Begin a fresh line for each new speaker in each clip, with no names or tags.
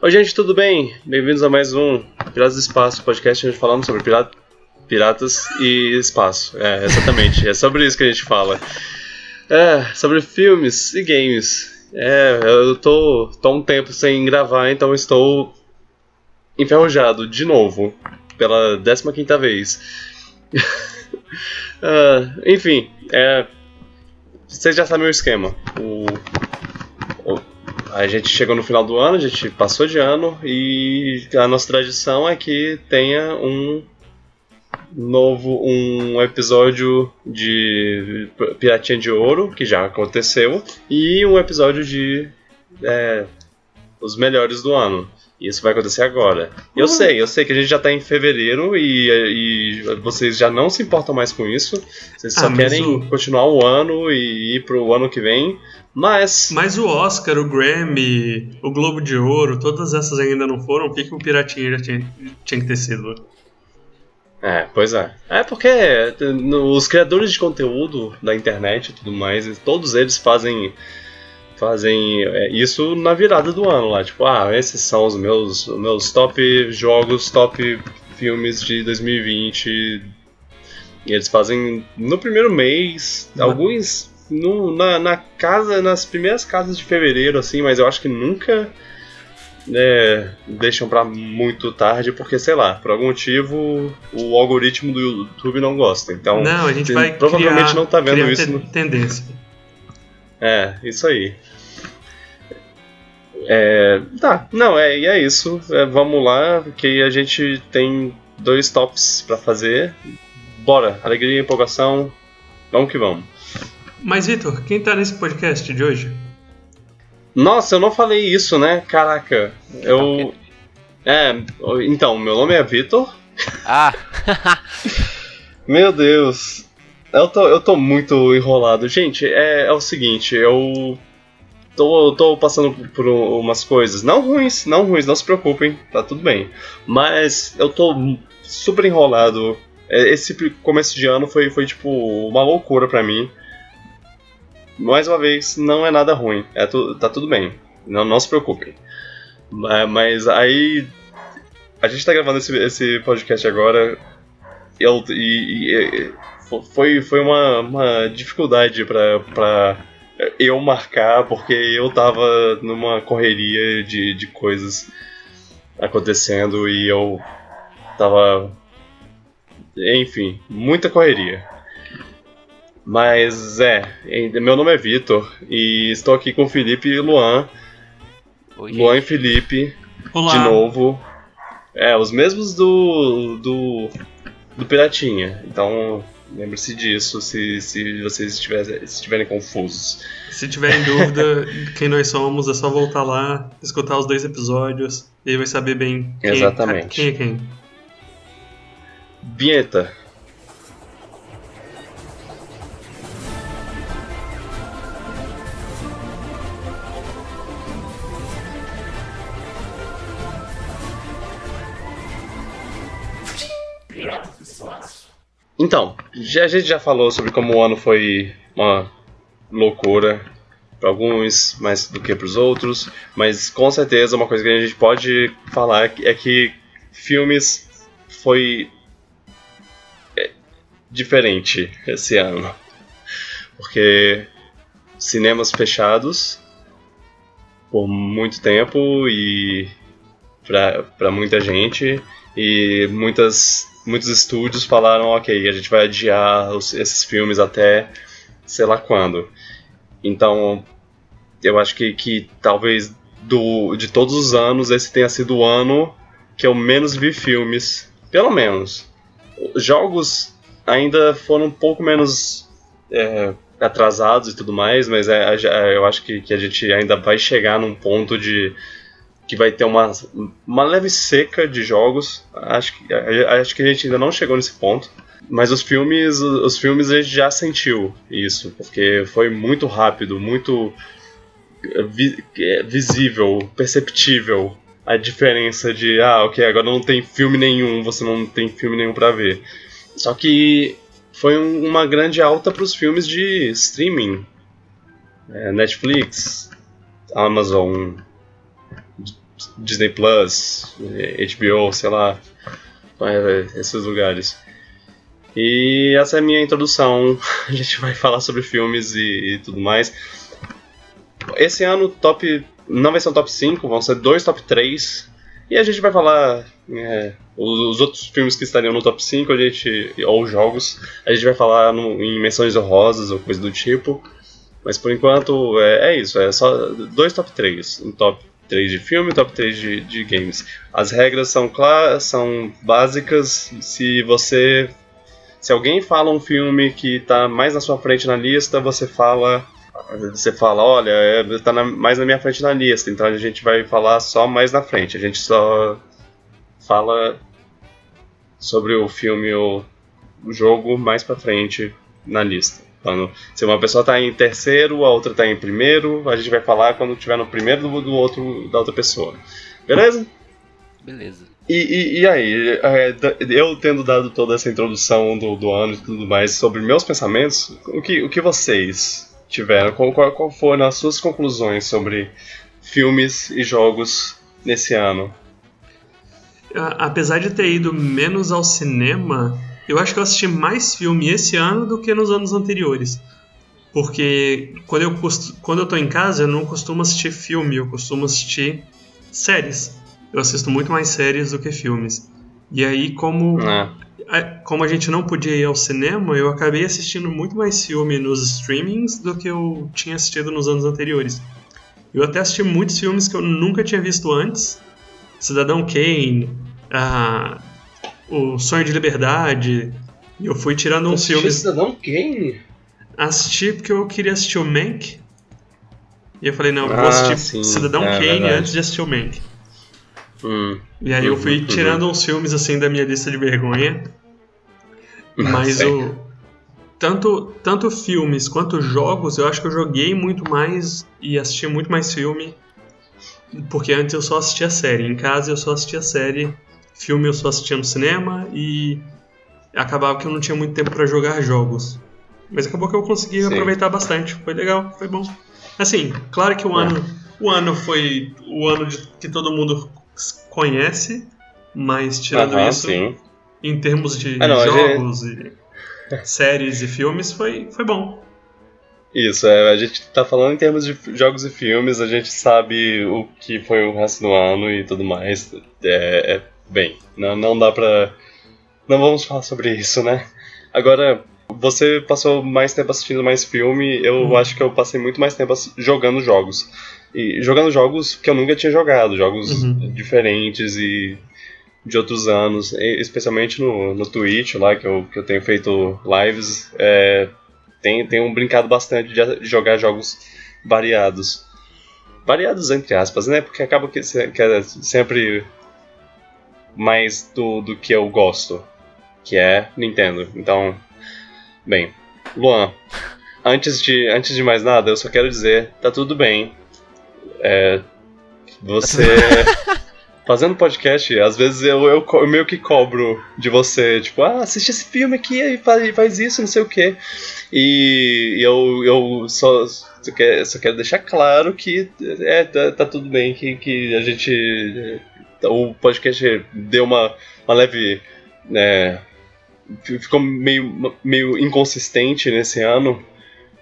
Oi, gente, tudo bem? Bem-vindos a mais um Piratas do Espaço, podcast onde falamos sobre pirata, piratas e espaço. É, exatamente, é sobre isso que a gente fala. É, sobre filmes e games. É, eu tô, tô um tempo sem gravar, então estou enferrujado de novo, pela 15 vez. uh, enfim, é, vocês já sabem o esquema. O, a gente chegou no final do ano, a gente passou de ano e a nossa tradição é que tenha um novo um episódio de Piratinha de Ouro, que já aconteceu, e um episódio de é, os melhores do ano. Isso vai acontecer agora. Eu uhum. sei, eu sei que a gente já tá em fevereiro e, e vocês já não se importam mais com isso. Vocês só ah, querem o... continuar o ano e ir pro ano que vem. Mas.
Mas o Oscar, o Grammy, o Globo de Ouro, todas essas ainda não foram. O que, que o Piratinha já tinha, tinha que ter sido?
É, pois é. É porque os criadores de conteúdo da internet e tudo mais, todos eles fazem fazem é, isso na virada do ano lá, tipo, ah, esses são os meus, meus top jogos, top filmes de 2020. E eles fazem no primeiro mês, uhum. alguns no, na, na casa, nas primeiras casas de fevereiro, assim, mas eu acho que nunca é, deixam para muito tarde, porque sei lá, por algum motivo o algoritmo do YouTube não gosta. Então,
não, a gente vai provavelmente criar, não tá vendo isso. no... tendência.
É, isso aí. É, tá, não, é, e é isso. É, vamos lá, que a gente tem dois tops para fazer. Bora, alegria e empolgação. Vamos que vamos.
Mas, Vitor, quem tá nesse podcast de hoje?
Nossa, eu não falei isso, né? Caraca. Eu. É, então, meu nome é Vitor.
Ah!
meu Deus. Eu tô, eu tô muito enrolado. Gente, é, é o seguinte, eu tô, tô passando por umas coisas, não ruins, não ruins, não se preocupem, tá tudo bem. Mas eu tô super enrolado. É, esse começo de ano foi, foi tipo uma loucura pra mim. Mais uma vez, não é nada ruim, é tu, tá tudo bem, não, não se preocupem. Mas aí. A gente tá gravando esse, esse podcast agora. Eu, e, e foi, foi uma, uma dificuldade pra eu marcar, porque eu tava numa correria de, de coisas acontecendo e eu tava. Enfim, muita correria. Mas é, meu nome é Vitor e estou aqui com o Felipe e Luan. Oi, Luan e Felipe, Olá. de novo. É, os mesmos do, do, do Piratinha. Então, Lembre-se disso se, se vocês estiverem, estiverem confusos.
Se tiverem dúvida quem nós somos, é só voltar lá, escutar os dois episódios e aí vai saber bem
quem, Exatamente.
quem é quem.
Vinheta. Então, já, a gente já falou sobre como o ano foi uma loucura para alguns mais do que para os outros, mas com certeza uma coisa que a gente pode falar é que filmes foi é, diferente esse ano. Porque cinemas fechados por muito tempo e para muita gente e muitas muitos estúdios falaram, ok, a gente vai adiar os, esses filmes até sei lá quando. Então, eu acho que, que talvez do, de todos os anos, esse tenha sido o ano que eu menos vi filmes. Pelo menos. Jogos ainda foram um pouco menos é, atrasados e tudo mais, mas é, eu acho que, que a gente ainda vai chegar num ponto de que vai ter uma, uma leve seca de jogos. Acho que, acho que a gente ainda não chegou nesse ponto. Mas os filmes, os filmes a gente já sentiu isso, porque foi muito rápido, muito eh, eh, visível, perceptível a diferença de ah, ok, agora não tem filme nenhum, você não tem filme nenhum para ver. Só que foi um, uma grande alta para os filmes de streaming, é, Netflix, Amazon, Disney Plus, HBO, sei lá, esses lugares. E essa é a minha introdução. A gente vai falar sobre filmes e, e tudo mais. Esse ano, top. Não vai ser um top 5, vão ser dois top 3. E a gente vai falar é, os, os, outros filmes que estariam no top 5, a gente, ou jogos, a gente vai falar no, em menções honrosas ou coisa do tipo. Mas por enquanto é, é isso, é só dois top 3. Um top 3 de filme top 3 de, de games. As regras são claras, são básicas. Se você. Se alguém fala um filme que está mais na sua frente na lista, você fala você fala, olha, é, tá na, mais na minha frente na lista, então a gente vai falar só mais na frente. A gente só fala sobre o filme ou o jogo mais pra frente na lista. Então, se uma pessoa tá em terceiro, a outra tá em primeiro, a gente vai falar quando tiver no primeiro do, do outro da outra pessoa. Beleza?
Beleza.
E, e, e aí, é, eu tendo dado toda essa introdução do, do ano e tudo mais sobre meus pensamentos, o que, o que vocês tiveram? Qual, qual, qual foram as suas conclusões sobre filmes e jogos nesse ano?
Apesar de ter ido menos ao cinema, eu acho que eu assisti mais filme esse ano do que nos anos anteriores. Porque quando eu, quando eu tô em casa, eu não costumo assistir filme, eu costumo assistir séries. Eu assisto muito mais séries do que filmes. E aí, como é como a gente não podia ir ao cinema, eu acabei assistindo muito mais filme nos streamings do que eu tinha assistido nos anos anteriores. Eu até assisti muitos filmes que eu nunca tinha visto antes. Cidadão Kane, ah, O Sonho de Liberdade. E eu fui tirando uns filmes.
Cidadão Kane?
Assisti porque eu queria assistir o Mank. E eu falei, não, eu vou ah, assistir sim. Cidadão é, Kane verdade. antes de assistir o Mank. Hum. E aí eu fui uhum, tirando uns filmes assim da minha lista de vergonha. Mas o. Tanto, tanto filmes quanto jogos, eu acho que eu joguei muito mais e assisti muito mais filme. Porque antes eu só assistia série. Em casa eu só assistia série. Filme eu só assistia no cinema e acabava que eu não tinha muito tempo para jogar jogos. Mas acabou que eu consegui Sim. aproveitar bastante. Foi legal, foi bom. Assim, claro que o é. ano, o ano foi o ano de, que todo mundo conhece, mas tirando isso, sim. em termos de ah, não, jogos gente... e séries e filmes, foi, foi bom.
Isso, é, a gente tá falando em termos de jogos e filmes, a gente sabe o que foi o resto do ano e tudo mais. É, é bem, não, não dá pra. Não vamos falar sobre isso, né? Agora, você passou mais tempo assistindo mais filme, eu uhum. acho que eu passei muito mais tempo jogando jogos. E jogando jogos que eu nunca tinha jogado, jogos uhum. diferentes e de outros anos, especialmente no, no Twitch lá, que eu, que eu tenho feito lives, é, tenho, tenho brincado bastante de jogar jogos variados. Variados entre aspas, né? Porque acaba que, que é sempre mais do, do que eu gosto, que é Nintendo. Então, bem, Luan, antes de, antes de mais nada, eu só quero dizer, tá tudo bem, é, você. fazendo podcast, às vezes eu, eu, eu, meio que cobro de você, tipo, ah, assiste esse filme aqui e faz, faz isso, não sei o quê. E eu, eu só, só, quero, só quero deixar claro que é, tá, tá tudo bem, que, que a gente. O podcast deu uma, uma leve. Né, ficou meio, meio inconsistente nesse ano.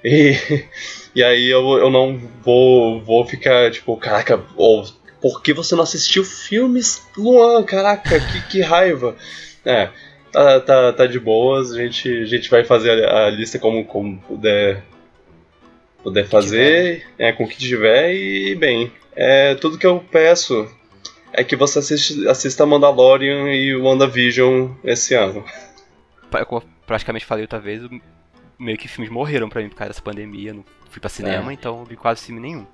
E, e aí eu, eu não vou, vou ficar tipo, caraca, oh, por que você não assistiu filmes, Luan? Caraca, que, que raiva. É, tá, tá, tá de boas, a gente, a gente vai fazer a, a lista como, como puder, puder fazer, é, com o que tiver e, bem, é, tudo que eu peço é que você assiste, assista Mandalorian e WandaVision esse ano.
Eu praticamente falei outra vez, meio que filmes morreram pra mim por causa dessa pandemia. Não fui pra cinema, é. então não vi quase filme nenhum.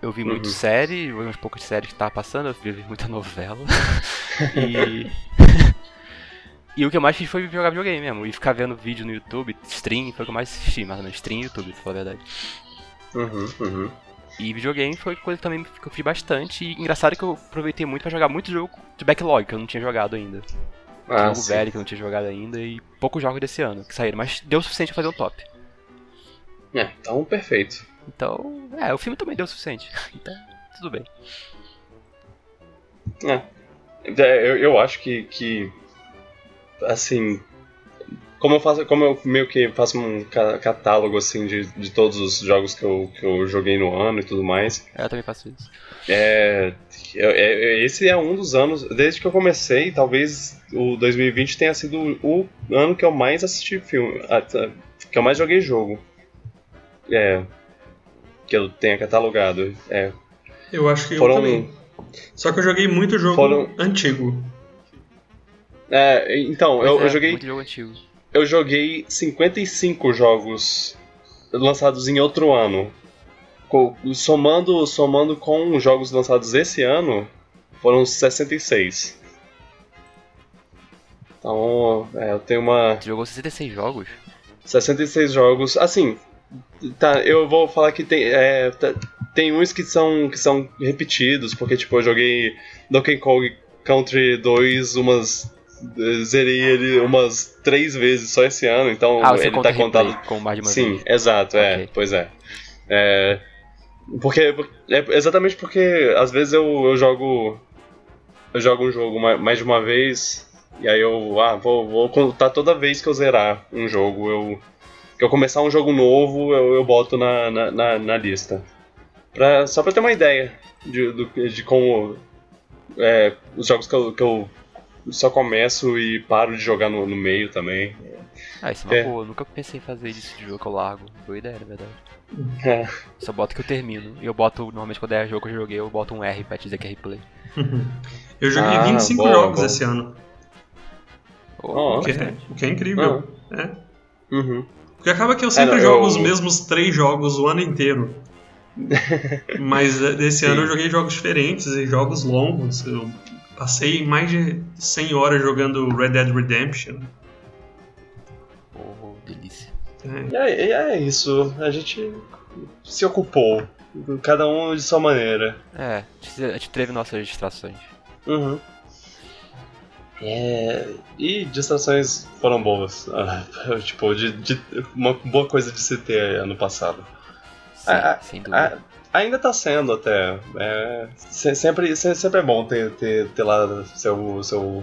Eu vi uhum. muito série, vi uns poucos de série que tava passando, eu vi muita novela. e. e o que eu mais fiz foi jogar videogame mesmo. E ficar vendo vídeo no YouTube, stream, foi o que eu mais assisti, mais ou menos. Stream e YouTube, pra falar a verdade.
Uhum, uhum.
E videogame foi coisa também que eu fiz bastante. E engraçado que eu aproveitei muito para jogar muito jogo de backlog que eu não tinha jogado ainda. Ah, jogo sim. velho que eu não tinha jogado ainda e poucos jogos desse ano que saíram, mas deu o suficiente pra fazer um top.
É, então perfeito.
Então, é, o filme também deu o suficiente. Então, tudo bem.
É. é. Eu, eu acho que, que. Assim. Como eu faço. Como eu meio que faço um catálogo assim de, de todos os jogos que eu, que eu joguei no ano e tudo mais.
É, eu também faço isso.
É, é, esse é um dos anos. Desde que eu comecei, talvez o 2020 tenha sido o ano que eu mais assisti filme. Que eu mais joguei jogo. É. Que eu tenha catalogado. É.
Eu acho que Foram, eu também. Só que eu joguei muito jogo Foram... antigo.
É, então, eu, é, eu, joguei.
Muito jogo antigo.
Eu joguei 55 jogos lançados em outro ano. Somando, somando com jogos lançados esse ano, foram 66. Então, é, eu tenho uma.
Você jogou 66 jogos?
66 jogos. Assim, tá, eu vou falar que tem. É, tá, tem uns que são, que são repetidos, porque tipo, eu joguei Donkey Kong Country 2 umas. Zerei ele umas três vezes só esse ano, então
ah,
ele tá contado.
Com mais de uma
Sim,
vez.
exato, é, okay. pois é. é. Porque. É exatamente porque às vezes eu, eu jogo. Eu jogo um jogo mais de uma vez. E aí eu. Ah, vou, vou contar toda vez que eu zerar um jogo. Eu. Que eu começar um jogo novo, eu, eu boto na, na, na, na lista. Pra, só pra ter uma ideia de, de, de como é, os jogos que eu, que eu só começo e paro de jogar no, no meio também.
Ah, isso é uma é. boa. Nunca pensei em fazer isso de jogo que eu largo. Boa ideia, na verdade. É. Só boto que eu termino. E eu boto, normalmente quando é jogo que eu joguei, eu boto um R pra dizer que é replay.
eu joguei ah, 25 boa, jogos boa. esse ano. Oh, o, que é, o, que é, incrível. Ah. É.
Uhum.
Porque acaba que eu sempre é, jogo eu... os mesmos três jogos o ano inteiro. Mas eh, desse ano eu joguei jogos diferentes e jogos longos. Eu passei mais de 100 horas jogando Red Dead Redemption.
Oh, delícia.
É. É, é isso. A gente se ocupou. Cada um de sua maneira.
É, a gente teve nossas distrações.
Uhum. É, e distrações foram boas. Ah, tipo, de, de, uma boa coisa de se ter ano passado.
Sim, ah, sem dúvida.
Ainda tá sendo até. É, sempre, sempre é bom ter, ter, ter lá seu, seu.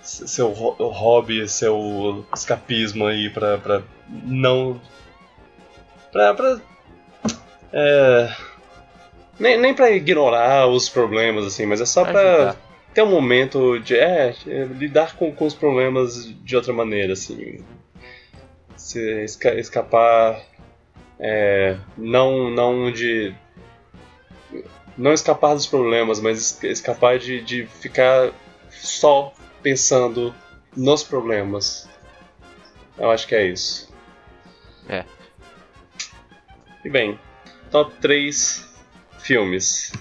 seu hobby, seu escapismo aí pra, pra não. pra. pra é, nem, nem pra ignorar os problemas, assim, mas é só pra ter um momento de é, lidar com, com os problemas de outra maneira, assim. Se esca escapar. É, não, não de. Não escapar dos problemas, mas escapar de, de ficar só pensando nos problemas. Eu acho que é isso.
É.
E bem, top 3 filmes.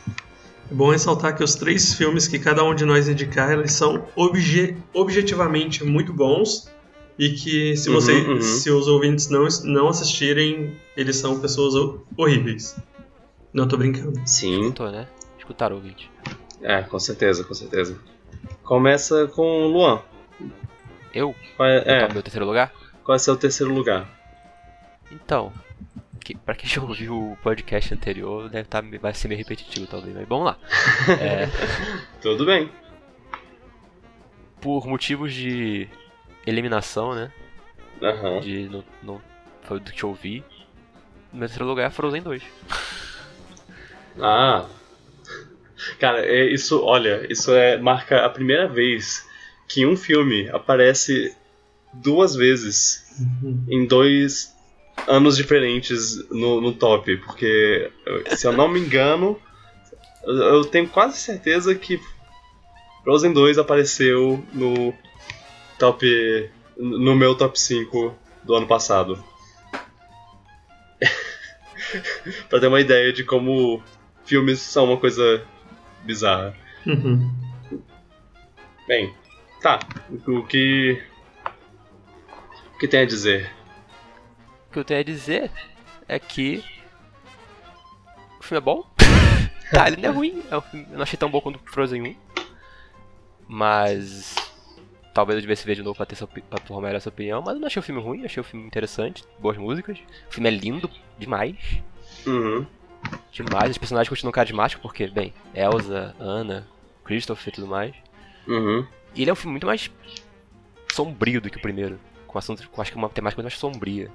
É bom ressaltar que os três filmes que cada um de nós indicar, eles são obje objetivamente muito bons e que se, você, uhum, uhum. se os ouvintes não, não assistirem, eles são pessoas horríveis. Não tô brincando.
Sim.
Escutou, né? Escutaram o ouvinte.
É, com certeza, com certeza. Começa com o Luan.
Eu?
Qual é, é.
meu terceiro lugar?
Qual é o seu terceiro lugar?
Então, que, pra quem já ouviu o podcast anterior, deve tá, vai ser meio repetitivo talvez, mas vamos lá.
É, Tudo bem.
Por motivos de eliminação, né?
Uhum.
De, no, no, foi do que eu vi. No meu terceiro lugar é Frozen 2.
Ah. Cara, é, isso, olha, isso é marca a primeira vez que um filme aparece duas vezes uhum. em dois anos diferentes no, no top, porque se eu não me engano, eu tenho quase certeza que Frozen 2 apareceu no top no meu top 5 do ano passado. pra ter uma ideia de como filmes são uma coisa bizarra.
Uhum.
Bem, tá. O que. O que tem a dizer?
O que eu tenho a dizer é que. O filme é bom. tá, ele não é ruim. É um filme... Eu não achei tão bom quanto Frozen 1. Mas. Talvez eu devesse ver de novo pra, ter sua, pra formar essa opinião. Mas eu não achei o filme ruim, achei o filme interessante. Boas músicas. O filme é lindo demais.
Uhum.
Demais. Os personagens continuam carismáticos porque, bem, Elsa, Anna, Christopher e tudo mais.
Uhum.
E ele é um filme muito mais sombrio do que o primeiro. Com assunto, com, acho que uma temática muito mais sombria.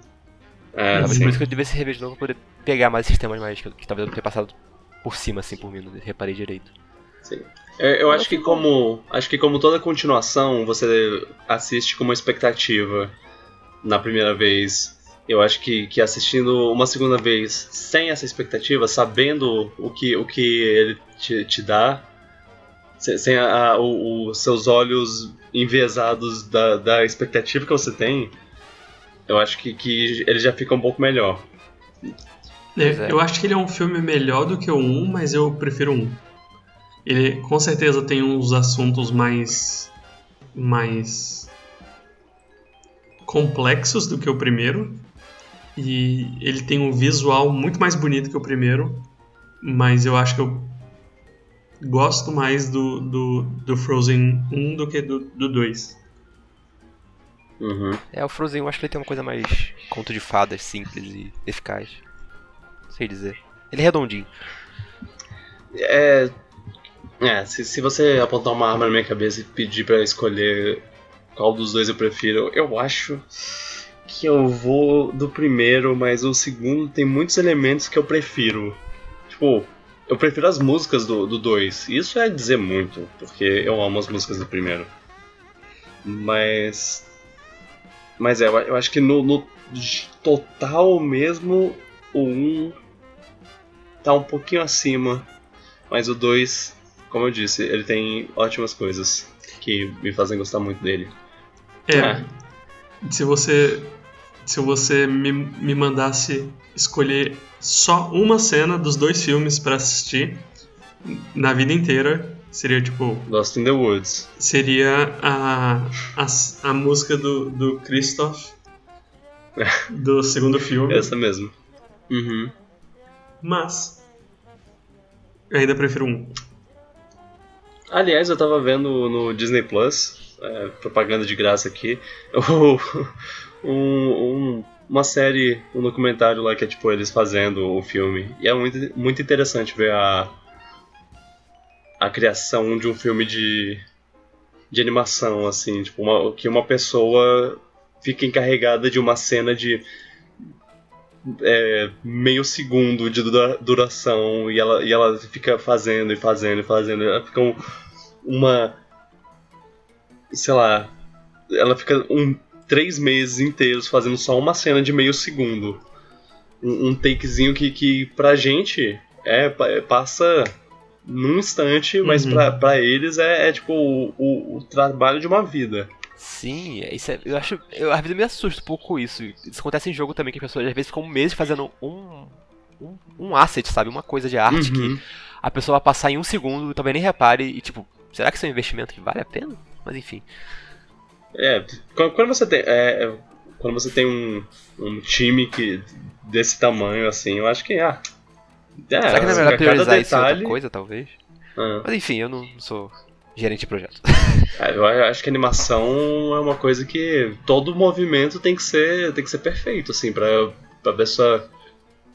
É, Talvez por isso que eu devesse rever de novo pra poder pegar mais esses temas mais que, que talvez eu tenha passado por cima, assim, por mim, não reparei direito.
Sim. Eu, eu acho que como. Acho que como toda continuação, você assiste com uma expectativa na primeira vez. Eu acho que, que assistindo uma segunda vez sem essa expectativa, sabendo o que, o que ele te, te dá, sem a, os seus olhos enviesados da, da expectativa que você tem, eu acho que, que ele já fica um pouco melhor.
É, é. Eu acho que ele é um filme melhor do que o 1, mas eu prefiro o 1. Ele com certeza tem uns assuntos mais. mais. complexos do que o primeiro. E ele tem um visual muito mais bonito que o primeiro. Mas eu acho que eu gosto mais do, do, do Frozen 1 do que do, do 2.
Uhum.
É, o Frozen eu acho que ele tem uma coisa mais conto de fadas, simples e eficaz. Não sei dizer. Ele é redondinho.
É. É, se, se você apontar uma arma na minha cabeça e pedir para escolher qual dos dois eu prefiro, eu acho que eu vou do primeiro, mas o segundo tem muitos elementos que eu prefiro. Tipo, eu prefiro as músicas do 2. Isso é dizer muito, porque eu amo as músicas do primeiro. Mas. Mas é, eu acho que no, no total mesmo, o 1 um tá um pouquinho acima. Mas o 2, como eu disse, ele tem ótimas coisas que me fazem gostar muito dele.
É. é. Se você. Se você me, me mandasse escolher só uma cena dos dois filmes para assistir na vida inteira. Seria tipo.
Lost in the Woods.
Seria a, a, a música do, do Christoph do segundo filme.
Essa mesmo. Uhum.
Mas. Eu ainda prefiro um.
Aliás, eu tava vendo no Disney Plus, é, propaganda de graça aqui, um, um, uma série, um documentário lá que é tipo eles fazendo o filme. E é muito, muito interessante ver a, a criação de um filme de, de animação, assim, tipo, uma, que uma pessoa fica encarregada de uma cena de é, meio segundo de duração e ela, e ela fica fazendo e fazendo e fazendo. Ela fica um, uma. Sei lá. Ela fica um três meses inteiros fazendo só uma cena de meio segundo. Um, um takezinho que, que pra gente é, é passa num instante, mas uhum. pra, pra eles é, é tipo o, o, o, trabalho de uma vida.
Sim, é, isso é, eu acho. Eu, às vezes me assusta um pouco isso. Isso acontece em jogo também, que as pessoas às vezes ficam meses fazendo um, um, um asset, sabe? Uma coisa de arte uhum. que a pessoa vai passar em um segundo, também nem repare, e tipo, será que isso é um investimento que vale a pena? Mas enfim.
É, quando você tem, é, é, quando você tem um, um time que desse tamanho assim, eu acho que ah,
é, Será que não é melhor priorizar detalhe... isso outra coisa, talvez? Ah. Mas enfim, eu não sou gerente de projeto.
É, eu acho que animação é uma coisa que todo movimento tem que ser, tem que ser perfeito, assim, pra, pra pessoa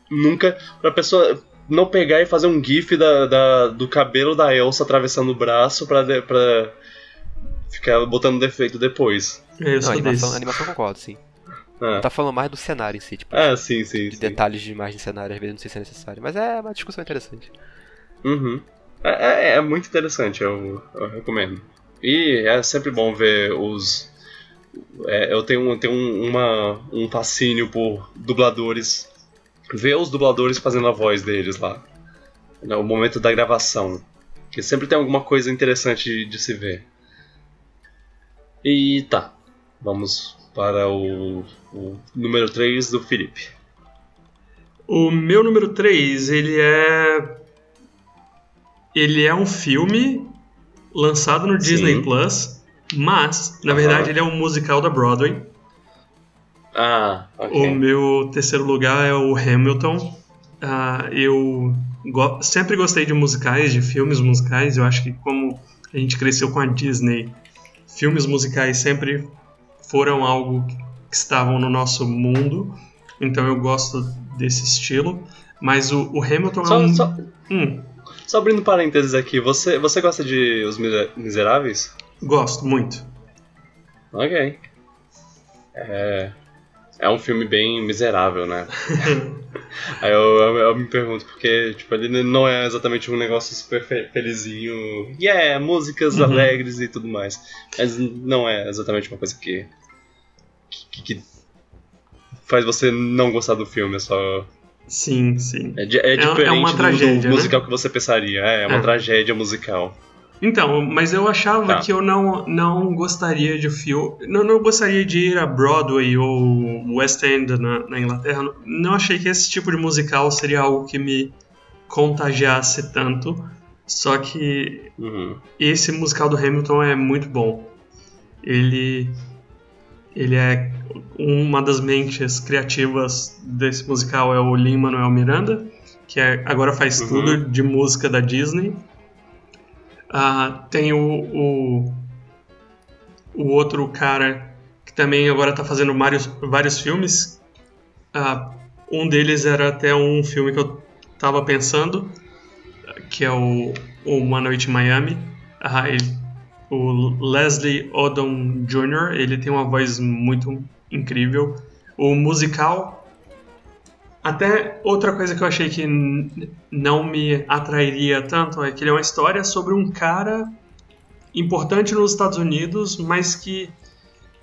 nunca. pra pessoa não pegar e fazer um gif da, da do cabelo da Elsa atravessando o braço pra, pra ficar botando defeito depois.
É, eu não, animação, animação concordo, sim. É. Tá falando mais do cenário em si, tipo.
É, sim, sim.
De
sim.
detalhes demais de cenário, às vezes não sei se é necessário. Mas é uma discussão interessante.
Uhum. É, é, é muito interessante, eu, eu, recomendo. E é sempre bom ver os. É, eu tenho, tenho um, uma, um fascínio por dubladores. Ver os dubladores fazendo a voz deles lá. No momento da gravação. Que sempre tem alguma coisa interessante de, de se ver. E tá, vamos para o, o número 3 do Felipe.
O meu número 3, ele é. Ele é um filme lançado no Disney Sim. Plus, mas, na verdade, ele é um musical da Broadway.
Ah, ok.
O meu terceiro lugar é o Hamilton. Uh, eu go sempre gostei de musicais, de filmes musicais. Eu acho que, como a gente cresceu com a Disney, filmes musicais sempre foram algo que estavam no nosso mundo, então eu gosto desse estilo. Mas o, o Hamilton
só,
é um...
Só,
hum.
Só abrindo parênteses aqui, você, você gosta de Os Miseráveis?
Gosto, muito.
Ok. É, é um filme bem miserável, né? Aí eu, eu, eu, me pergunto, porque tipo, ele não é exatamente um negócio super felizinho. Yeah, músicas uhum. alegres e tudo mais. Mas não é exatamente uma coisa que, que, que faz você não gostar do filme, é só.
Sim, sim.
É, é, é diferente é uma tragédia, do, do musical né? que você pensaria. É, é uma é. tragédia musical.
Então, mas eu achava tá. que eu não, não gostaria de filme. Não, não gostaria de ir a Broadway ou West End na, na Inglaterra. Não, não achei que esse tipo de musical seria algo que me contagiasse tanto. Só que uhum. esse musical do Hamilton é muito bom. Ele ele é uma das mentes criativas desse musical é o Lin Manuel Miranda, que é, agora faz uhum. tudo de música da Disney. Uh, tem o, o, o, outro cara que também agora está fazendo vários, vários filmes. Uh, um deles era até um filme que eu estava pensando, que é o, o Uma Noite em Miami. Uh, ele, o Leslie Odom Jr., ele tem uma voz muito incrível. O musical até outra coisa que eu achei que não me atrairia tanto é que ele é uma história sobre um cara importante nos Estados Unidos, mas que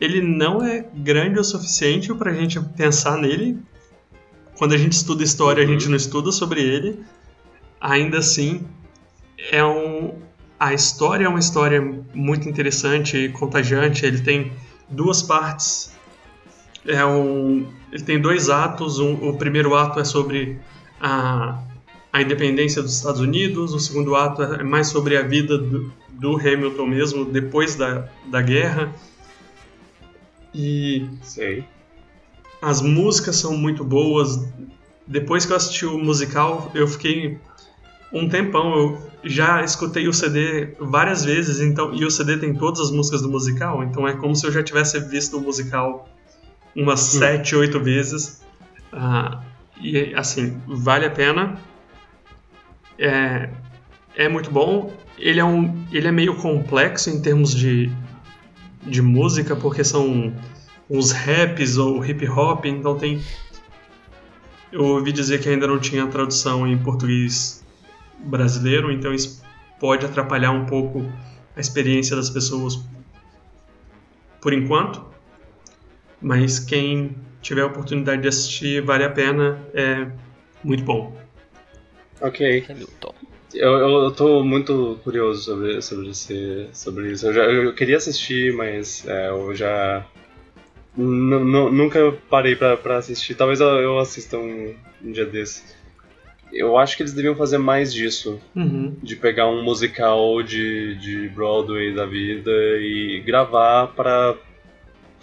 ele não é grande o suficiente para a gente pensar nele. Quando a gente estuda história, a gente não estuda sobre ele. Ainda assim, é um, a história é uma história muito interessante e contagiante. Ele tem duas partes. É um, ele tem dois atos. Um, o primeiro ato é sobre a, a independência dos Estados Unidos, o segundo ato é mais sobre a vida do, do Hamilton mesmo depois da, da guerra. E
Sei.
as músicas são muito boas. Depois que eu assisti o musical, eu fiquei um tempão. Eu já escutei o CD várias vezes, então e o CD tem todas as músicas do musical, então é como se eu já tivesse visto o musical umas Sim. sete, oito vezes. Uh, e assim, vale a pena. É, é muito bom. Ele é, um, ele é meio complexo em termos de, de música, porque são uns raps ou hip hop, então tem. Eu ouvi dizer que ainda não tinha tradução em português brasileiro, então isso pode atrapalhar um pouco a experiência das pessoas por enquanto mas quem tiver a oportunidade de assistir, vale a pena, é muito bom.
Ok. Eu, eu, tô muito curioso sobre, sobre, esse, sobre isso. Eu, já, eu queria assistir, mas é, eu já. nunca parei pra, pra assistir. Talvez eu, eu assista um, um dia desse. Eu acho que eles deviam fazer mais disso.
Uhum.
De pegar um musical de, de Broadway da vida e gravar para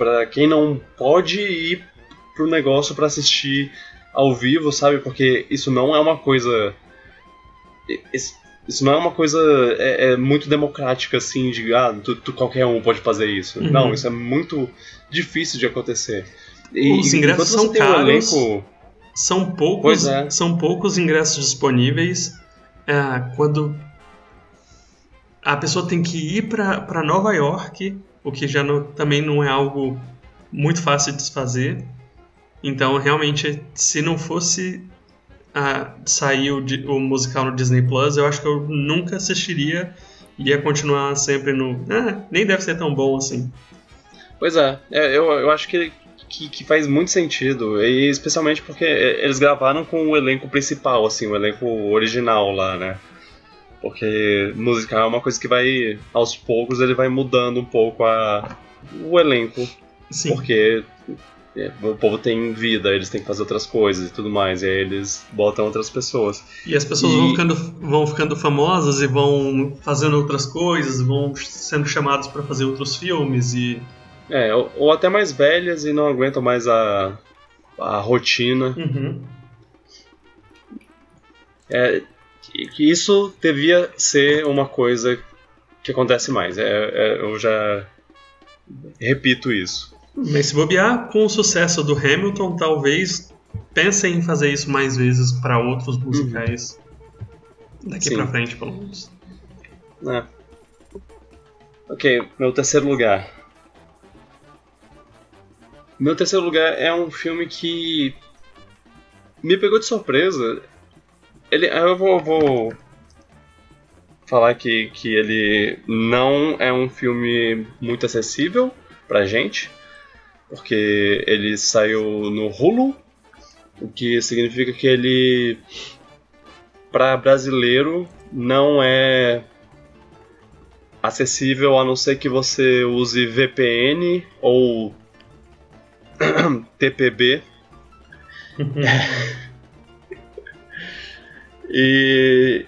para quem não pode ir pro negócio para assistir ao vivo, sabe? Porque isso não é uma coisa. Isso não é uma coisa é, é muito democrática assim, de ah, tu, tu, qualquer um pode fazer isso. Uhum. Não, isso é muito difícil de acontecer.
E, Os ingressos são caros. Um elenco... São poucos, é. são poucos ingressos disponíveis. É, quando a pessoa tem que ir para Nova York o que já não, também não é algo muito fácil de se fazer. Então, realmente, se não fosse a, sair o, o, musical no Disney Plus, eu acho que eu nunca assistiria. Ia continuar sempre no. Ah, nem deve ser tão bom assim.
Pois é, é eu, eu acho que, que, que, faz muito sentido, e especialmente porque eles gravaram com o elenco principal, assim, o elenco original lá, né? Porque musical é uma coisa que vai, aos poucos, ele vai mudando um pouco a, o elenco.
Sim.
Porque é, o povo tem vida, eles têm que fazer outras coisas e tudo mais, e aí eles botam outras pessoas.
E as pessoas e... Vão, ficando, vão ficando famosas e vão fazendo outras coisas, vão sendo chamados para fazer outros filmes e.
É, ou, ou, até mais velhas e não aguentam mais a, a rotina.
Uhum.
É, que isso devia ser uma coisa que acontece mais. É, é, eu já repito isso.
Mas se bobear, com o sucesso do Hamilton, talvez pensem em fazer isso mais vezes para outros musicais. Daqui Sim. pra frente, pelo menos.
É. Ok, meu terceiro lugar. Meu terceiro lugar é um filme que me pegou de surpresa. Ele, eu vou, vou falar que, que ele não é um filme muito acessível pra gente, porque ele saiu no Hulu, o que significa que ele, para brasileiro, não é acessível a não ser que você use VPN ou TPB. e.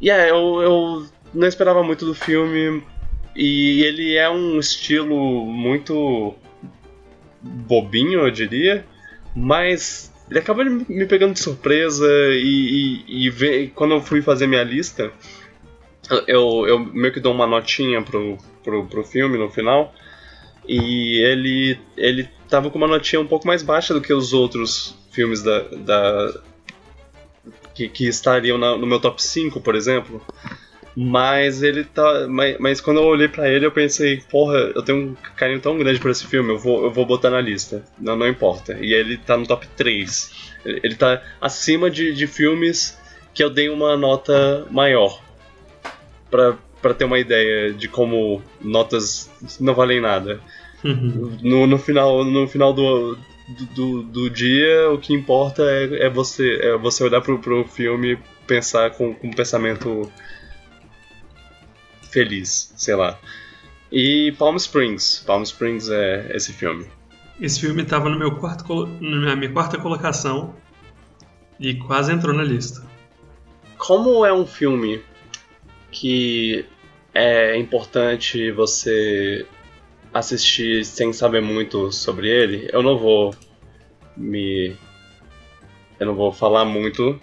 E yeah, eu, eu não esperava muito do filme. E ele é um estilo muito bobinho, eu diria. Mas ele acaba me pegando de surpresa e, e, e ver, quando eu fui fazer minha lista, eu, eu meio que dou uma notinha pro, pro, pro filme no final. E ele, ele tava com uma notinha um pouco mais baixa do que os outros filmes da, da que, que estariam na, no meu top 5, por exemplo. Mas ele tá. Mas, mas quando eu olhei para ele, eu pensei, porra, eu tenho um carinho tão grande por esse filme, eu vou, eu vou botar na lista. Não, não importa. E ele tá no top 3. Ele, ele tá acima de, de filmes que eu dei uma nota maior. Pra, pra ter uma ideia de como notas não valem nada. Uhum. No, no, final, no final do, do, do, dia, o que importa é, é, você, é você olhar pro, pro filme pensar com, com um pensamento feliz, sei lá. E Palm Springs. Palm Springs é esse filme.
Esse filme estava no meu quarto, na minha quarta colocação e quase entrou na lista.
Como é um filme que é importante você assistir sem saber muito sobre ele, eu não vou me. Eu não vou falar muito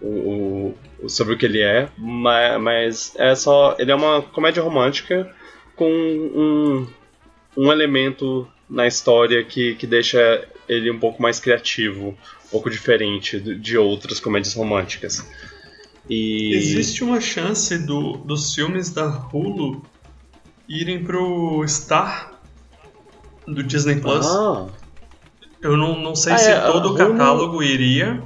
o, o, sobre o que ele é, mas, mas, é só. Ele é uma comédia romântica com um, um elemento na história que, que deixa ele um pouco mais criativo, um pouco diferente de outras comédias românticas. E...
Existe uma chance do, dos filmes da Hulu irem pro Star do Disney Plus. Ah. Eu não, não sei ah, se é, todo o catálogo iria,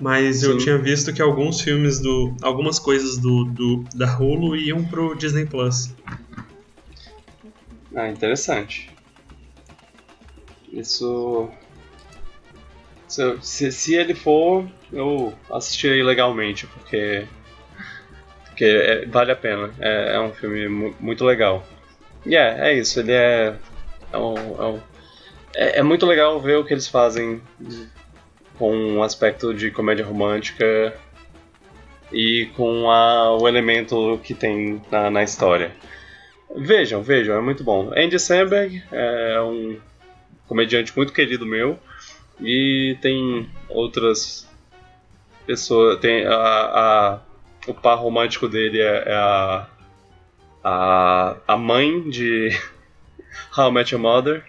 mas Sim. eu tinha visto que alguns filmes do. algumas coisas do, do da Hulu iam pro Disney Plus.
Ah, interessante. Isso. Se, se, se ele for, eu assistirei legalmente, porque porque é, vale a pena. É, é um filme muito legal. E yeah, é, é isso, ele é. É, um, é, é, é, muito legal ver o que eles fazem com um aspecto de comédia romântica e com a, o elemento que tem na, na história. Vejam, vejam, é muito bom. Andy Samberg é um comediante muito querido meu e tem outras pessoas. Tem a, a o par romântico dele é, é a, a, a mãe de How I Met Your Mother.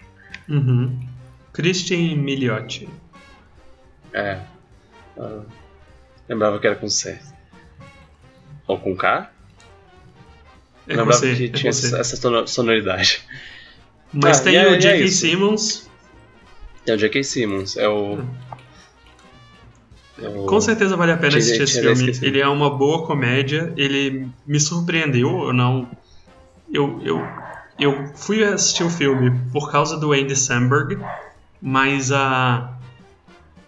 Uhum. Christian Miliotti.
É. Uh, lembrava que era com C. Ou com K? É lembrava você, que é tinha essa, sonoridade.
Mas ah, tem é, o J.K. É Simmons.
Tem o J.K. Simmons. É o. Ah.
Com certeza vale a pena assistir esse filme. Ele é uma boa comédia. Ele me surpreendeu. Eu não. Eu, eu, eu fui assistir o filme por causa do Andy Samberg, mas a,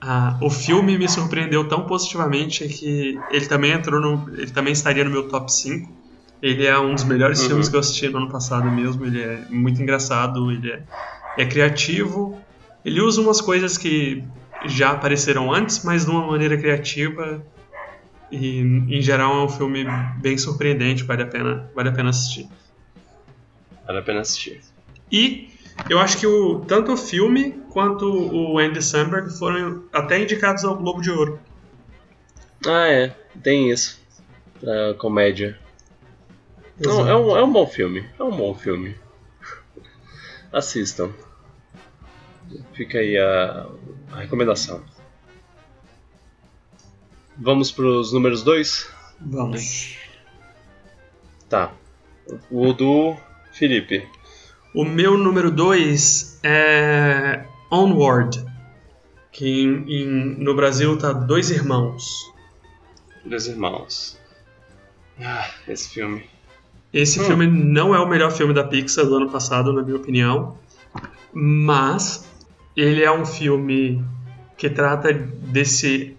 a, o filme me surpreendeu tão positivamente que ele também entrou no. Ele também estaria no meu top 5. Ele é um dos melhores uhum. filmes que eu assisti no ano passado mesmo. Ele é muito engraçado, ele é, é criativo. Ele usa umas coisas que já apareceram antes, mas de uma maneira criativa. E em geral é um filme bem surpreendente, vale a pena, vale a pena assistir.
Vale a pena assistir.
E eu acho que o, tanto o filme quanto o Andy Samberg foram até indicados ao Globo de Ouro.
Ah, é. Tem isso. Pra comédia. Não, é, um, é um bom filme. É um bom filme. Assistam. Fica aí a, a recomendação. Vamos pros números 2?
Vamos.
Tá. O do Felipe.
O meu número 2 é Onward, que em, em, no Brasil tá Dois Irmãos.
Dois Irmãos. Ah, esse filme.
Esse hum. filme não é o melhor filme da Pixar do ano passado, na minha opinião, mas ele é um filme que trata desse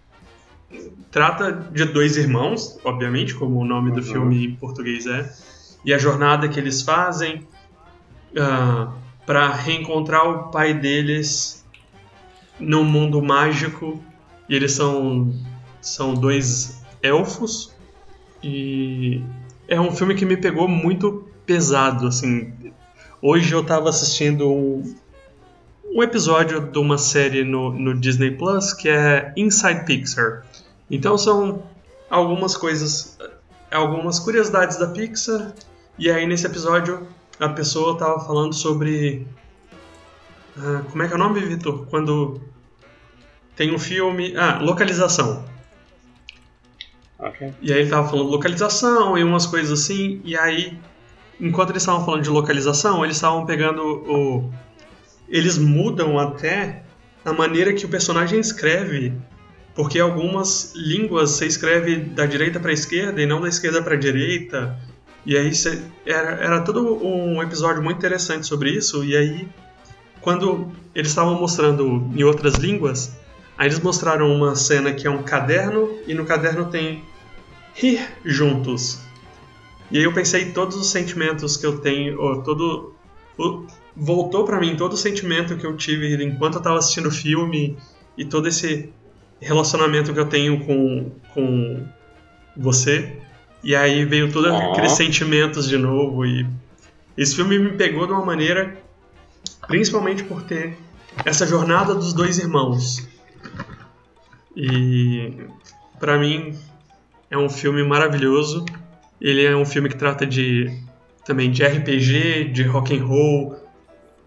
trata de dois irmãos, obviamente, como o nome do uhum. filme em português é, e a jornada que eles fazem uh, ah, para reencontrar o pai deles num mundo mágico. E eles são são dois elfos e é um filme que me pegou muito pesado, assim. Hoje eu estava assistindo um, um episódio de uma série no, no Disney Plus que é Inside Pixar. Então são algumas coisas, algumas curiosidades da Pixar. E aí nesse episódio a pessoa estava falando sobre. Ah, como é que é o nome, Vitor? Quando tem um filme. Ah, localização.
Okay.
E aí ele tava falando localização e umas coisas assim, e aí, enquanto eles estavam falando de localização, eles estavam pegando o. Eles mudam até a maneira que o personagem escreve, porque algumas línguas você escreve da direita para esquerda e não da esquerda para direita. E aí você, era, era todo um episódio muito interessante sobre isso. E aí, quando eles estavam mostrando em outras línguas, Aí eles mostraram uma cena que é um caderno e no caderno tem rir juntos. E aí eu pensei todos os sentimentos que eu tenho, ou todo o, voltou para mim todo o sentimento que eu tive enquanto eu tava assistindo o filme e todo esse relacionamento que eu tenho com com você. E aí veio todos oh. aqueles sentimentos de novo e esse filme me pegou de uma maneira principalmente por ter essa jornada dos dois irmãos e para mim é um filme maravilhoso. Ele é um filme que trata de também de RPG, de rock and roll,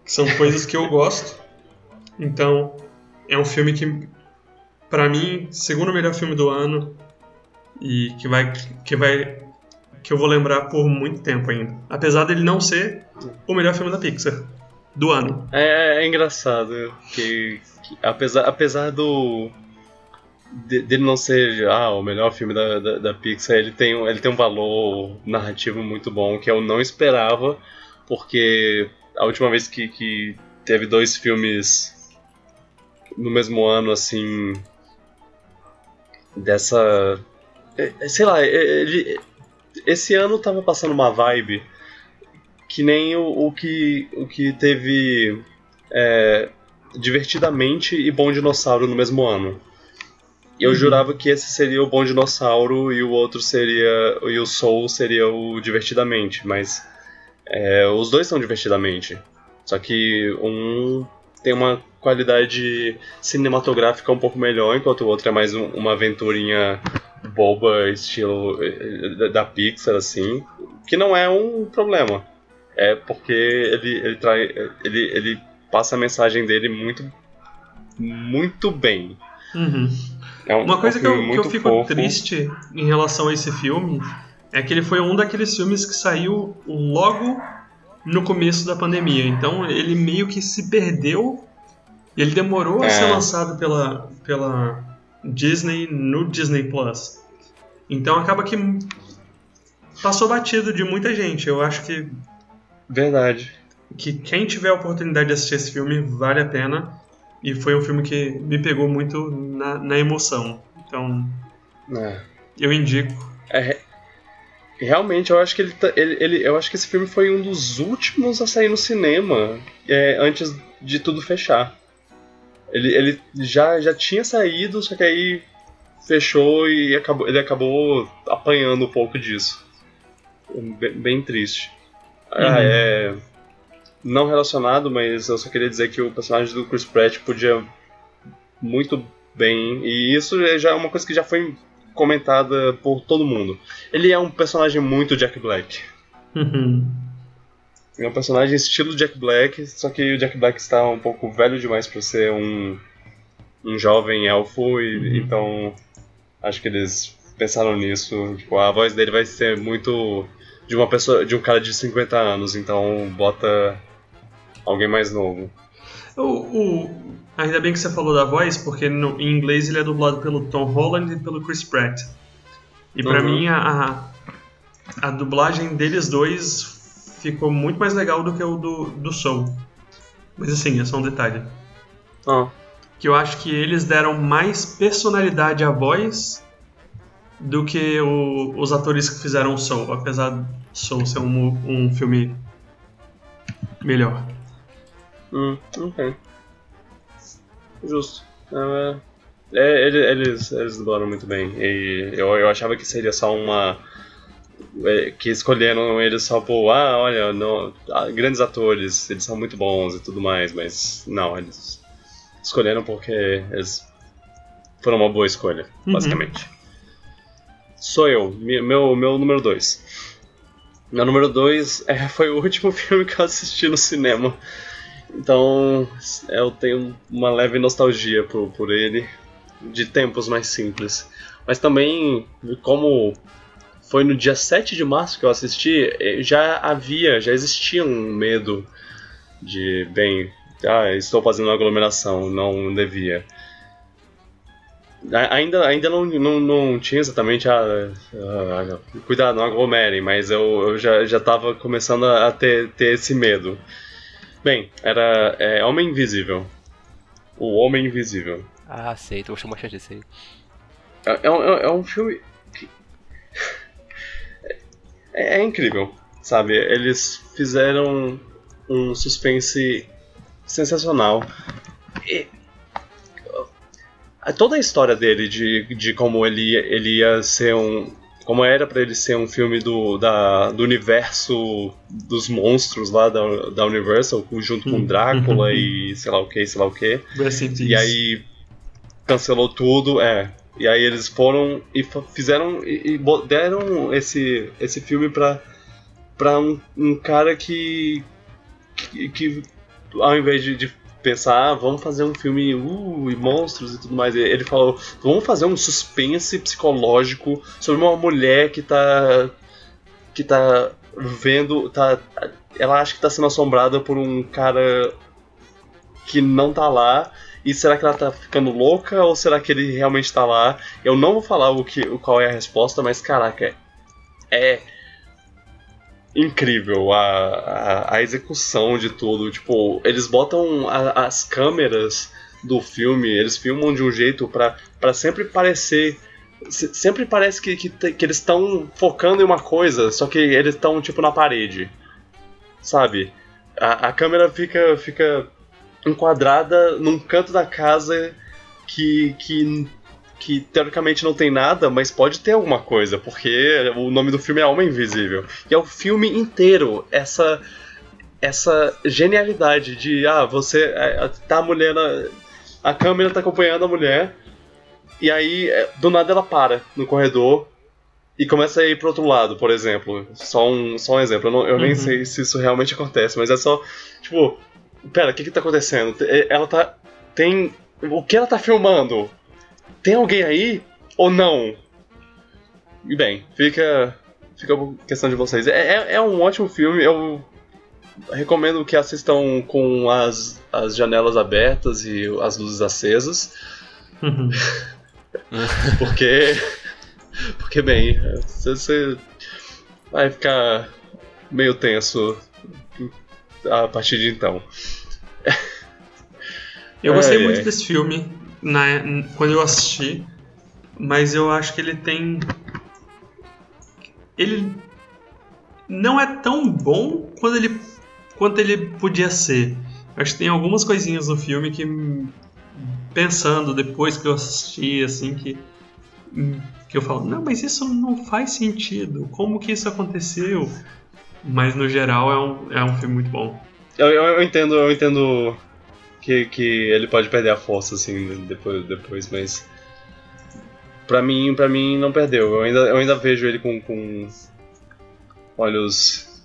são coisas que eu gosto. Então, é um filme que para mim, segundo melhor filme do ano e que vai que vai que eu vou lembrar por muito tempo ainda. Apesar dele não ser o melhor filme da Pixar do ano.
É, é engraçado que, que apesar apesar do dele não ser ah, o melhor filme da, da, da, Pixar, ele tem, ele tem um valor narrativo muito bom que eu não esperava, porque a última vez que, que teve dois filmes no mesmo ano, assim, dessa. É, é, sei lá, ele, esse ano tava passando uma vibe que nem o, o que, o que teve é, Divertidamente e Bom Dinossauro no mesmo ano. Eu uhum. jurava que esse seria o Bom Dinossauro e o outro seria. E o Soul seria o Divertidamente, mas. É, os dois são Divertidamente. Só que um tem uma qualidade cinematográfica um pouco melhor, enquanto o outro é mais um, uma aventurinha boba, estilo eh, da Pixar, assim. Que não é um problema. É porque ele, ele, trai, ele, ele passa a mensagem dele muito, muito bem.
Uhum. É um, Uma coisa um que, eu, que eu fico fofo. triste em relação a esse filme é que ele foi um daqueles filmes que saiu logo no começo da pandemia. Então ele meio que se perdeu. Ele demorou é. a ser lançado pela, pela Disney no Disney Plus. Então acaba que passou batido de muita gente. Eu acho que.
Verdade.
Que quem tiver a oportunidade de assistir esse filme vale a pena. E foi um filme que me pegou muito na, na emoção. Então, é. eu indico.
É, realmente, eu acho que ele, tá, ele, ele, eu acho que esse filme foi um dos últimos a sair no cinema é, antes de tudo fechar. Ele, ele já, já tinha saído, só que aí fechou e acabou, ele acabou apanhando um pouco disso. Bem, bem triste. Ah, uhum. É não relacionado, mas eu só queria dizer que o personagem do Chris Pratt podia muito bem, e isso já é uma coisa que já foi comentada por todo mundo. Ele é um personagem muito Jack Black.
Uhum.
É um personagem estilo Jack Black, só que o Jack Black está um pouco velho demais para ser um, um jovem elfo, e, uhum. então Acho que eles pensaram nisso. Tipo, a voz dele vai ser muito de uma pessoa, de um cara de 50 anos, então bota alguém mais novo.
O, o, ainda bem que você falou da voz, porque no, em inglês ele é dublado pelo Tom Holland e pelo Chris Pratt. E para uhum. mim a, a dublagem deles dois ficou muito mais legal do que o do, do Soul. Mas assim, é só um detalhe.
Oh.
Que eu acho que eles deram mais personalidade à voz do que o, os atores que fizeram Soul, apesar de Soul ser um, um filme melhor.
Hum, ok. Justo. É, é, eles, eles dublaram muito bem. E eu, eu achava que seria só uma. É, que escolheram eles só por. Ah, olha, não, ah, grandes atores, eles são muito bons e tudo mais, mas não, eles escolheram porque eles foram uma boa escolha, uhum. basicamente. Sou eu, meu, meu número 2. Meu número 2 é, foi o último filme que eu assisti no cinema. Então eu tenho uma leve nostalgia por, por ele, de tempos mais simples. Mas também, como foi no dia 7 de março que eu assisti, eh, já havia, já existia um medo de, bem, ah, estou fazendo uma aglomeração, não devia. Ainda, ainda não, não, não tinha exatamente a, a, a, Cuidado, não aglomerem, mas eu, eu já, já tava começando a ter, ter esse medo. Bem, era é, Homem Invisível. O Homem Invisível.
Ah, sei, tu gostou bastante desse aí.
É, é, é, é um filme. Que... É, é, incrível, sabe? Eles fizeram um suspense sensacional. E... Toda a história dele, de, de como ele, ele ia ser um, como era para ele ser um filme do, da, do universo dos monstros lá da, da Universal, junto com hum. Drácula uhum. e sei lá o que, sei lá o que. E aí cancelou tudo, é. E aí eles foram e fizeram e, e deram esse, esse filme pra, pra um, um cara que, que, que ao invés de, de pensar, ah, vamos fazer um filme uh, e monstros e tudo mais. Ele falou, vamos fazer um suspense psicológico sobre uma mulher que tá que tá vendo, tá ela acha que tá sendo assombrada por um cara que não tá lá. E será que ela tá ficando louca ou será que ele realmente tá lá? Eu não vou falar o que, qual é a resposta, mas caraca, é incrível a, a, a, execução de tudo. Tipo, eles botam a, as câmeras do filme, eles filmam de um jeito para sempre parecer. Sempre parece que, que, que eles estão focando em uma coisa, só que eles estão tipo na parede. Sabe? A, a câmera fica, fica enquadrada num canto da casa que, que que teoricamente não tem nada, mas pode ter alguma coisa, porque o nome do filme é Alma Invisível. E é o filme inteiro essa essa genialidade de ah, você é, tá a mulher na, a câmera tá acompanhando a mulher e aí é, do nada ela para no corredor e começa a ir pro outro lado, por exemplo. Só um, só um exemplo. Eu, não, eu uhum. nem sei se isso realmente acontece, mas é só tipo, pera, o que que tá acontecendo? Ela tá tem o que ela tá filmando? Tem alguém aí ou não? E bem, fica, fica a questão de vocês. É, é, é um ótimo filme, eu recomendo que assistam com as, as janelas abertas e as luzes acesas. Uhum. porque. Porque, bem, você vai ficar meio tenso a partir de então.
Eu gostei é, muito é. desse filme na, quando eu assisti, mas eu acho que ele tem. Ele não é tão bom quanto ele, quanto ele podia ser. Acho que tem algumas coisinhas no filme que, pensando depois que eu assisti, assim, que, que eu falo, não, mas isso não faz sentido. Como que isso aconteceu? Mas no geral é um, é um filme muito bom.
Eu, eu, eu entendo, eu entendo que, que ele pode perder a força assim depois, depois mas para mim, para mim não perdeu. Eu ainda, eu ainda vejo ele com, com olhos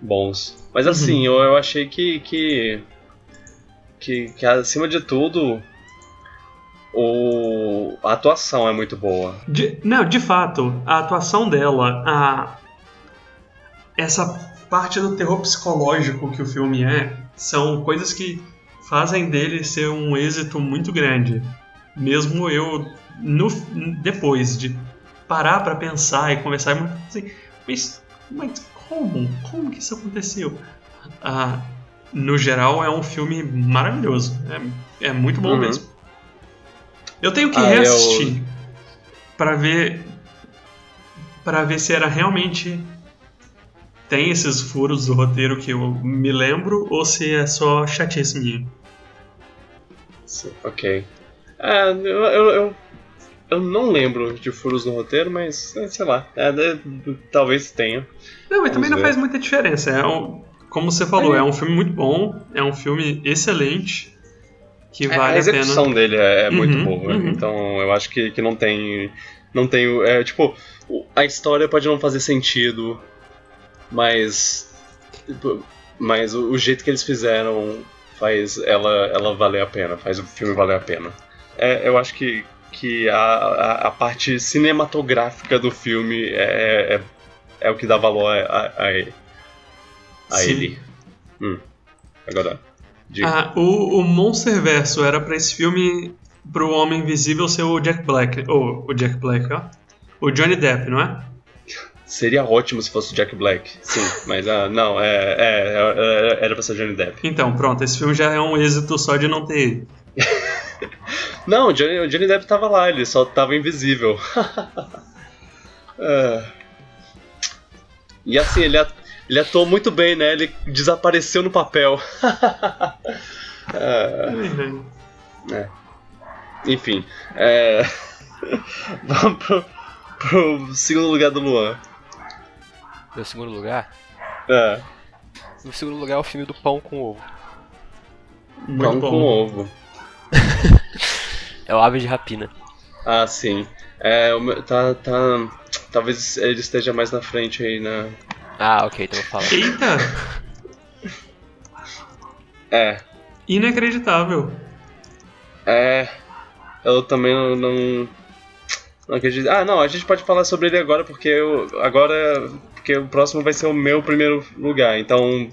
bons. Mas uhum. assim, eu, eu achei que, que, que que acima de tudo o, a atuação é muito boa.
De, não, de fato, a atuação dela, a, essa parte do terror psicológico que o filme é, são coisas que fazem dele ser um êxito muito grande. Mesmo eu, no, depois de parar para pensar e conversar, assim, mas, mas como? Como que isso aconteceu? Ah, no geral, é um filme maravilhoso. É, é muito bom uhum. mesmo. Eu tenho que ah, reassistir eu... para ver para ver se era realmente tem esses furos do roteiro que eu me lembro ou se é só chatice minha.
Ok. Ah, eu, eu, eu, eu, não lembro de furos no roteiro, mas é, sei lá. É, é, talvez tenha.
Não, mas também não faz muita diferença. É um, como você falou, é. é um filme muito bom, é um filme excelente. Que é, vale
a execução a pena. dele é, é muito uhum, boa. Uhum. Então eu acho que, que não tem. Não tem. É, tipo, a história pode não fazer sentido, mas. Mas o, o jeito que eles fizeram faz ela, ela valer a pena, faz o filme valer a pena. É, eu acho que, que a, a, a, parte cinematográfica do filme é, é, é o que dá valor a, a, a ele. Hum. Agora.
Ah, o, o Monster Verso era para esse filme pro Homem Invisível ser o Jack Black. Ou oh, o Jack Black, ó. O Johnny Depp, não é?
Seria ótimo se fosse Jack Black, sim, mas uh, não, é, é, é, era pra ser Johnny Depp.
Então, pronto, esse filme já é um êxito só de não ter ele.
não, o Johnny, o Johnny Depp tava lá, ele só tava invisível. é. E assim, ele, ele atuou muito bem, né? Ele desapareceu no papel. é. É. Enfim, é... vamos pro, pro segundo lugar do Luan.
Meu segundo lugar?
É.
Meu segundo lugar é o filme do Pão com Ovo.
Muito pão bom. com Ovo.
é o Ave de Rapina.
Ah, sim. É, tá, tá. Talvez ele esteja mais na frente aí na.
Ah, ok, então vou falar.
Eita!
É.
Inacreditável.
É. Eu também não, não, Ah, não, a gente pode falar sobre ele agora porque eu, agora porque o próximo vai ser o meu primeiro lugar. Então.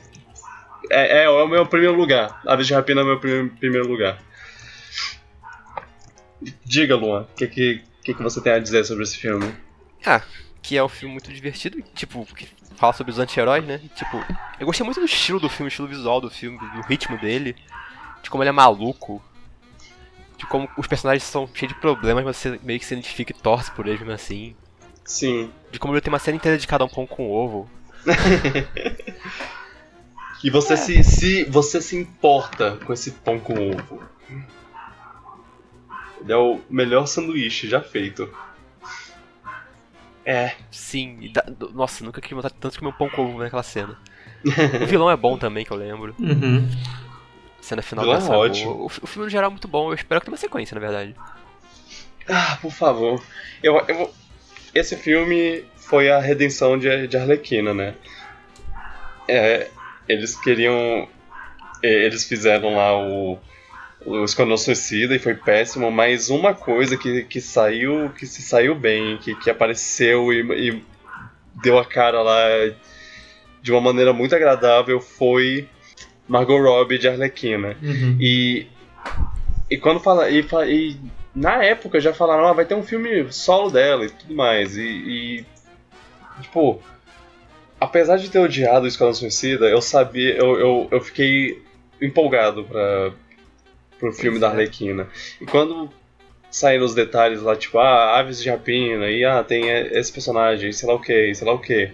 É, é, é o meu primeiro lugar. Aves de Rapina é o meu primeiro, primeiro lugar. Diga, Luan, o que, que, que, que você tem a dizer sobre esse filme?
Ah, que é um filme muito divertido, tipo, que fala sobre os anti-heróis, né? Tipo, eu gostei muito do estilo do filme, estilo visual do filme, do ritmo dele, de como ele é maluco, de como os personagens são cheios de problemas, mas você meio que se identifica e torce por eles mesmo assim.
Sim.
De como ele tem uma série inteira dedicada a um pão com ovo.
e você é. se, se você se importa com esse pão com ovo. Ele é o melhor sanduíche já feito.
É. Sim, dá, nossa, nunca queria vontade tanto comer um pão com ovo naquela cena. o vilão é bom também, que eu lembro.
Uhum.
Cena final dessa é ótimo. O, o, filme no geral é muito bom, eu espero que tenha uma sequência, na verdade.
Ah, por favor. Eu, eu, esse filme foi a redenção de, de Arlequina, né? É, eles queriam. Eles fizeram lá o, o Esquadrão Suicida e foi péssimo, mas uma coisa que, que saiu, que se saiu bem, que, que apareceu e, e deu a cara lá de uma maneira muito agradável foi Margot Robbie de Arlequina.
Uhum.
E, e quando fala. E, e na época já falaram, ah, vai ter um filme solo dela e tudo mais. E, e tipo, apesar de ter odiado o Esquadrão Suicida, eu sabia, eu, eu, eu fiquei empolgado para pro filme da Arlequina. E quando saíram os detalhes lá, tipo, ah, aves de rapina, e ah, tem esse personagem, sei lá o que, sei lá o que.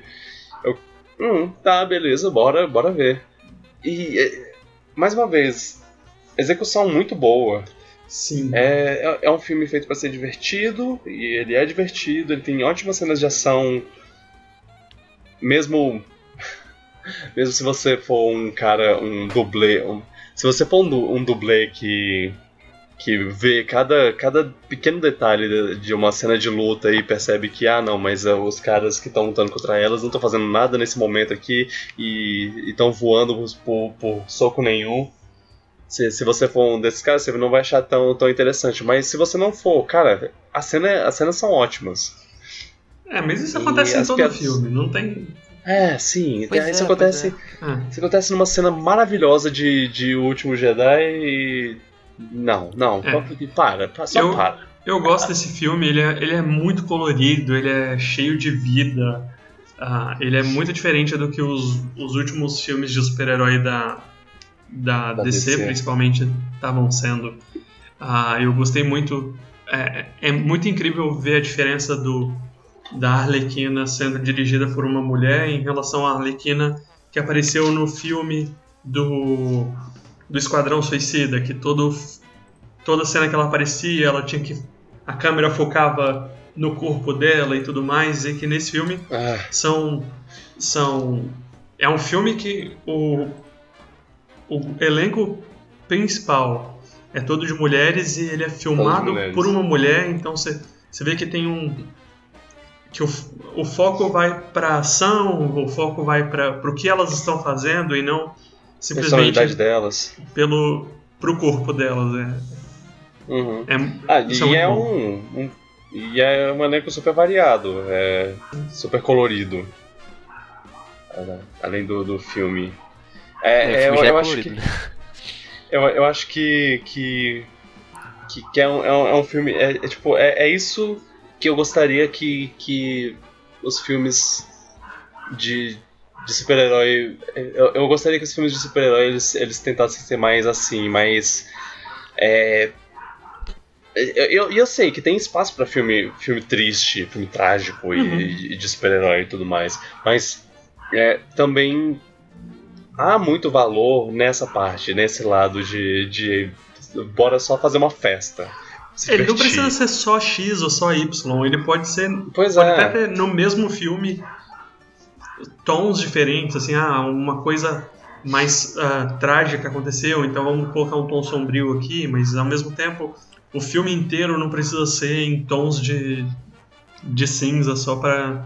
Eu, hum, tá, beleza, bora, bora ver. E, mais uma vez, execução muito boa.
Sim.
É, é, é um filme feito para ser divertido, e ele é divertido, ele tem ótimas cenas de ação. Mesmo. Mesmo se você for um cara, um dublê. Um, se você for um, um dublê que. Que vê cada, cada pequeno detalhe de, de uma cena de luta e percebe que, ah, não, mas uh, os caras que estão lutando contra elas não estão fazendo nada nesse momento aqui e estão voando por, por soco nenhum Se, se você for um desses caras, você não vai achar tão, tão interessante. Mas se você não for, cara, a cena, as cenas são ótimas.
É, mas isso acontece em todo piadas... filme, não tem.
É, sim. Pois isso, é, acontece, é. Ah. isso acontece numa cena maravilhosa de, de O Último Jedi e. Não, não. É. Para, só
eu,
para.
Eu gosto desse filme, ele é, ele é muito colorido, ele é cheio de vida. Uh, ele é muito diferente do que os, os últimos filmes de super-herói da, da, da DC, DC, principalmente, estavam sendo. Uh, eu gostei muito. É, é, muito incrível ver a diferença do, da Arlequina sendo dirigida por uma mulher em relação à Arlequina que apareceu no filme do, do Esquadrão Suicida, que todo, toda cena que ela aparecia, ela tinha que. a câmera focava no corpo dela e tudo mais, e que nesse filme ah. são. são. É um filme que o, o elenco principal é todo de mulheres e ele é filmado por uma mulher, então você vê que tem um. que o, o foco vai para ação, o foco vai para o que elas estão fazendo e não simplesmente
delas.
pelo pro corpo delas. É.
Uhum. É, ah, e é, é um, um, e é um elenco super variado, é super colorido. Além do, do filme. É, é, eu, eu acho que. Eu, eu acho que. que, que, que é, um, é, um, é um filme. É, é, tipo, é, é isso que eu gostaria que, que os filmes de, de super-herói. Eu, eu gostaria que os filmes de super-herói eles, eles tentassem ser mais assim, mais. É, eu, eu sei que tem espaço para filme, filme triste, filme trágico uhum. e, e, de super-herói e tudo mais, mas é, também há muito valor nessa parte, nesse lado de, de bora só fazer uma festa.
Ele não precisa ser só X ou só Y, ele pode ser. Pois pode é. até ter no mesmo filme tons diferentes, assim, ah, uma coisa mais uh, trágica aconteceu, então vamos colocar um tom sombrio aqui, mas ao mesmo tempo o filme inteiro não precisa ser em tons de, de cinza só para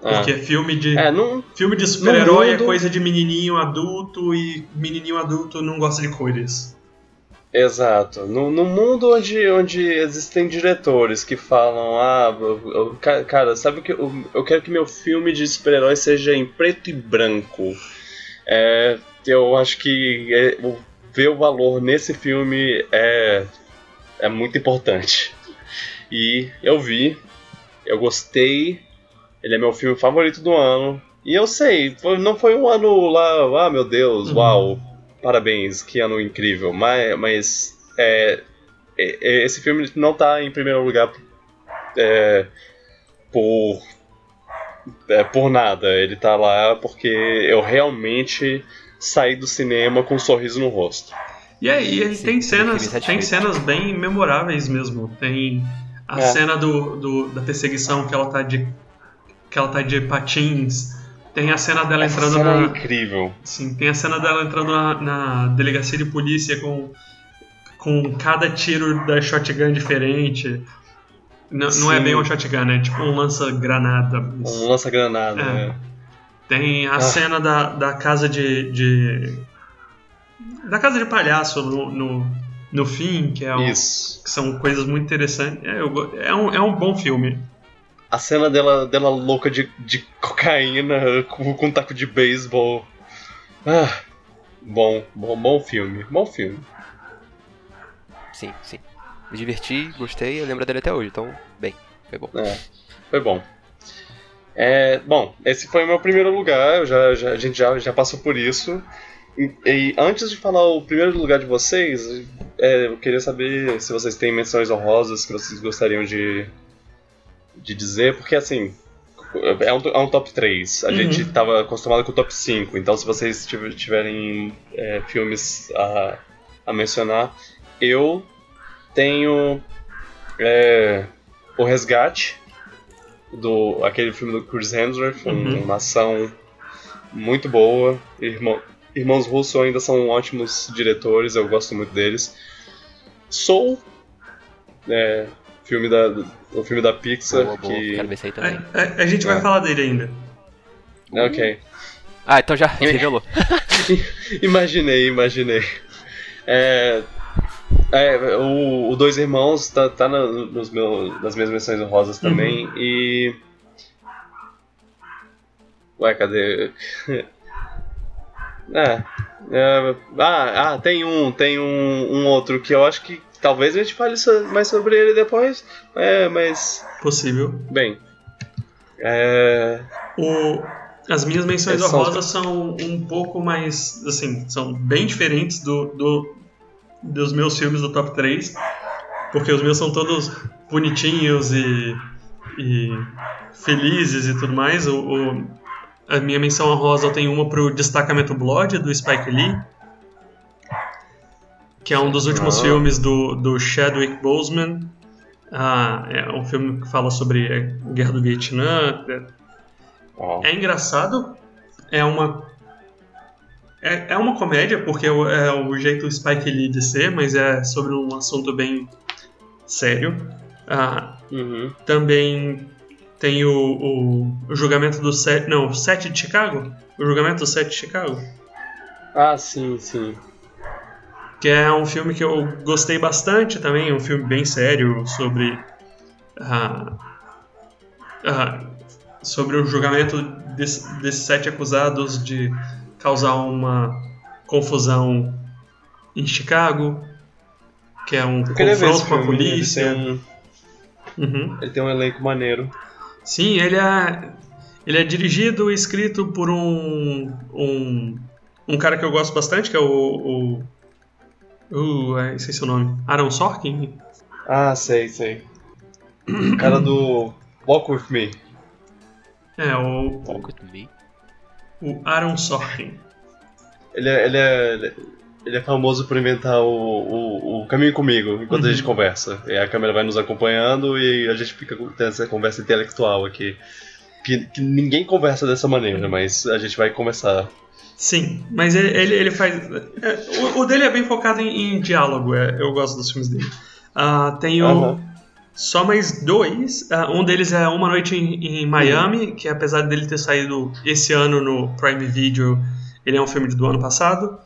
porque é. filme de é, não, filme de super-herói é é coisa de menininho adulto e menininho adulto não gosta de cores.
Exato. No, no mundo onde, onde existem diretores que falam, ah, eu, eu, cara, sabe o que eu, eu quero que meu filme de super-herói seja em preto e branco. É, eu acho que é, ver o valor nesse filme é, é muito importante. E eu vi, eu gostei, ele é meu filme favorito do ano. E eu sei, não foi um ano lá, ah meu Deus, uhum. uau, parabéns, que ano incrível. Mas, mas é, é, é esse filme não tá em primeiro lugar é, por, é, por nada. Ele tá lá porque eu realmente saí do cinema com um sorriso no rosto.
E aí, ele Sim, tem cenas, tem cenas bem memoráveis mesmo. Tem a é. cena do, do, da perseguição que ela tá de que ela tá de patins. Tem a cena dela Essa entrando cena
na. É incrível.
Sim, tem a cena dela entrando na, na, delegacia de polícia com, com cada tiro da shotgun diferente. Não, não é bem uma shotgun, é tipo um lança-granada.
Um lança-granada, é. é.
Tem a ah. cena da, da casa de, de. Da casa de palhaço no, no, no fim, que, é um, que são coisas muito interessantes. É, eu, é, um, é um bom filme
a cena dela, dela louca de, de cocaína com, com um taco de beisebol. Ah, bom, bom, bom filme, bom filme.
Sim, sim. Me diverti, gostei, eu lembro dele até hoje, então, bem, foi bom.
É, foi bom. É, bom, esse foi o meu primeiro lugar, eu já, já, a gente já, já passou por isso. E, e, antes de falar o primeiro lugar de vocês, é, eu queria saber se vocês têm menções honrosas que vocês gostariam de, de dizer, porque assim, é um, é um top 3. A uhum. gente estava acostumado com o top 5, então se vocês tiverem é, filmes a, a mencionar, eu tenho é, O Resgate, do aquele filme do Chris Hemsworth, uhum. uma ação muito boa. Irmão, Irmãos Russo ainda são ótimos diretores, eu gosto muito deles. Soul, é, filme da, o filme da Pixar. Boa, boa. que...
Quero ver isso aí também.
A, a, a gente vai é. falar dele ainda.
Ok.
Ah, então já revelou.
imaginei, imaginei. É, é, o, o Dois Irmãos tá, tá na, nos meus, nas minhas menções honrosas também. Uhum. E. Ué, cadê? é, é, ah, ah, tem um, tem um, um outro que eu acho que talvez a gente fale mais sobre ele depois. É, mas.
Possível.
Bem. É...
O, as minhas menções honrosas são um pouco mais. Assim, são bem diferentes do, do, dos meus filmes do top 3, porque os meus são todos bonitinhos e, e felizes e tudo mais. O, o, a minha menção honrosa eu tenho uma pro Destacamento Blood, do Spike Lee, que é um dos últimos ah. filmes do, do Chadwick Boseman. Ah, é um filme que fala sobre a Guerra do Vietnã. É, é engraçado, é uma é, é uma comédia, porque é, o jeito Spike Lee de ser, mas é sobre um assunto bem sério. Ah, uhum. Também tem o, o, o, julgamento do set, não, set de Chicago? O julgamento do set de Chicago.
Ah, sim, sim.
Que é um filme que eu gostei bastante também, um filme bem sério sobre ah, ah, sobre o julgamento desses desse sete acusados de causar uma confusão em Chicago, que é um confronto com a polícia.
Ele tem, um, uhum. ele tem um elenco maneiro.
Sim, ele é, ele é dirigido e escrito por um, um, um cara que eu gosto bastante, que é o. o uh, é, esqueci o nome. Aaron Sorkin?
Ah, sei, sei. O cara do Walk With Me.
É, o. Walk With Me? o Aaron Sorkin.
Ele é, ele é, ele é famoso por inventar o, o, o caminho comigo enquanto uhum. a gente conversa. E a câmera vai nos acompanhando e a gente fica tendo essa conversa intelectual aqui. Que, que ninguém conversa dessa maneira, mas a gente vai conversar.
Sim, mas ele, ele, ele faz. É, o, o, dele é bem focado em, em diálogo, é, eu gosto dos filmes dele. Uh, tem o. Uhum. Só mais dois. Uh, um deles é Uma Noite em, em Miami, uhum. que apesar dele ter saído esse ano no Prime Video, ele é um filme do ano passado.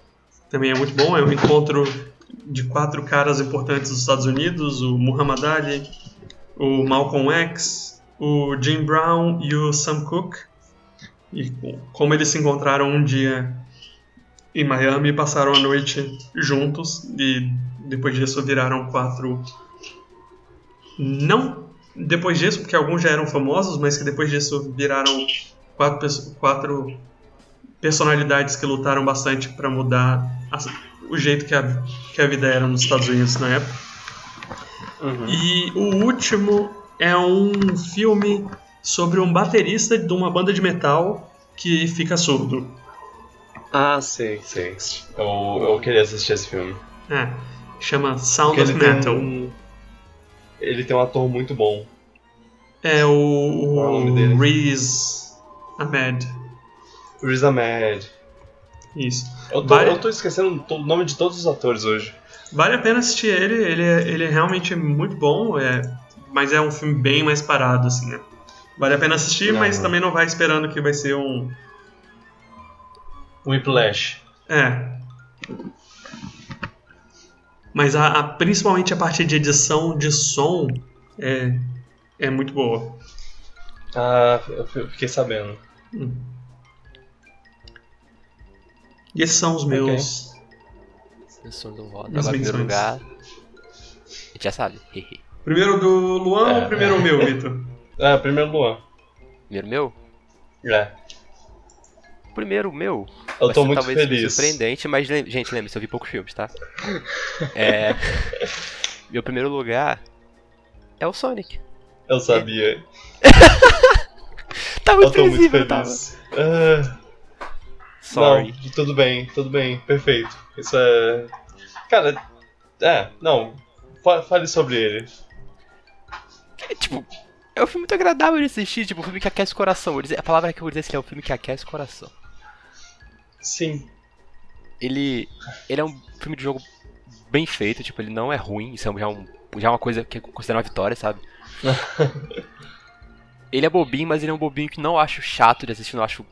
Também é muito bom. É um encontro de quatro caras importantes dos Estados Unidos: o Muhammad Ali, o Malcolm X, o Jim Brown e o Sam Cooke. E como eles se encontraram um dia em Miami e passaram a noite juntos, e depois disso viraram quatro não depois disso, porque alguns já eram famosos, mas que depois disso viraram quatro, quatro personalidades que lutaram bastante para mudar a, o jeito que a, que a vida era nos Estados Unidos na época. Uhum. E o último é um filme sobre um baterista de uma banda de metal que fica surdo.
Ah, sei, sei. Eu, eu queria assistir esse filme.
É, chama Sound of Metal. Um
ele tem um ator muito bom.
É o, o Riz Ahmed.
Riz Ahmed.
Isso.
Eu tô, vale... eu tô esquecendo o nome de todos os atores hoje.
Vale a pena assistir ele, ele é, ele é realmente muito bom, é, mas é um filme bem mais parado, assim, né? Vale a pena assistir, não, mas não. também não vai esperando que vai ser um.
Um Whiplash.
É. Mas a, a, principalmente a parte de edição de som é, é muito boa.
Ah, eu fiquei sabendo. Hum.
E esses são os meus.
Okay. do Roda. Agora, primeiro lugar. A gente já sabe.
primeiro do Luan é, ou primeiro é. o meu, Vitor?
É, primeiro Luan.
Primeiro meu?
É.
Primeiro meu.
Eu tô muito talvez feliz.
surpreendente, mas gente, lembre-se, eu vi poucos filmes, tá? É. meu primeiro lugar é o Sonic.
Eu sabia.
Tá muito eu tô muito feliz. Tava.
Uh... Sorry. Não, tudo bem, tudo bem, perfeito. Isso é. Cara, é, não. Fale sobre ele.
É, tipo, é um filme muito agradável de assistir, tipo, um filme que aquece o coração. A palavra que eu vou dizer é que é um filme que aquece o coração.
Sim.
Ele. Ele é um filme de jogo bem feito, tipo, ele não é ruim, isso é já, um, já é uma coisa que é considerada uma vitória, sabe? ele é bobinho, mas ele é um bobinho que não acho chato de assistir, não acho,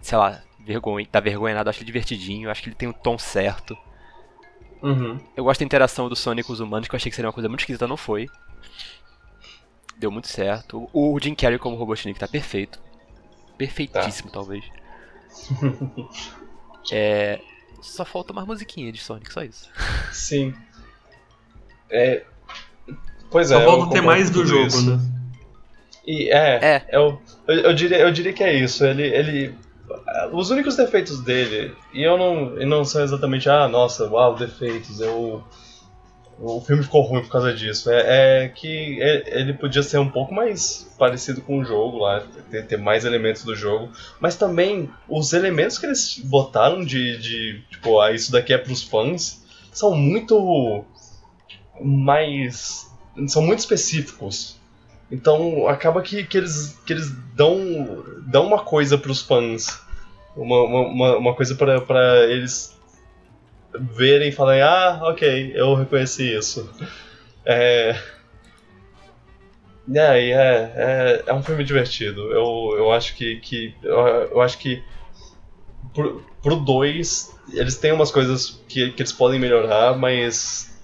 sei lá, vergonha, dá vergonha nada, acho ele divertidinho, acho que ele tem o um tom certo.
Uhum.
Eu gosto da interação do Sonic com os humanos, que eu achei que seria uma coisa muito esquisita, não foi. Deu muito certo. O Jim Carrey como Robotnik tá perfeito. Perfeitíssimo, tá. talvez. é, só falta uma musiquinha de Sonic, só isso.
Sim. É, pois
é.
Só
falta ter mais do jogo, isso. né?
E é, é. Eu, eu, eu, diria, eu diria que é isso. Ele, ele os únicos defeitos dele, e eu não, e não são exatamente, ah, nossa, uau, defeitos, eu, o filme ficou ruim por causa disso, é, é que ele podia ser um pouco mais parecido com o jogo lá, ter, ter, mais elementos do jogo, mas também os elementos que eles botaram de, de tipo, ah, isso daqui é pros fãs, são muito mais. são muito específicos. Então acaba que, que, eles, que eles dão, dão uma coisa para os fãs. Uma, uma, uma coisa para eles verem e falarem: Ah, ok, eu reconheci isso. É. É, é, é, é um filme divertido. Eu, eu acho que. que eu, eu acho que. Pro, pro 2, eles têm umas coisas que, que eles podem melhorar, mas.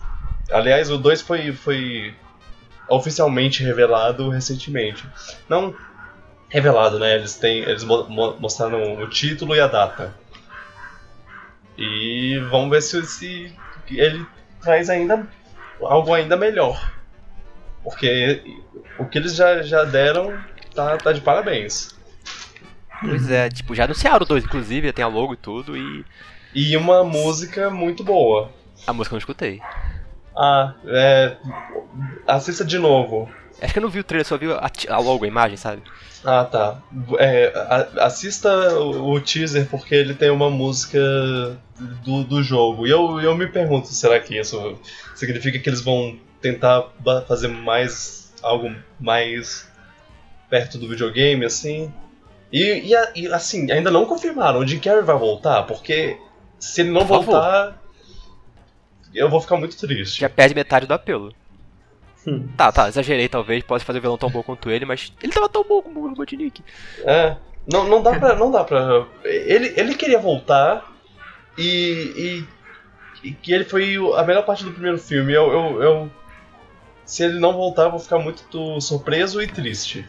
Aliás, o 2 foi, foi oficialmente revelado recentemente. Não revelado, né? Eles têm, eles mo mostraram o título e a data. E vamos ver se, se ele traz ainda algo ainda melhor. Porque o que eles já, já deram tá, tá de parabéns.
Pois é, tipo, já anunciaram o 2, inclusive, tem a logo e tudo, e.
E uma música muito boa.
A música eu não escutei.
Ah, é. Assista de novo.
Acho que eu não vi o trailer, só vi a, a logo, a imagem, sabe?
Ah, tá. É, a, assista o, o, teaser porque ele tem uma música do, do jogo. E eu, eu me pergunto, será que isso significa que eles vão tentar fazer mais. algo mais perto do videogame, assim? E, e, e assim, ainda não confirmaram, o Jim Carrey vai voltar, porque se ele não Por voltar. Favor eu vou ficar muito triste.
Já perde metade do apelo. Hum. Tá, tá, exagerei talvez, pode fazer o vilão tão bom quanto ele, mas ele tava tão bom como o Robotnik.
É, não, não dá pra. Não dá pra. Ele, ele queria voltar e, e, e que ele foi a melhor parte do primeiro filme. Eu, eu, eu, se ele não voltar, eu vou ficar muito surpreso e triste.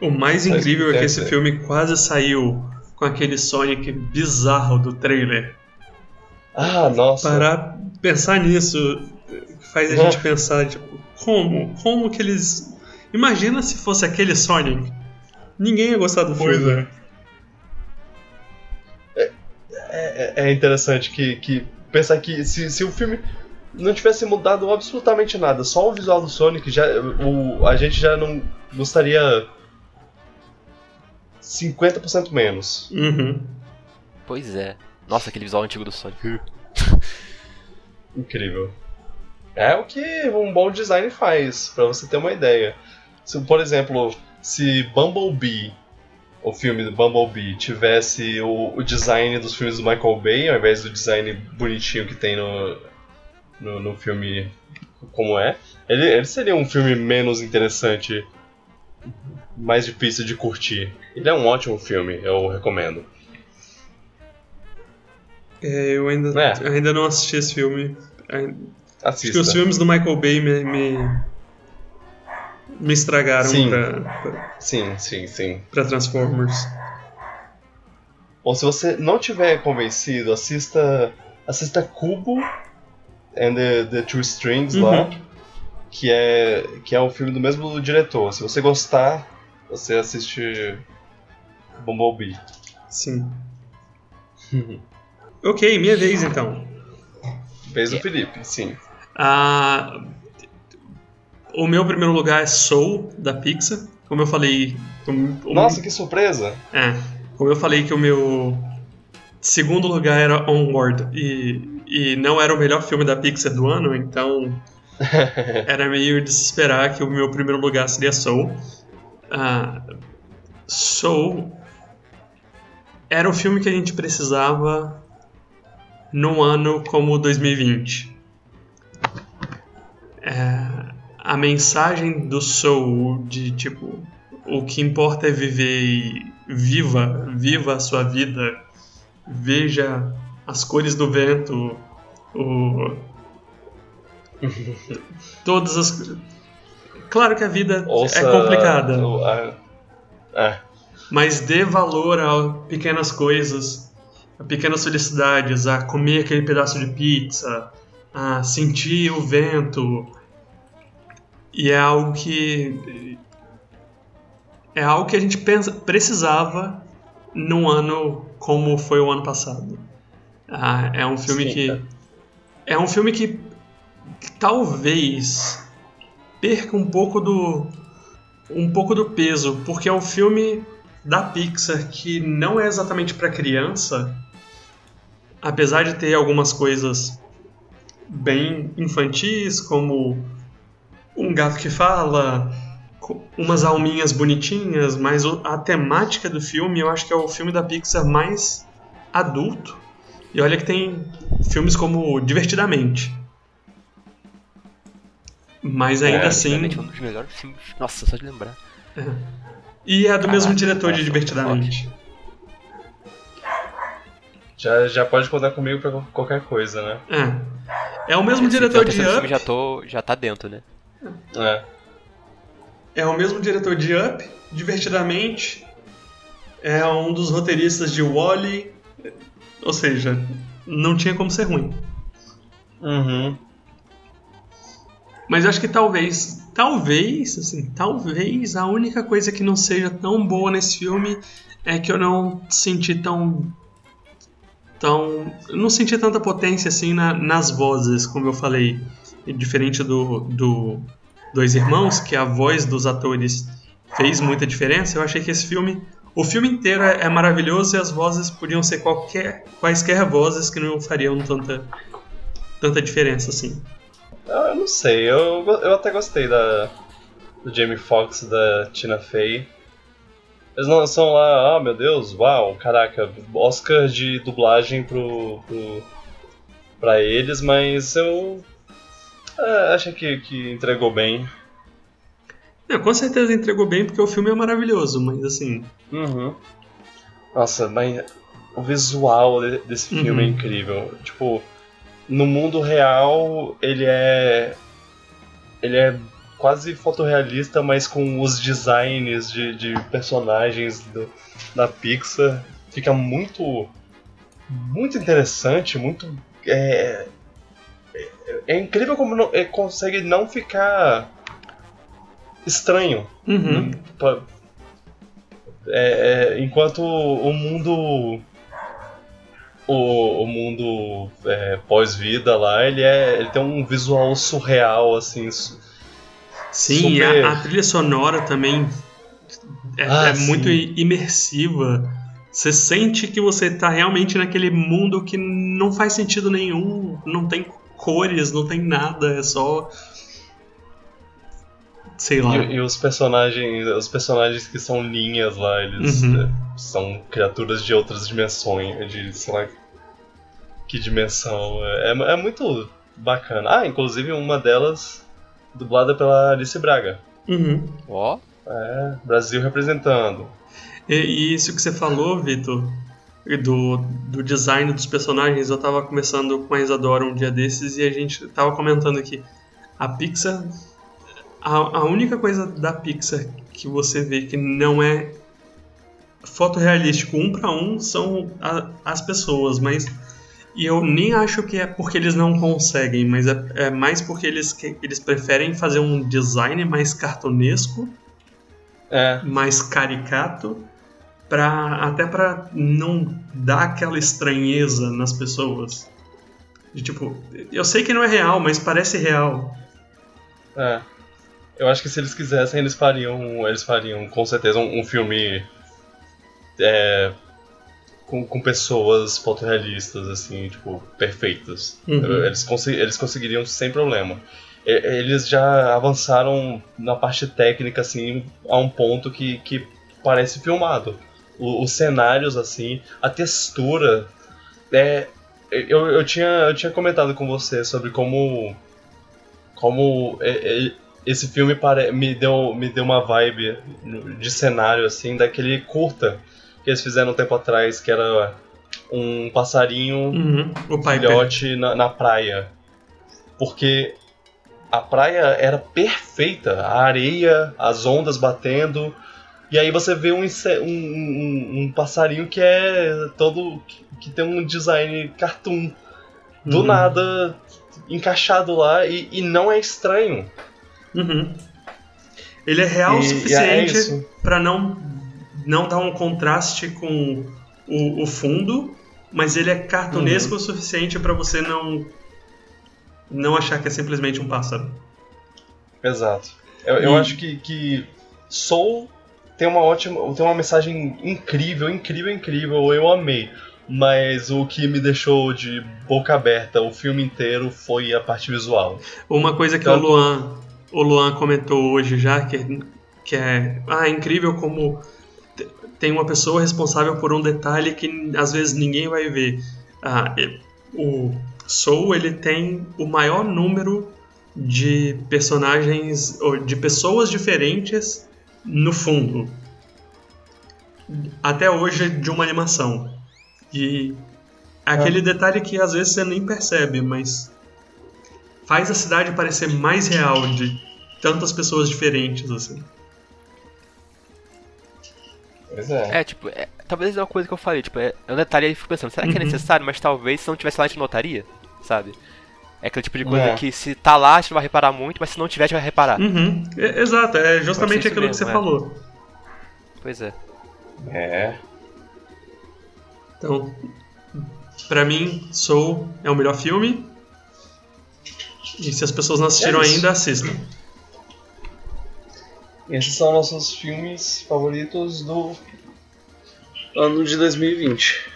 O mais incrível é que esse filme quase saiu com aquele Sonic bizarro do trailer.
Ah, nossa.
Parar pensar nisso faz a gente pensar, tipo, como? Como que eles. Imagina se fosse aquele Sonic. Ninguém ia gostar do pois filme.
É. É, é interessante que, que pensar que se, se o filme não tivesse mudado absolutamente nada, só o visual do Sonic, já, o, a gente já não gostaria 50% menos.
Uhum.
Pois é. Nossa, aquele visual antigo do Sonic.
Incrível. É o que um bom design faz, para você ter uma ideia. Se, por exemplo, se Bumblebee, o filme do Bumblebee, tivesse o, o design dos filmes do Michael Bay, ao invés do design bonitinho que tem no, no, no filme como é, ele, ele seria um filme menos interessante, mais difícil de curtir. Ele é um ótimo filme, eu recomendo.
É, eu ainda, é. ainda não assisti esse filme. Assista. Acho que os filmes do Michael Bay me, me, me estragaram
sim.
Pra, pra,
sim, sim, sim.
Pra Transformers.
Bom, se você não tiver convencido, assista assista Cubo and the, the Two Strings uhum. lá, que é que é um filme do mesmo diretor. Se você gostar, você assiste Bumblebee.
Sim. ok, minha vez então.
Vez do Felipe, sim.
Ah, o meu primeiro lugar é Soul, da Pixar. Como eu falei.
Nossa, que surpresa!
É. Como eu falei que o meu segundo lugar era Onward e, e não era o melhor filme da Pixar do ano, então era meio de se esperar que o meu primeiro lugar seria Soul. Uh, Soul era o filme que a gente precisava num ano como 2020. É, a mensagem do Soul de tipo o que importa é viver e viva, viva a sua vida, veja as cores do vento, O... Todas as. Claro que a vida Ouça é complicada. É. Mas dê valor a pequenas coisas, a pequenas felicidades, a comer aquele pedaço de pizza, a sentir o vento. E é algo que. É algo que a gente pensa, precisava num ano como foi o ano passado. Ah, é um filme Sim, que. É. é um filme que, que talvez perca um pouco do. um pouco do peso, porque é um filme da Pixar que não é exatamente para criança, apesar de ter algumas coisas bem infantis, como um gato que fala, umas alminhas bonitinhas, mas a temática do filme eu acho que é o filme da Pixar mais adulto. E olha que tem filmes como Divertidamente. Mas ainda é, assim.
É um dos melhores filmes. Nossa, só de lembrar.
É. E é do mesmo diretor de Divertidamente.
Já, já pode contar comigo pra qualquer coisa, né?
É. É o mesmo diretor de Up.
Já, tô, já tá dentro, né?
É.
É o mesmo diretor de Up, Divertidamente. É um dos roteiristas de Wally. Ou seja, não tinha como ser ruim.
Uhum.
Mas acho que talvez, talvez, assim, talvez a única coisa que não seja tão boa nesse filme é que eu não senti tão tão não senti tanta potência assim na, nas vozes, como eu falei, diferente do, do Dois Irmãos, que a voz dos atores fez muita diferença. Eu achei que esse filme, o filme inteiro é, é maravilhoso e as vozes podiam ser qualquer quaisquer vozes que não fariam tanta tanta diferença assim.
Ah, eu não sei, eu, eu até gostei da, do Jamie Foxx da Tina Fey. Eles não são lá, ah meu Deus, uau, caraca, Oscar de dublagem pro, pro, pra eles, mas eu é, achei que, que entregou bem.
É, com certeza entregou bem porque o filme é maravilhoso, mas assim.
Uhum. Nossa, mas o visual desse filme é uhum. é incrível. Tipo, no mundo real ele é ele é quase fotorrealista, mas com os designs de, de personagens do, da Pixar fica muito muito interessante, muito é, é, incrível como não, é, consegue não ficar estranho.
Uhum.
É, é, enquanto o mundo o, o mundo é, pós-vida lá, ele, é, ele tem um visual surreal, assim. Su
sim, super... a, a, trilha sonora também é, ah, é muito imersiva. Você sente que você está realmente naquele mundo que não faz sentido nenhum, não tem cores, não tem nada, é só sei lá.
E, e, os personagens, os personagens que são linhas lá, eles uhum. é, são criaturas de outras dimensões, de sei lá que dimensão. É, é muito bacana. Ah, inclusive uma delas dublada pela Alice Braga.
Uhum.
Ó.
É, Brasil representando.
E, e isso que você falou, Vitor, do, do design dos personagens, eu tava conversando com a Isadora um dia desses e a gente tava comentando aqui. A Pixar a, a única coisa da Pixar que você vê que não é fotorrealístico um para um são a, as pessoas, mas e eu nem acho que é porque eles não conseguem, mas é, é mais porque eles, que, eles preferem fazer um design mais cartunesco,
é.
mais caricato, pra, até para não dar aquela estranheza nas pessoas. De tipo, eu sei que não é real, mas parece real.
É. Eu acho que se eles quisessem, eles fariam, eles fariam com certeza um, um filme é, com, com pessoas fotorrealistas, assim, tipo, perfeitas. Uhum. Eles, eles conseguiriam sem problema. Eles já avançaram na parte técnica, assim, a um ponto que, que parece filmado. Os cenários, assim, a textura. É, eu, eu, tinha, eu tinha comentado com você sobre como. Como é, é, esse filme pare... me, deu, me deu uma vibe de cenário, assim, daquele curta que eles fizeram um tempo atrás, que era um passarinho
uhum, o
filhote na, na praia. Porque a praia era perfeita, a areia, as ondas batendo. E aí você vê um, um, um, um passarinho que é todo. que tem um design cartoon. Do uhum. nada encaixado lá e, e não é estranho.
Uhum. Ele é real o suficiente é para não, não dar um contraste com o, o fundo, mas ele é cartunesco uhum. o suficiente para você não não achar que é simplesmente um pássaro.
Exato. Eu, e... eu acho que, que Soul tem uma ótima, tem uma mensagem incrível, incrível, incrível. Eu amei. Mas o que me deixou de boca aberta o filme inteiro foi a parte visual.
Uma coisa que Tanto... o Luan, o Luan comentou hoje já, que, que é ah, é incrível como tem uma pessoa responsável por um detalhe que às vezes ninguém vai ver. Ah, o Soul ele tem o maior número de personagens ou de pessoas diferentes no fundo. Até hoje de uma animação. E aquele é. detalhe que às vezes você nem percebe, mas faz a cidade parecer mais real de tantas pessoas diferentes assim.
Pois é.
É, tipo, é, talvez é uma coisa que eu falei, tipo, é, é um detalhe aí eu fico pensando, será que é uhum. é necessário? Mas talvez se não tivesse lá a gente notaria, sabe? É aquele tipo de coisa é. que se tá lá, a gente não vai reparar muito, mas se não tiver, a gente vai reparar.
Uhum. É, exato, é justamente aquilo mesmo, que você falou.
Pois é.
É.
Então, pra mim, Soul é o melhor filme. E se as pessoas não assistiram é ainda, assistam.
Esses são nossos filmes favoritos do ano de 2020.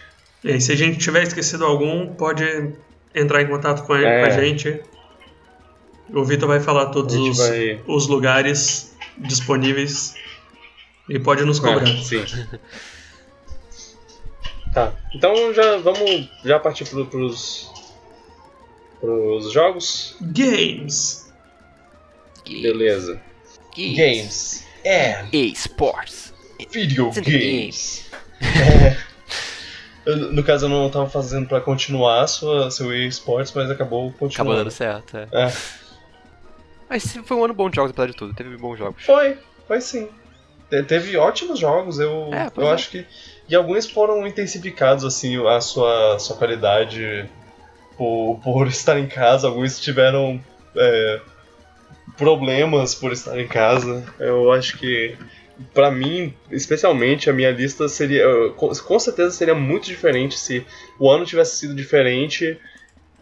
E se a gente tiver esquecido algum, pode entrar em contato com a, é. com a gente. O Vitor vai falar todos os, vai... os lugares disponíveis e pode nos cobrar. É,
sim. tá, então já vamos já partir pro, pros, pros jogos?
Games.
Beleza.
Games.
Games. É.
Esports.
Video games. É. no caso, eu não estava fazendo para continuar sua, seu eSports, mas acabou continuando.
Acabou dando certo, é.
é.
Mas foi um ano bom de jogos, apesar de tudo. Teve bons jogos.
Foi, foi sim. Te teve ótimos jogos, eu, é, eu é. acho que. E alguns foram intensificados, assim, a sua, sua qualidade por, por estar em casa, alguns tiveram é, problemas por estar em casa. Eu acho que para mim, especialmente, a minha lista seria. Com, certeza seria muito diferente se o ano tivesse sido diferente.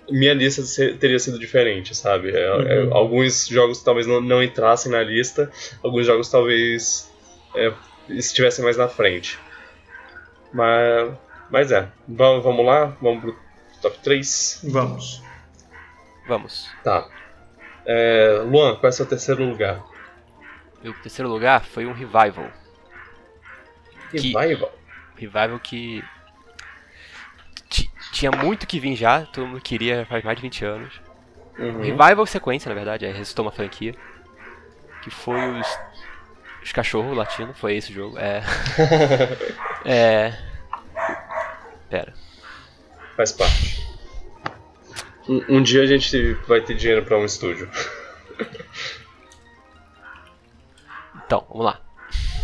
Minha lista teria sido diferente, sabe? É, é, uhum. alguns jogos talvez não, não, entrassem na lista, alguns jogos talvez é, estivessem mais na frente. Mas, mas é, vamos, vamos lá? Vamos pro top 3?
Vamos.
Vamos.
Tá. É, Luan, qual é o seu terceiro lugar?
Meu terceiro lugar foi um Revival.
Revival?
Que, revival que. Tinha muito que vir já, todo mundo queria faz mais de 20 anos. Uhum. Revival sequência, na verdade, é, ressuscitou uma franquia. Que foi os. Os cachorros latinos, foi esse jogo. É. é. Pera.
Faz parte. Um, um dia a gente vai ter dinheiro para um estúdio.
Então, vamos lá.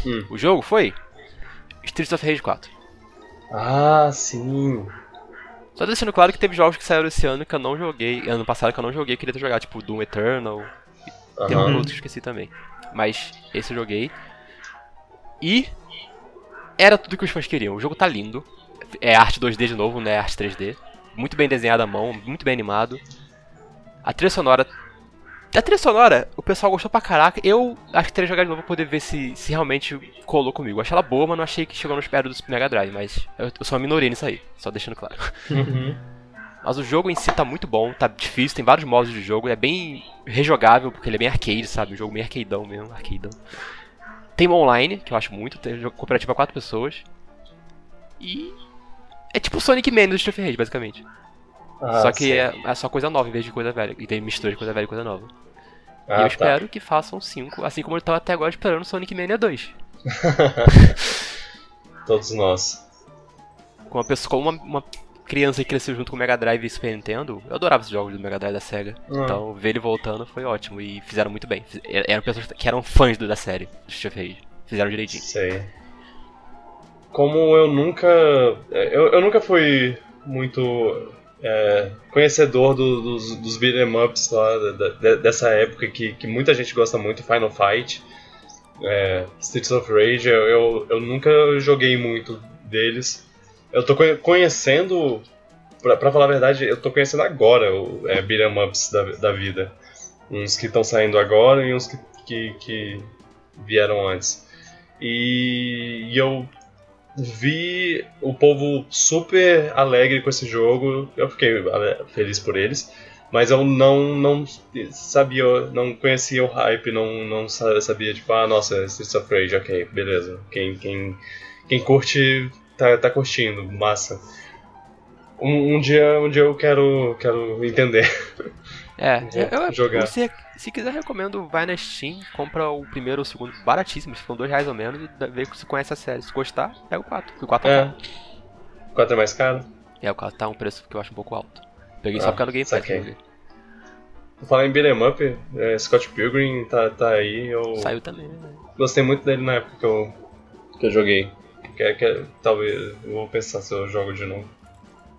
Hum. O jogo foi Streets of Rage 4.
Ah, sim.
Só deixando claro que teve jogos que saíram esse ano que eu não joguei, ano passado que eu não joguei, queria ter jogado, tipo Doom Eternal. Uhum. Tem um outro que eu esqueci também. Mas esse eu joguei. E era tudo que os fãs queriam. O jogo tá lindo. É arte 2D de novo, né? Arte 3D. Muito bem desenhada à mão, muito bem animado. A trilha sonora a trilha sonora, o pessoal gostou pra caraca. Eu acho que teria jogado de novo pra poder ver se, se realmente colou comigo. Eu achei ela boa, mas não achei que chegou nos pés do Super Mega Drive. Mas eu, eu sou uma minoria nisso aí, só deixando claro.
Uhum.
Mas o jogo em si tá muito bom, tá difícil, tem vários modos de jogo, é bem rejogável, porque ele é bem arcade, sabe? Um jogo bem arcadeão mesmo, arcadeão. Tem online, que eu acho muito, tem jogo cooperativo a quatro pessoas. E. É tipo o Sonic Man do Street Fighter, basicamente. Ah, só que é, é, só coisa nova em vez de coisa velha. E tem mistura de coisa velha e coisa nova. Ah, e eu tá. espero que façam 5, assim como eu tava até agora esperando Sonic Mania 2.
Todos nós.
com uma pessoa, como uma, uma criança que cresceu junto com o Mega Drive e Super Nintendo, eu adorava os jogos do Mega Drive da SEGA. Hum. Então, ver ele voltando foi ótimo e fizeram muito bem. Eram pessoas que eram fãs da série, do Street Rage. Fizeram direitinho.
Sei. Como eu nunca. Eu, eu nunca fui muito é, conhecedor do, dos, dos beat'em ups lá, da, da, dessa época que, que muita gente gosta muito, Final Fight, é, Streets of Rage, eu, eu, eu, nunca joguei muito deles. Eu tô conhecendo, pra, pra falar a verdade, eu tô conhecendo agora o é, beat'em ups da, da vida. Uns que estão saindo agora e uns que, que, que vieram antes. E, e eu vi o povo super alegre com esse jogo. Eu fiquei feliz por eles. Mas eu não, não sabia, não conhecia o hype, não, não sabia, tipo, ah, nossa, Streets of Rage, ok, beleza. Quem, quem, quem curte, tá, tá curtindo, massa. Um, um, dia, um dia eu quero, quero entender.
É, eu, jogar. Você, se quiser, recomendo, vai na Steam, compra o primeiro ou o segundo, baratíssimo, ficam dois reais ou menos, e vê se conhece a série. Se gostar, pega o 4, porque o 4 é, é
O 4 é mais caro?
É, o 4 tá um preço que eu acho um pouco alto. Peguei ah, só porque no Game Pass.
Vou falar em beat'em up, é, Scott Pilgrim tá, tá aí, eu...
Saiu também, né?
Gostei muito dele na época que eu, que eu joguei. Que, que, talvez, eu vou pensar se eu jogo de novo.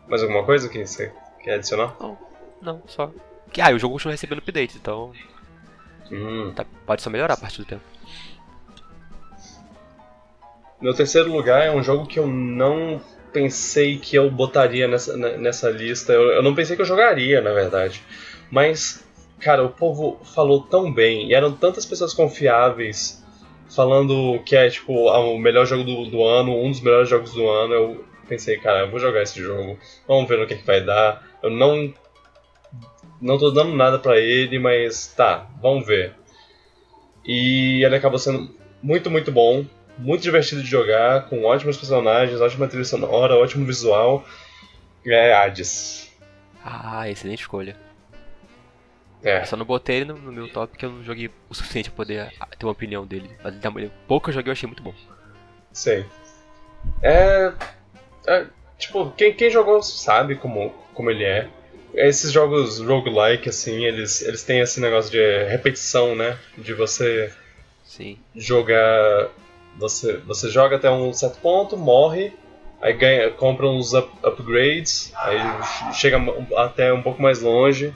Mais alguma coisa que você quer adicionar?
Não, não, só que, ah, o jogo continua recebendo updates, então. Hum. Tá, pode só melhorar a partir do tempo.
Meu terceiro lugar é um jogo que eu não pensei que eu botaria nessa, nessa lista. Eu, eu não pensei que eu jogaria, na verdade. Mas, cara, o povo falou tão bem e eram tantas pessoas confiáveis falando que é tipo o melhor jogo do, do ano, um dos melhores jogos do ano. Eu pensei, cara, eu vou jogar esse jogo, vamos ver no que, que vai dar. Eu não não tô dando nada para ele, mas tá, vamos ver. E ele acabou sendo muito, muito bom, muito divertido de jogar, com ótimos personagens, ótima trilha sonora, ótimo visual. É Hades.
Ah, excelente escolha. É. Eu só não botei ele no, no, meu top porque eu não joguei o suficiente pra poder ah, ter uma opinião dele. Mas pouco eu joguei eu achei muito bom.
Sei. É. é tipo, quem, quem jogou sabe como, como ele é esses jogos roguelike, assim, eles, eles têm esse negócio de repetição, né? De você
Sim.
jogar. Você, você joga até um certo ponto, morre, aí ganha, compra uns up, upgrades, aí chega até um pouco mais longe,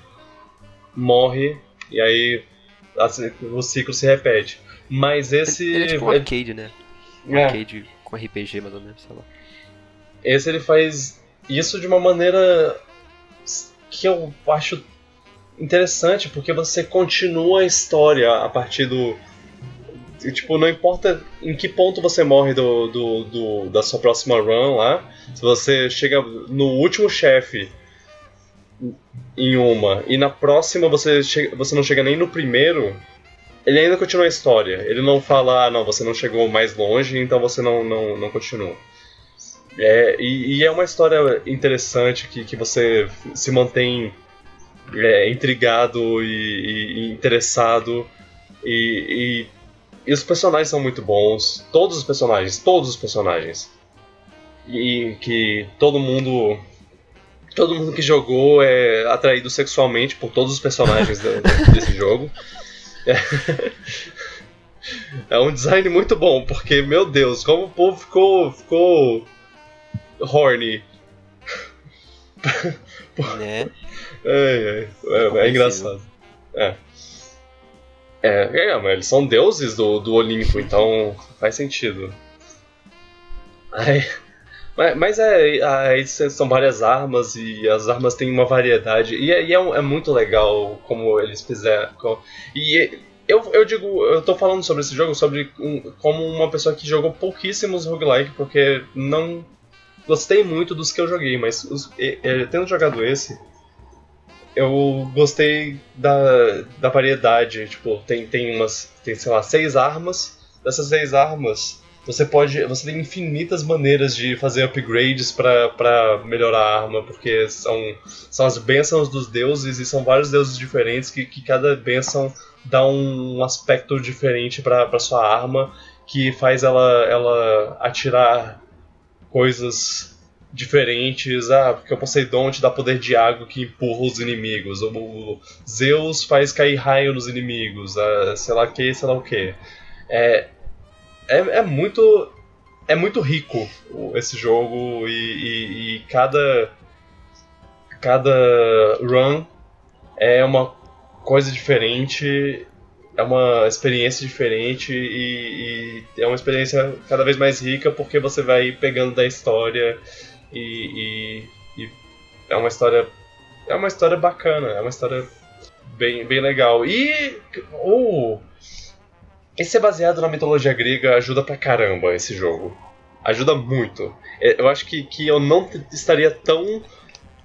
morre, e aí assim, o ciclo se repete. Mas esse.
Ele, é tipo um arcade, né? Um é. arcade com RPG, mais ou menos, sei lá.
Esse ele faz isso de uma maneira que eu acho interessante, porque você continua a história a partir do. Tipo, não importa em que ponto você morre do, do, do da sua próxima run lá, se você chega no último chefe em uma e na próxima você, chega, você não chega nem no primeiro, ele ainda continua a história. Ele não fala, ah, não, você não chegou mais longe, então você não, não, não continua. É, e, e, é uma história interessante que, que você se mantém é, intrigado e, e interessado. E, e, os personagens são muito bons. Todos os personagens, todos os personagens. E que todo mundo. Todo mundo que jogou é atraído sexualmente por todos os personagens desse jogo. É. é um design muito bom, porque, meu Deus, como o povo ficou, ficou horny.
Né?
É, é, é, é engraçado. É. É, é, mas eles são deuses do, do Olimpo, então faz sentido. Aí, mas, mas é, aí são várias armas e as armas têm uma variedade. E, é, e é, é, muito legal como eles fizeram. E eu, eu digo, eu tô falando sobre esse jogo sobre um, como uma pessoa que jogou pouquíssimos roguelike, porque não gostei muito dos que eu joguei, mas os, tendo jogado esse, eu gostei da, da variedade. Tipo, tem, tem umas. Tem, sei lá, seis armas. Dessas seis armas, você pode. Você tem infinitas maneiras de fazer upgrades para melhorar a arma, porque são, são as bênçãos dos deuses e são vários deuses diferentes que, que cada bênção dá um aspecto diferente para sua arma que faz ela, ela atirar coisas diferentes. Ah, porque o Poseidon te dá poder de água que empurra os inimigos. O Zeus faz cair raio nos inimigos. Ah, sei lá o que, sei lá o que. É, é, é muito é muito rico esse jogo e, e, e, cada cada run é uma coisa diferente é uma experiência diferente e, e, é uma experiência cada vez mais rica porque você vai pegando da história e, e, e, é uma história é uma história bacana é uma história bem, bem legal. E o e ser baseado na mitologia grega ajuda pra caramba esse jogo. Ajuda muito. É, eu acho que, que eu não estaria tão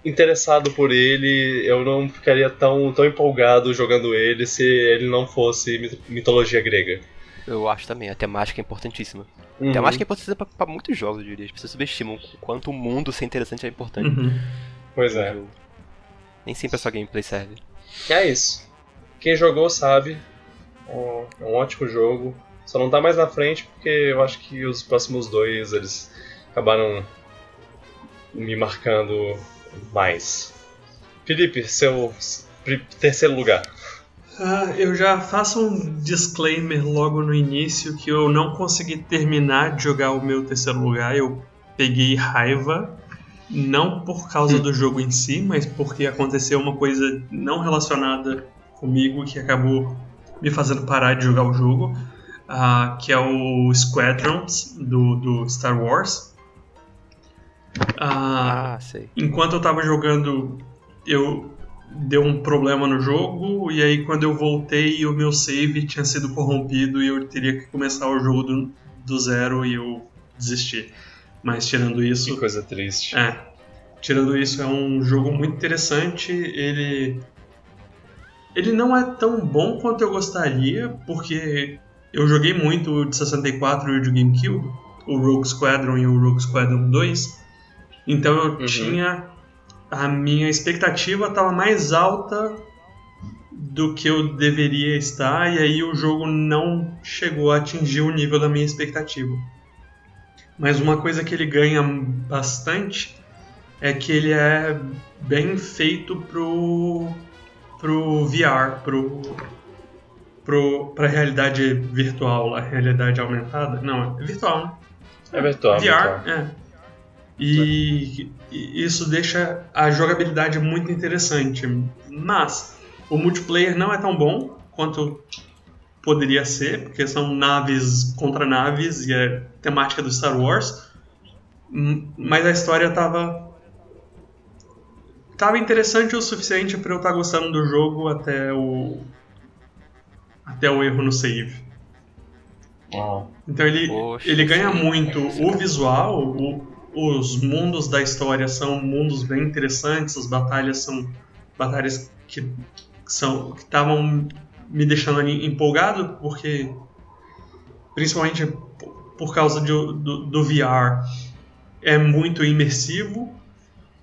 interessado por ele, eu não ficaria tão, tão empolgado jogando ele se ele não fosse mitologia grega.
Eu acho também, a temática é importantíssima. Uhum. A temática é importante pra, pra, muitos jogos, eu diria. As pessoas subestimam o quanto o mundo ser interessante é importante. Uhum.
Pois é.
Nem sempre a sua gameplay serve.
É isso. Quem jogou sabe. É um ótimo jogo. Só não tá mais na frente porque eu acho que os próximos dois eles acabaram me marcando mais. Felipe, seu terceiro lugar.
Ah, eu já faço um disclaimer logo no início que eu não consegui terminar de jogar o meu terceiro lugar. Eu peguei raiva, não por causa hum. do jogo em si, mas porque aconteceu uma coisa não relacionada comigo que acabou me fazendo parar de jogar o jogo, uh, que é o Squadrons do, do Star Wars.
Ah, ah, sei.
Enquanto eu tava jogando, eu deu um problema no jogo e aí quando eu voltei o meu save tinha sido corrompido e eu teria que começar o jogo do, do zero e eu desisti. Mas tirando isso,
que coisa triste.
É. Tirando isso, é um jogo muito interessante. Ele ele não é tão bom quanto eu gostaria, porque eu joguei muito o de 64 e o de GameCube, o Rogue Squadron e o Rogue Squadron 2. Então eu uhum. tinha. A minha expectativa estava mais alta do que eu deveria estar, e aí o jogo não chegou a atingir o nível da minha expectativa. Mas uma coisa que ele ganha bastante é que ele é bem feito pro, pro VR, pro, pro, pra realidade virtual, a realidade aumentada. Não, é virtual, né?
É virtual. VR,
virtual. é. E isso deixa a jogabilidade muito interessante. Mas o multiplayer não é tão bom quanto poderia ser, porque são naves contra naves e é temática do Star Wars. Mas a história tava tava interessante o suficiente para eu estar tá gostando do jogo até o até o erro no save. Então ele, Poxa, ele ganha muito o visual, o, os mundos da história são mundos bem interessantes, as batalhas são batalhas que são que estavam me deixando ali empolgado, porque principalmente por causa de, do, do VR é muito imersivo,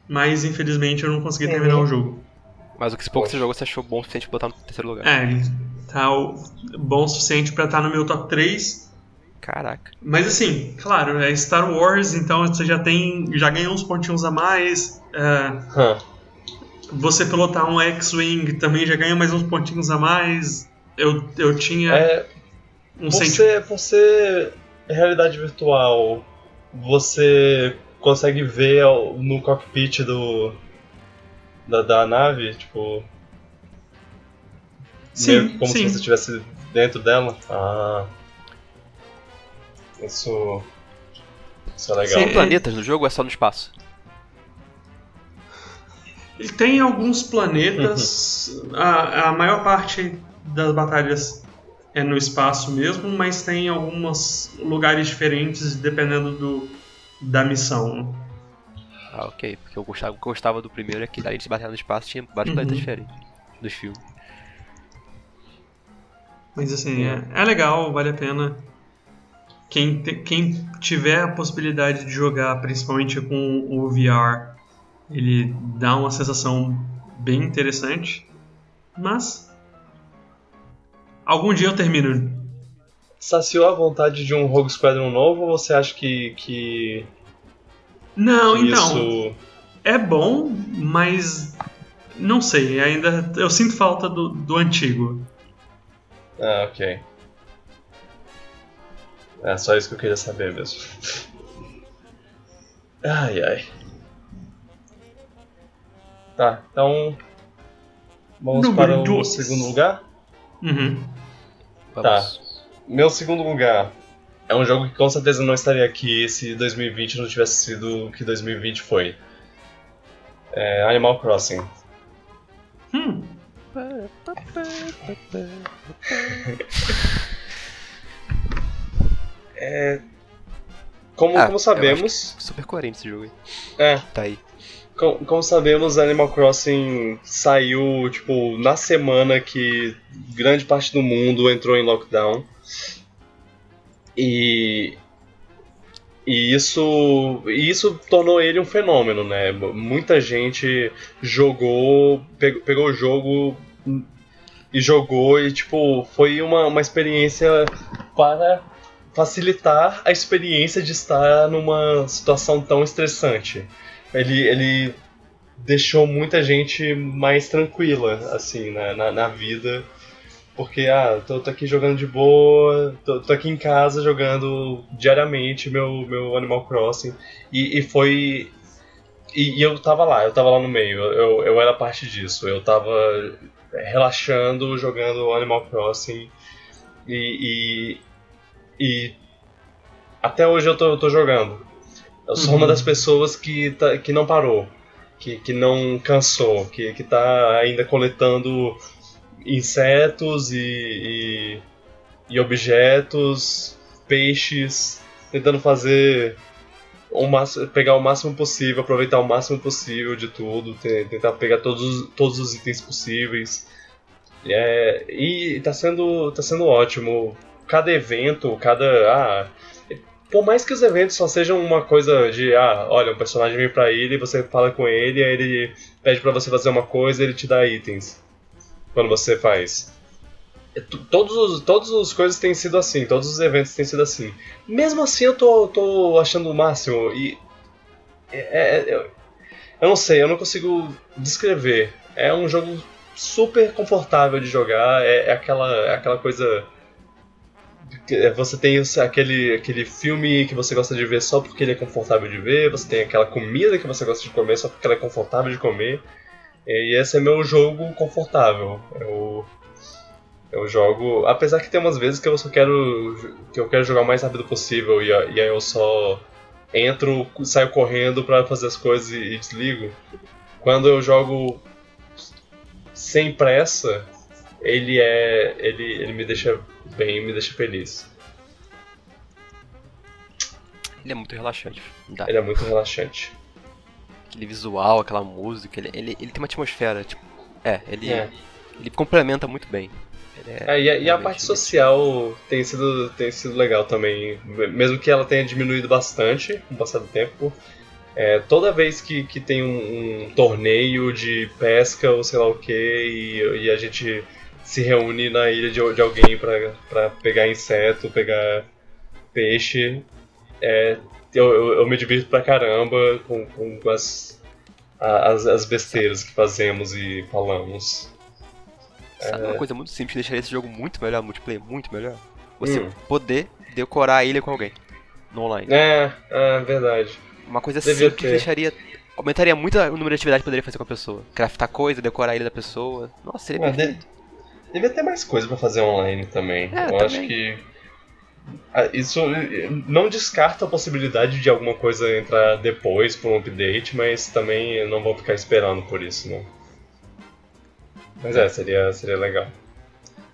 mas infelizmente eu não consegui é. terminar o jogo.
Mas o que pouco você jogou você achou bom o suficiente pra botar no terceiro lugar?
É, ele tá bom o suficiente para estar no meu top 3
Caraca.
Mas assim, claro, é Star Wars, então você já tem. já ganhou uns pontinhos a mais. É, Você pilotar um X-Wing também já ganha mais uns pontinhos a mais. Eu, eu tinha.
É, um você, senti... você. Realidade virtual. Você consegue ver no cockpit do. Da, da nave, tipo.
Sim,
como
sim.
se você estivesse dentro dela. Ah. Isso. Isso é legal.
Tem planetas no jogo ou é só no espaço?
Ele tem alguns planetas. a, a maior parte das batalhas é no espaço mesmo, mas tem alguns lugares diferentes dependendo do, da missão.
Ah, ok. Porque eu gostava, eu gostava do primeiro é que além de se bater no espaço tinha vários uhum. planetas diferentes dos filmes.
Mas assim, é, é legal, vale a pena quem, quem tiver a possibilidade de jogar, principalmente com o VR, ele dá uma sensação bem interessante. Mas algum dia eu termino.
Saciou a vontade de um Rogue Squadron novo ou você acha que, que
Não, então. Isso... É bom, mas. Não sei, ainda. Eu sinto falta do, do antigo.
Ah, ok. É só isso que eu queria saber mesmo. ai ai. Tá, então. Vamos Número para o segundo lugar?
Uhum.
Tá. Meu segundo lugar é um jogo que com certeza não estaria aqui se 2020 não tivesse sido o que 2020 foi. É Animal Crossing.
Hum.
é, como, ah, como sabemos.
Super coerente esse jogo aí.
É.
Tá aí.
Como, como, sabemos, Animal Crossing saiu, tipo, na semana que grande parte do mundo entrou em lockdown. E. E isso, e isso tornou ele um fenômeno, né? Muita gente jogou, pegou, pegou o jogo e jogou e, tipo, foi uma, uma experiência para facilitar a experiência de estar numa situação tão estressante ele, ele deixou muita gente mais tranquila, assim, na, na, na vida. Porque, ah, tô, tô, aqui jogando de boa, tô, tô, aqui em casa jogando diariamente meu, meu Animal Crossing. E, e foi. E, e, eu tava lá, eu tava lá no meio, eu, eu era parte disso. Eu tava relaxando, jogando Animal Crossing. E. E, até hoje eu tô, eu tô jogando. Eu sou uhum. uma das pessoas que, tá, que não parou, que, que não cansou, que, que tá ainda coletando insetos e, e, e objetos, peixes, tentando fazer o máximo, pegar o máximo possível, aproveitar o máximo possível de tudo, tentar pegar todos, todos os itens possíveis. É, e tá sendo, tá sendo ótimo. Cada evento, cada. Ah, por mais que os eventos só sejam uma coisa de, ah, olha, um personagem vem pra ilha e você fala com ele, aí ele pede para você fazer uma coisa ele te dá itens. Quando você faz. É, todos os, todas as coisas têm sido assim, todos os eventos têm sido assim. Mesmo assim eu tô, tô achando o máximo e. É, é, eu, eu não sei, eu não consigo descrever. É um jogo super confortável de jogar, é, é aquela, é aquela coisa é, você tem aquele, aquele filme que você gosta de ver só porque ele é confortável de ver, você tem aquela comida que você gosta de comer só porque ela é confortável de comer. E esse é meu jogo confortável. Eu, eu jogo. Apesar que tem umas vezes que eu só quero. que eu quero jogar o mais rápido possível e, e aí eu só entro, saio correndo para fazer as coisas e, e desligo. Quando eu jogo sem pressa, ele é. ele, ele me deixa bem me deixa feliz.
Ele é muito relaxante. Dá.
Ele é muito relaxante.
Aquele visual, aquela música, ele, ele, ele tem uma atmosfera, tipo. É, ele, é. ele complementa muito bem.
É, é, e, a, e a parte social tem sido, tem sido legal também. Mesmo que ela tenha diminuído bastante com o passar do tempo. É, toda vez que, que tem um, um, torneio de pesca ou sei lá o que, e, e a gente se reúne na ilha de, de alguém para pegar inseto, pegar peixe. É, eu, eu, eu, me divirto pra caramba com, com as, as, as besteiras que fazemos e falamos.
Sabe é... uma coisa muito simples que deixaria esse jogo muito melhor, multiplayer muito melhor? Você hum. poder decorar a ilha com alguém no online.
É, é verdade.
Uma coisa Devia simples que deixaria. Aumentaria muito o número de atividades que poderia fazer com a pessoa. Craftar coisa, decorar a ilha da pessoa. Nossa, seria é, perfeito. De...
Devia ter mais coisa para fazer online também. É, Eu também. acho que. Ah, isso não descarta a possibilidade de alguma coisa entrar depois por um update, mas também não vou ficar esperando por isso, não. Mas é, seria, seria legal.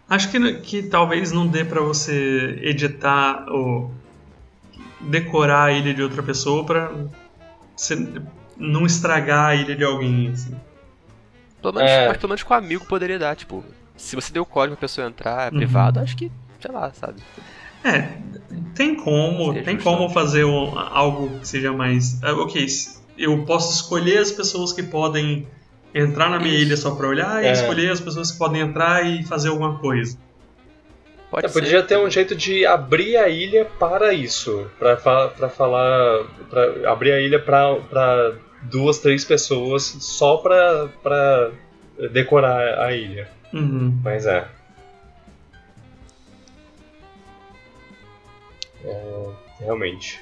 Acho que, que talvez não dê para você editar ou decorar a ilha de outra pessoa pra não estragar a ilha de alguém. Assim.
Pelo menos, é. Mas pelo menos com um amigo poderia dar, tipo, se você deu o código pra pessoa entrar uhum. privado, acho que, sei lá, sabe?
É, tem como, seja tem como fazer um, algo que seja mais. Uh, ok, eu posso escolher as pessoas que podem entrar na minha Isso. ilha só pra olhar é. e escolher as pessoas que podem entrar e fazer alguma coisa.
Pode
é, Podia ter um jeito de abrir a ilha para isso. Pra, pra falar. Pra abrir a ilha pra, pra duas, três pessoas só pra decorar a ilha.
Uhum.
Mas é. é. Realmente.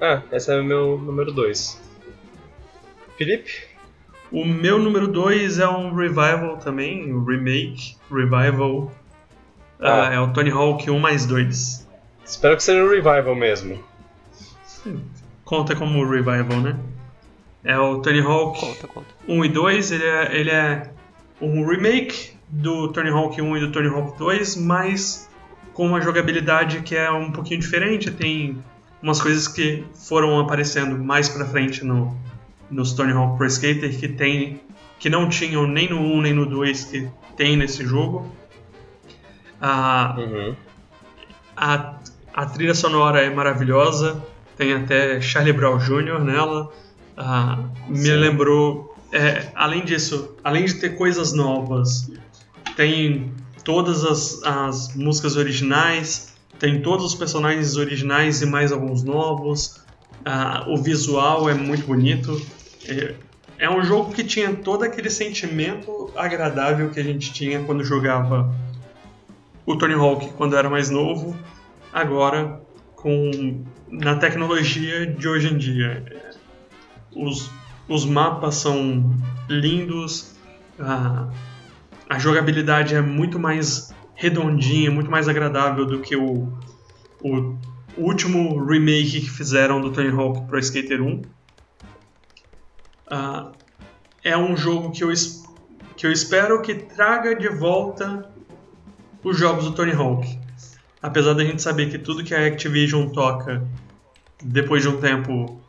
Ah, esse é o meu número 2. Felipe?
O meu número 2 é um revival também, um remake, revival ah. é o Tony Hawk 1 mais 2.
Espero que seja um revival mesmo.
Conta como revival, né? É o Tony Hawk
conta, conta.
1 e 2, ele é, ele é um remake do Tony Hawk 1 e do Tony Hawk 2, mas com uma jogabilidade que é um pouquinho diferente. Tem umas coisas que foram aparecendo mais pra frente no, nos Tony Hawk Pro Skater que tem que não tinham nem no 1 nem no 2 que tem nesse jogo. A,
uhum.
a, a trilha sonora é maravilhosa, tem até Charlie Brown Jr. nela. me lembrou. É, além disso, além de ter coisas novas, tem todas as, as músicas originais, tem todos os personagens originais e mais alguns novos. o visual é muito bonito. É, é um jogo que tinha todo aquele sentimento agradável que a gente tinha quando jogava o Tony Hawk quando era mais novo, agora com na tecnologia de hoje em dia. Os, os mapas são lindos, a, a jogabilidade é muito mais redondinha, muito mais agradável do que o, o último remake que fizeram do Tony Hawk Pro Skater 1. Uh, é um jogo que eu, que eu espero que traga de volta os jogos do Tony Hawk. Apesar da gente saber que tudo que a Activision toca, depois de um tempo,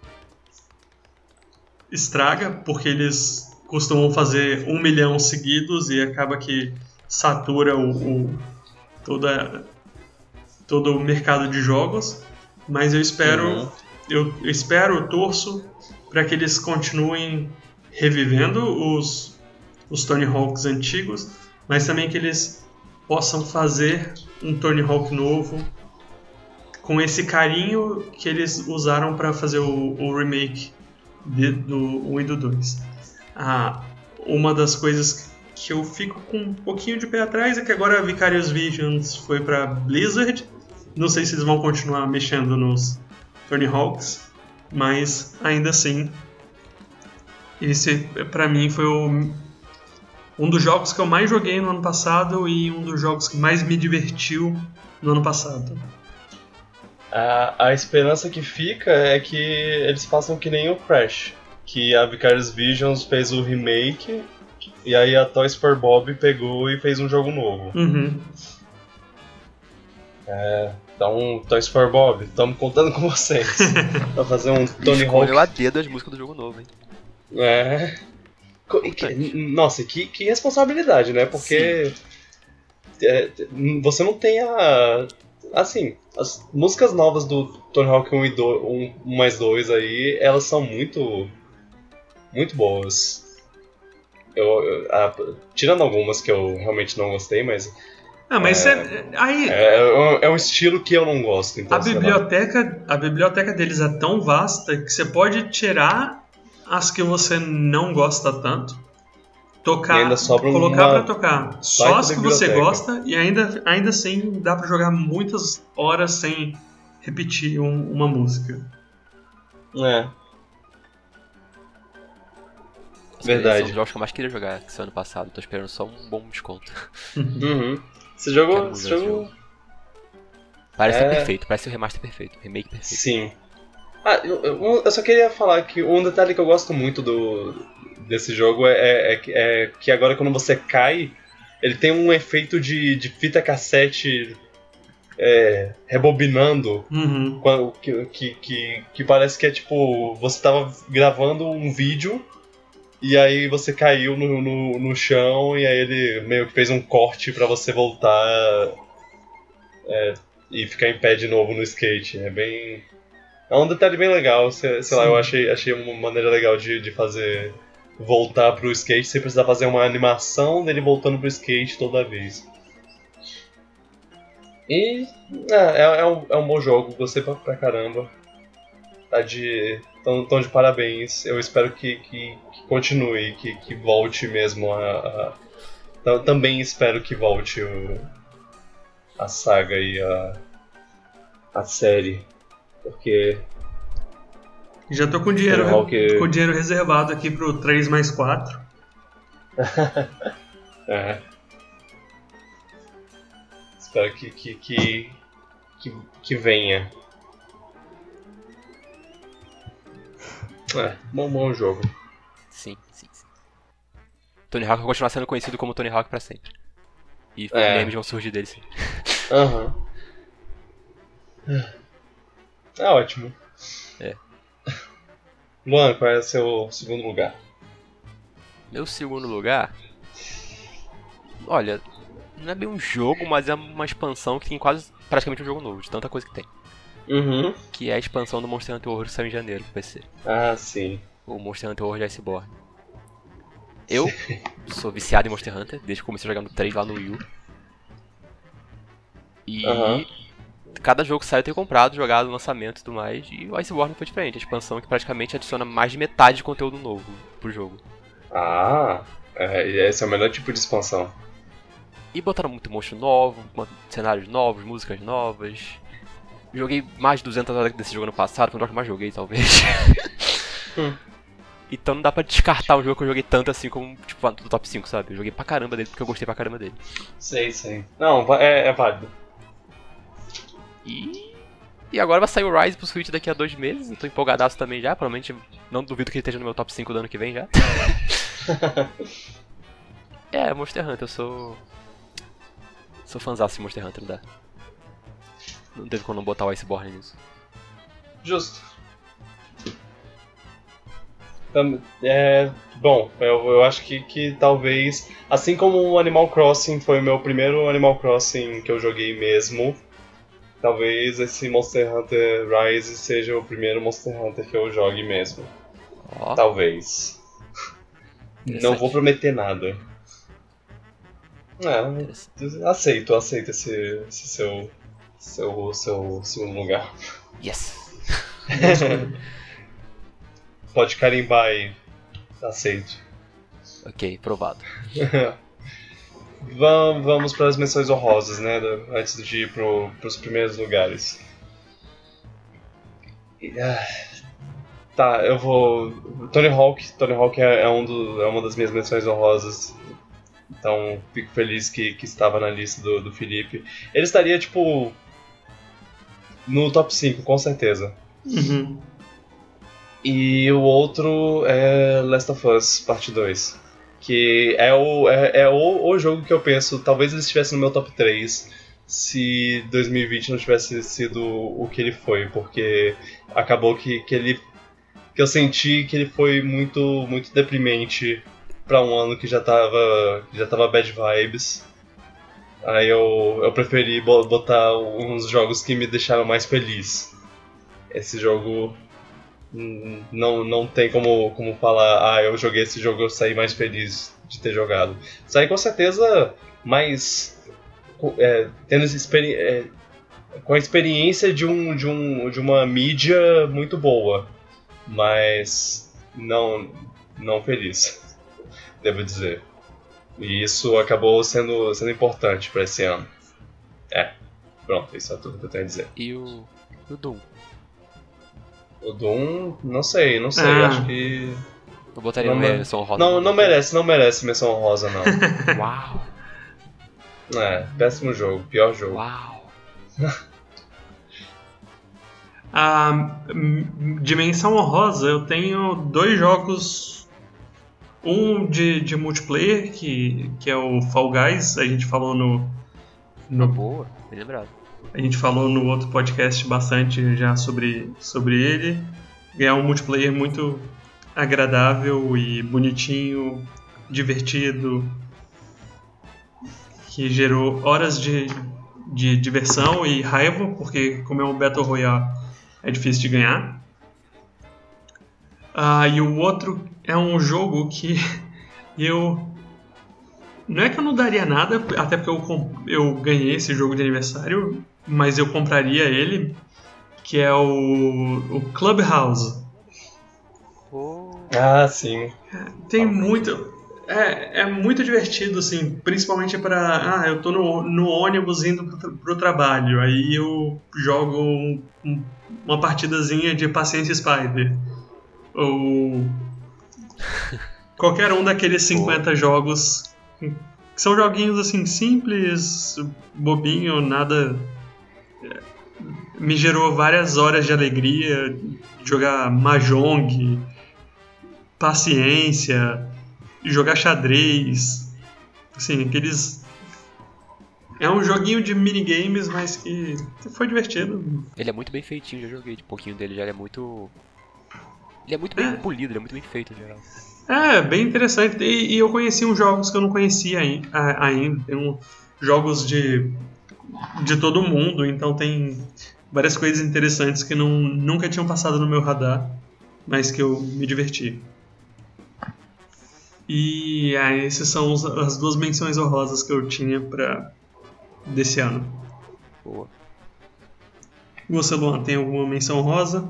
estraga, porque eles costumam fazer um milhão seguidos e acaba que satura o, o toda, todo o mercado de jogos. Mas eu espero, uhum. eu, eu espero, torço para que eles continuem revivendo os, os Tony Hawks antigos, mas também que eles possam fazer um Tony Hawk novo com esse carinho que eles usaram para fazer o, o remake de, do 1 e do 2. Ah, uma das coisas que eu fico com um pouquinho de pé atrás é que agora a Vicarious Visions foi para Blizzard. Não sei se eles vão continuar mexendo nos Tony Hawks, mas ainda assim, esse para mim foi o um dos jogos que eu mais joguei no ano passado e um dos jogos que mais me divertiu no ano passado.
A, a esperança que fica é que eles façam que nem o Crash, que a Vicarious Visions fez o remake e aí a Toys for Bob pegou e fez um jogo novo.
Uhum.
É, então, Toys for Bob, estamos contando com vocês. pra fazer um Tony Hawk. Escolheu
a dedo as músicas do jogo novo, hein?
É. Nossa, que, que responsabilidade, né? Porque é, você não tem a. Assim, as músicas novas do Tony Hawk 1 e 2, 1, 1 mais 2 aí, elas são muito. muito boas. Eu, eu a, tirando algumas que eu realmente não gostei, mas.
Ah, mas é, é, aí,
é, é, é, um estilo que eu não gosto. Então,
a, biblioteca, a biblioteca deles é tão vasta que você pode tirar as que você não gosta tanto, tocar,
ainda sobra
colocar para tocar só as que você gosta e ainda, ainda assim dá para jogar muitas horas sem repetir um, uma música.
É. Verdade. São
os jogos que eu mais queria jogar esse ano passado. Tô esperando só um bom desconto.
Uhum. Você jogou? Você jogou?
Parece é... perfeito, parece o remaster perfeito, remake perfeito.
Sim. Ah, eu, eu, só queria falar que um detalhe que eu gosto muito do, desse jogo é, é, é, é, que agora quando você cai, ele tem um efeito de, de fita cassete é, rebobinando,
uhum.
que, que, que, que, parece que é tipo, você tava gravando um vídeo e aí você caiu no, no, no chão e aí ele meio que fez um corte para você voltar é, e ficar em pé de novo no skate. É bem é um detalhe bem legal, sei, sei lá, eu achei, achei uma maneira legal de, de fazer voltar pro skate sem precisar fazer uma animação dele voltando pro skate toda vez. E é, é, é, um, é um bom jogo, gostei pra, pra caramba. Tá de. Tão, tão de parabéns. Eu espero que, que, que continue, que, que volte mesmo a, a. também espero que volte o, a saga e a. a série. Porque.
Já tô com dinheiro, com dinheiro reservado aqui pro 3 mais 4.
é. Espero que, que, que, que, que venha. É, bom, bom jogo.
Sim, sim, sim. Tony Hawk vai continuar sendo conhecido como Tony Hawk pra sempre. E é. memes vão surgir dele sim.
Aham. Uhum. É ótimo. Luan, qual é o seu segundo lugar?
Meu segundo lugar? Olha, não é bem um jogo, mas é uma expansão que tem quase praticamente um jogo novo, de tanta coisa que tem.
Uhum.
Que é a expansão do Monster Hunter World que saiu em janeiro pro PC.
Ah, sim.
O Monster Hunter World Iceborne. Eu sou viciado em Monster Hunter, desde que comecei a jogar no 3 lá no Wii U. E uhum. Cada jogo que sai eu tenho comprado, jogado, lançamento e tudo mais. E o Iceborne foi diferente, a expansão que praticamente adiciona mais de metade de conteúdo novo pro jogo.
Ah, é, esse é o melhor tipo de expansão.
E botaram muito monstro novo, cenários novos, músicas novas. Joguei mais de 200 horas desse jogo no passado, foi o jogo que mais joguei, talvez. hum. Então não dá pra descartar um jogo que eu joguei tanto assim como, tipo, do top 5, sabe? Eu joguei pra caramba dele porque eu gostei pra caramba dele.
Sei, sei. Não, é, é válido.
E. E agora vai sair o Rise pro Switch daqui a dois meses, eu tô empolgadaço também já, provavelmente não duvido que ele esteja no meu top 5 do ano que vem já. é, Monster Hunter, eu sou. Sou fãzão de Monster Hunter, não dá. Não teve como não botar o Iceborne nisso.
Justo. É, bom, eu, eu acho que, que talvez, assim como o Animal Crossing foi o meu primeiro Animal Crossing que eu joguei mesmo, talvez esse Monster Hunter Rise seja o primeiro Monster Hunter que eu jogue mesmo. Oh. Talvez. Não vou prometer nada. É, aceito, aceito esse, esse seu, seu, seu segundo lugar.
Yes!
Pode carimbar aí. Aceito.
Ok, provado.
vamos, para as menções honrosas, né? Antes de ir para os primeiros lugares. Ah, tá, eu vou. Tony Hawk. Tony Hawk é, é, um do, é uma das minhas menções honrosas. Então fico feliz que, que estava na lista do, do Felipe. Ele estaria, tipo. No top 5, com certeza.
Uhum.
E o outro é Last of Us Parte 2. Que é o, é, é o, o jogo que eu penso, talvez ele estivesse no meu top 3 se 2020 não tivesse sido o que ele foi, porque acabou que, que ele. que eu senti que ele foi muito, muito deprimente para um ano que já tava, já tava bad vibes. Aí eu, eu preferi botar uns jogos que me deixaram mais feliz. Esse jogo não, não tem como, como falar, ah, eu joguei esse jogo eu saí mais feliz de ter jogado. Saí com certeza mais. É, tendo experi é, com a experiência de, um, de, um, de uma mídia muito boa, mas não, não feliz devo dizer. E isso acabou sendo, sendo importante para esse ano. É, pronto, isso é tudo que eu tenho a dizer.
E o, o Doom?
O Doom, não sei, não sei, ah. acho que.
Eu botaria uma menção rosa.
Não, não merece, não merece menção rosa, não.
Uau!
É, péssimo jogo, pior jogo.
Uau!
A dimensão honrosa, eu tenho dois jogos um de, de multiplayer, que, que é o Fall Guys, a gente falou no. no
boa, bem lembrado.
A gente falou no outro podcast bastante já sobre, sobre ele. É um multiplayer muito agradável e bonitinho, divertido, que gerou horas de, de diversão e raiva, porque como é um Battle Royale é difícil de ganhar. Ah, e o outro é um jogo que eu Não é que eu não daria nada, até porque eu, eu ganhei esse jogo de aniversário, mas eu compraria ele, que é o, o Clubhouse.
Ah, sim.
Tem muito. É, é muito divertido, assim, principalmente para Ah, eu tô no, no ônibus indo pro, pro trabalho, aí eu jogo um, um, uma partidazinha de Paciência Spider. Ou. qualquer um daqueles 50 jogos. Que são joguinhos, assim, simples, bobinho, nada. Me gerou várias horas de alegria jogar Mahjong, paciência jogar xadrez. Assim, aqueles. É um joguinho de minigames, mas que foi divertido.
Ele é muito bem feitinho, já joguei um pouquinho dele, já ele é muito. Ele é muito bem é. polido, ele é muito bem feito em geral.
É, bem interessante. E, e, eu conheci uns jogos que eu não conhecia ainda. Tem um, jogos de, de todo mundo, então tem várias coisas interessantes que não, nunca tinham passado no meu radar, mas que eu me diverti. E aí, essas são as duas menções honrosas que eu tinha para desse ano.
Boa.
Você, Luan, tem alguma menção rosa?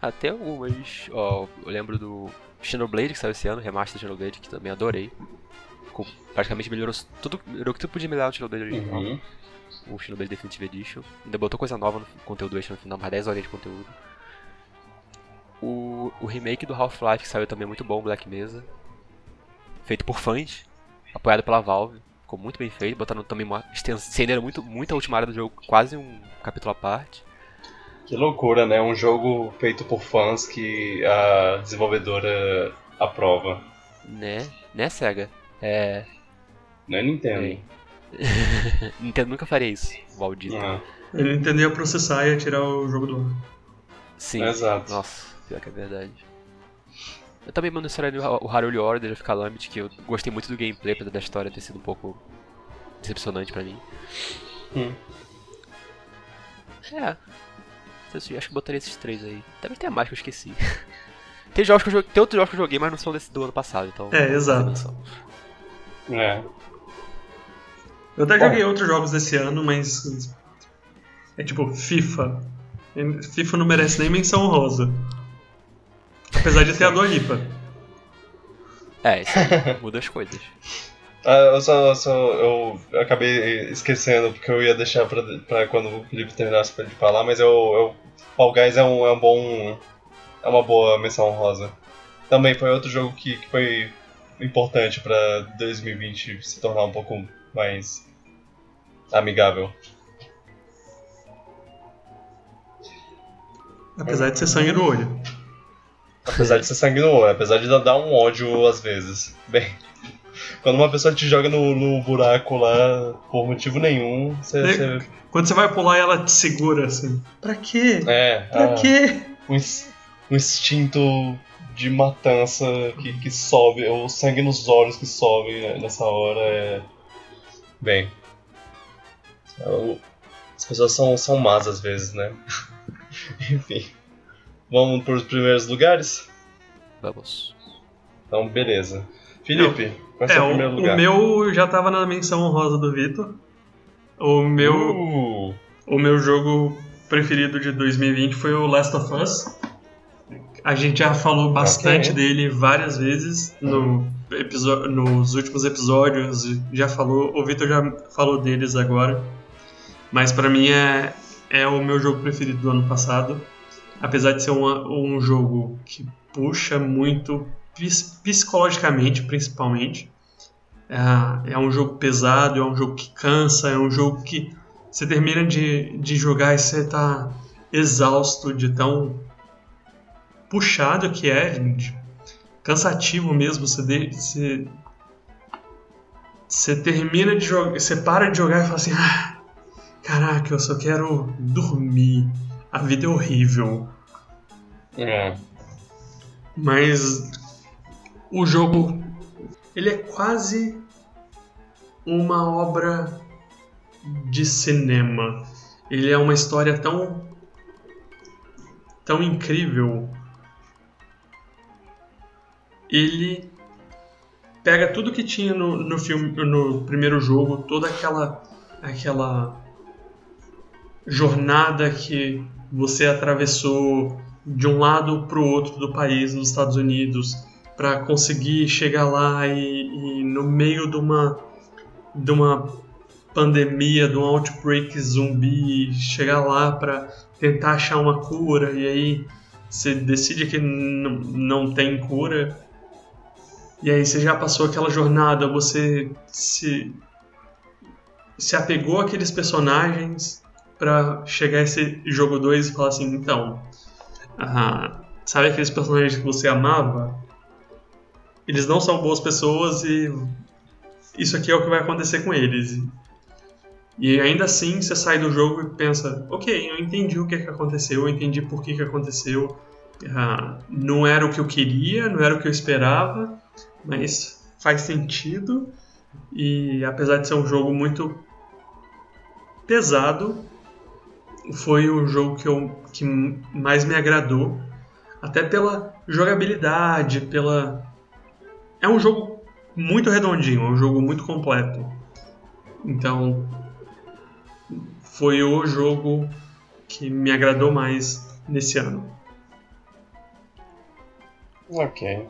Até algumas. Ó, eu lembro do Xenoblade que saiu esse ano, remaster do Xenoblade, que também adorei. Praticamente melhorou tudo, melhorou que tudo podia melhorar no Xenoblade original. Uhum. O Xenoblade Definitive Edition. Ainda botou coisa nova no conteúdo extra no final, mais 10 horas de conteúdo. O, o remake do Half-Life que saiu também é muito bom, Black Mesa feito por fãs, apoiado pela Valve. Ficou muito bem feito, botando também uma estenderam muito, muito a última área do jogo, quase um capítulo à parte.
Que loucura, né? Um jogo feito por fãs que a desenvolvedora aprova.
Né? Né, SEGA? É.
Não é Nintendo.
É. Nintendo nunca faria isso, maldito. Ah.
Ele entendeu processar e tirar o jogo do ar.
Sim.
Exato.
Nossa, pior que é verdade. Eu também mencionaria o Haruli Order of Calamity, que eu gostei muito do gameplay, apesar da história ter sido um pouco decepcionante pra mim.
Hum.
É. Acho que eu botaria esses três aí. Também tem mais que eu esqueci. tem, jogos que eu joguei, tem outros jogos que eu joguei, mas não são desse do ano passado, então.
É, exato.
É.
Eu até Bom. joguei outros jogos desse ano, mas. É tipo FIFA. FIFA não merece nem menção rosa. Apesar de ter a Dua Lipa.
É, isso muda as coisas.
Ah, eu só, só eu acabei esquecendo porque eu ia deixar pra, pra quando o Felipe terminasse pra ele falar, mas eu, eu Fall Guys é um, é um bom. é uma boa menção rosa. Também foi outro jogo que, que foi importante pra 2020 se tornar um pouco mais amigável.
Apesar de ser sangue no olho.
Apesar de ser sangue no olho, apesar de dar um ódio às vezes. Bem, quando uma pessoa te joga no, no buraco lá por motivo nenhum, você, você...
Quando você vai pular ela te segura assim. Pra quê?
É.
Pra ah, quê?
Um, um instinto de matança que, que sobe, o sangue nos olhos que sobe nessa hora é. Bem. É as pessoas são, são más às vezes, né? Enfim. Vamos para os primeiros lugares?
Vamos.
Então, beleza. Felipe, qual é, é o primeiro lugar?
O meu já estava na menção honrosa do Vitor. O meu,
uh.
o meu jogo preferido de 2020 foi o Last of Us. A gente já falou bastante okay. dele várias vezes no nos últimos episódios. Já falou, o Vitor já falou deles agora. Mas para mim é, é o meu jogo preferido do ano passado apesar de ser uma, um jogo que puxa muito psicologicamente, principalmente. É, é, um jogo pesado, é um jogo que cansa, é um jogo que você termina de, de jogar e você tá exausto de tão puxado que é, de, cansativo mesmo. Você, de, você, você termina de jogar, você para de jogar e fala assim: ah, caraca, eu só quero dormir a vida é horrível.
É.
Mas o jogo ele é quase uma obra de cinema. Ele é uma história tão tão incrível. Ele pega tudo que tinha no, no filme, no primeiro jogo, toda aquela aquela jornada que você atravessou de um lado para o outro do país, nos Estados Unidos, para conseguir chegar lá e, e, no meio de uma de uma pandemia, de um outbreak zumbi, chegar lá para tentar achar uma cura e aí você decide que não tem cura e aí você já passou aquela jornada, você se se apegou àqueles personagens para chegar esse jogo 2 e falar assim, então, ah, sabe aqueles personagens que você amava? Eles não são boas pessoas e isso aqui é o que vai acontecer com eles. E ainda assim você sai do jogo e pensa, ok, eu entendi o que, que aconteceu, eu entendi por que, que aconteceu. Ah, não era o que eu queria, não era o que eu esperava, mas faz sentido. E apesar de ser um jogo muito pesado, foi o jogo que, eu, que mais me agradou. Até pela jogabilidade, pela. É um jogo muito redondinho, é um jogo muito completo. Então, foi o jogo que me agradou mais nesse ano.
Ok.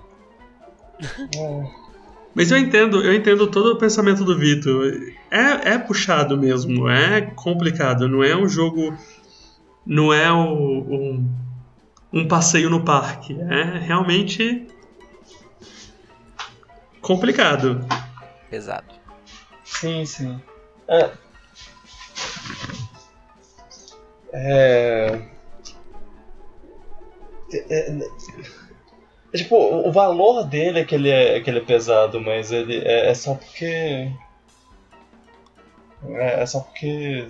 Mas eu entendo, eu entendo todo o pensamento do Vitor. É, é puxado mesmo, é complicado, não é um jogo. Não é o, um, um passeio no parque. É realmente complicado.
Pesado.
Sim, sim. É. É. é é, tipo, o valor dele é que ele é, que ele é pesado, mas ele é, é só porque. É, é, só porque.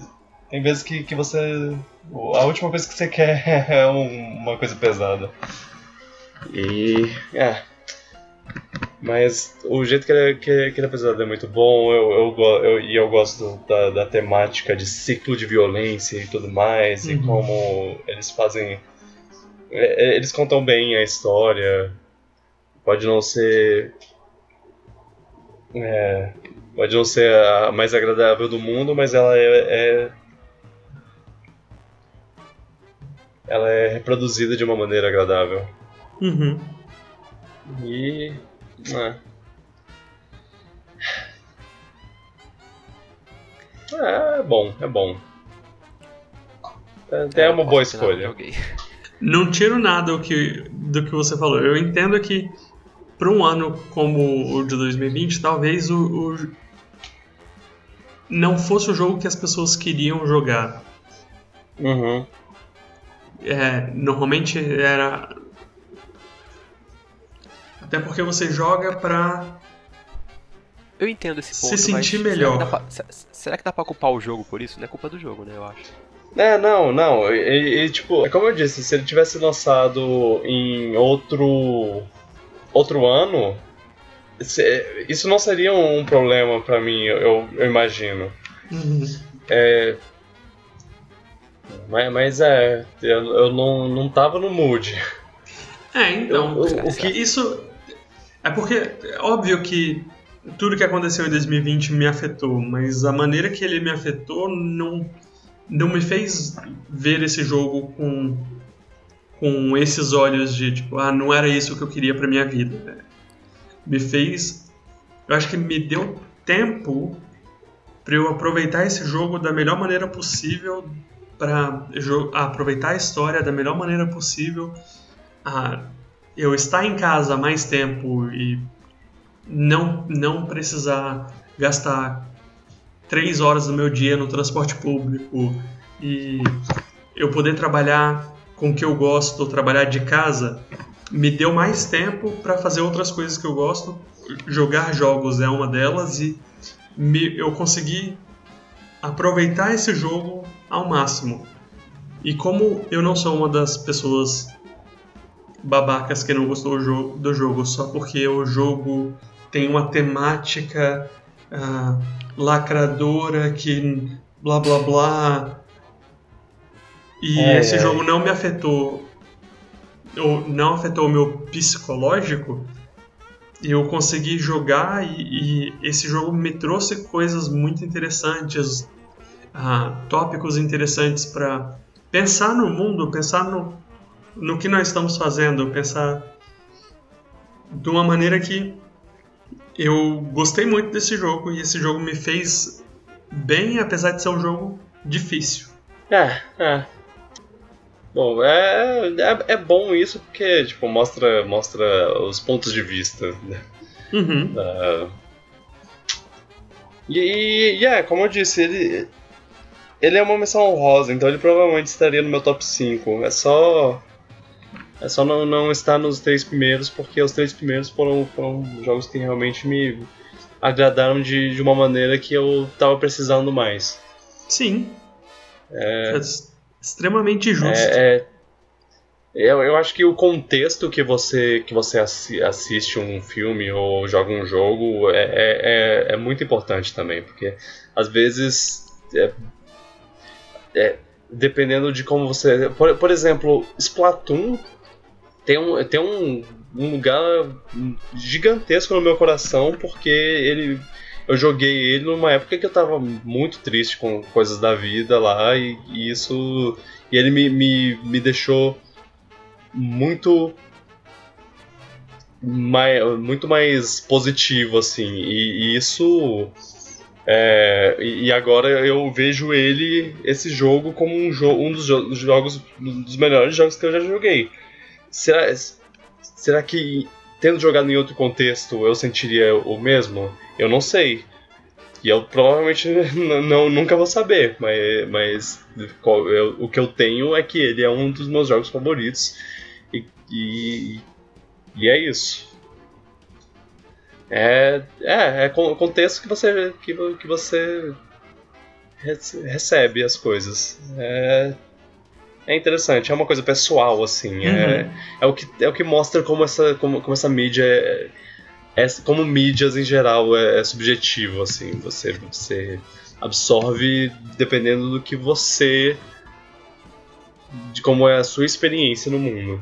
Tem vezes que, que você. A última coisa que você quer é um, uma coisa pesada. E. É. Mas o jeito que ele, é, que, que ele é pesado é muito bom, eu, eu, eu, e eu gosto da, da temática de ciclo de violência e tudo mais, uhum. e como eles fazem é, é, eles contam bem a história. Pode não ser. É, pode não ser a mais agradável do mundo, mas ela é, é, ela é reproduzida de uma maneira agradável.
Uhum.
E. É. É bom, é bom. É, é uma boa escolha.
Não tiro nada do que, do que você falou. Eu entendo que para um ano como o de 2020, talvez o, o, não fosse o jogo que as pessoas queriam jogar.
Uhum.
É, normalmente era. Até porque você joga pra.
Eu entendo esse ponto.
Se sentir melhor.
Será que, pra, será que dá pra culpar o jogo por isso? Não é culpa do jogo, né? Eu acho.
É, não, não. E, e, tipo, é como eu disse, se ele tivesse lançado em outro outro ano, isso não seria um problema para mim, eu, eu imagino.
Uhum.
É, mas, mas é, eu, eu não, não tava no mood.
É, então, eu, o, o que isso é porque é óbvio que tudo que aconteceu em 2020 me afetou, mas a maneira que ele me afetou não não me fez ver esse jogo com, com esses olhos de tipo, ah, não era isso que eu queria para minha vida. Né? Me fez. Eu acho que me deu tempo para eu aproveitar esse jogo da melhor maneira possível, para aproveitar a história da melhor maneira possível. Ah, eu estar em casa mais tempo e não, não precisar gastar três horas do meu dia no transporte público e eu poder trabalhar com o que eu gosto, trabalhar de casa, me deu mais tempo para fazer outras coisas que eu gosto. Jogar jogos é uma delas e me, eu consegui aproveitar esse jogo ao máximo. E como eu não sou uma das pessoas babacas que não gostou do jogo, do jogo só porque o jogo tem uma temática lacradora que blá blá blá. E é, esse é. jogo não me afetou, ou não afetou o meu psicológico, eu consegui jogar e, e esse jogo me trouxe coisas muito interessantes, uh, tópicos interessantes para pensar no mundo, pensar no, no que nós estamos fazendo, pensar de uma maneira que eu gostei muito desse jogo e esse jogo me fez bem, apesar de ser um jogo difícil.
É, é. Bom, é, é, é bom isso porque tipo, mostra, mostra os pontos de vista. Né?
Uhum. Uh,
e, e é, como eu disse, ele, ele é uma missão honrosa, então ele provavelmente estaria no meu top 5. É só. É só não, não estar nos três primeiros, porque os três primeiros foram, foram jogos que realmente me agradaram de, de uma maneira que eu tava precisando mais.
Sim. É, é extremamente justo.
É, é, eu, eu acho que o contexto que você, que você assiste um filme ou joga um jogo é, é, é, é muito importante também, porque às vezes é, é, dependendo de como você. Por, por exemplo, Splatoon tem um, tem um, um lugar gigantesco no meu coração porque ele eu joguei ele numa época que eu tava muito triste com coisas da vida lá e, e isso e ele me, me, me deixou muito mais, muito mais positivo assim e, e isso é, e agora eu vejo ele, esse jogo, como um, jo um dos, jo jogos, um dos melhores jogos que eu já joguei. Será, será que, tendo jogado em outro contexto, eu sentiria o mesmo? Eu não sei. E eu provavelmente não, nunca vou saber, mas, mas eu, o que eu tenho é que ele é um dos meus jogos favoritos. E, e, e é isso. É, é, é o contexto que você, que, que você recebe as coisas. É, é interessante, é uma coisa pessoal, assim. É, uhum. É, é, o que, é o que mostra como essa, como, como essa mídia é, é Como mídias em geral é, é subjetivo, assim. Você, você absorve dependendo do que você. de como é a sua experiência no mundo.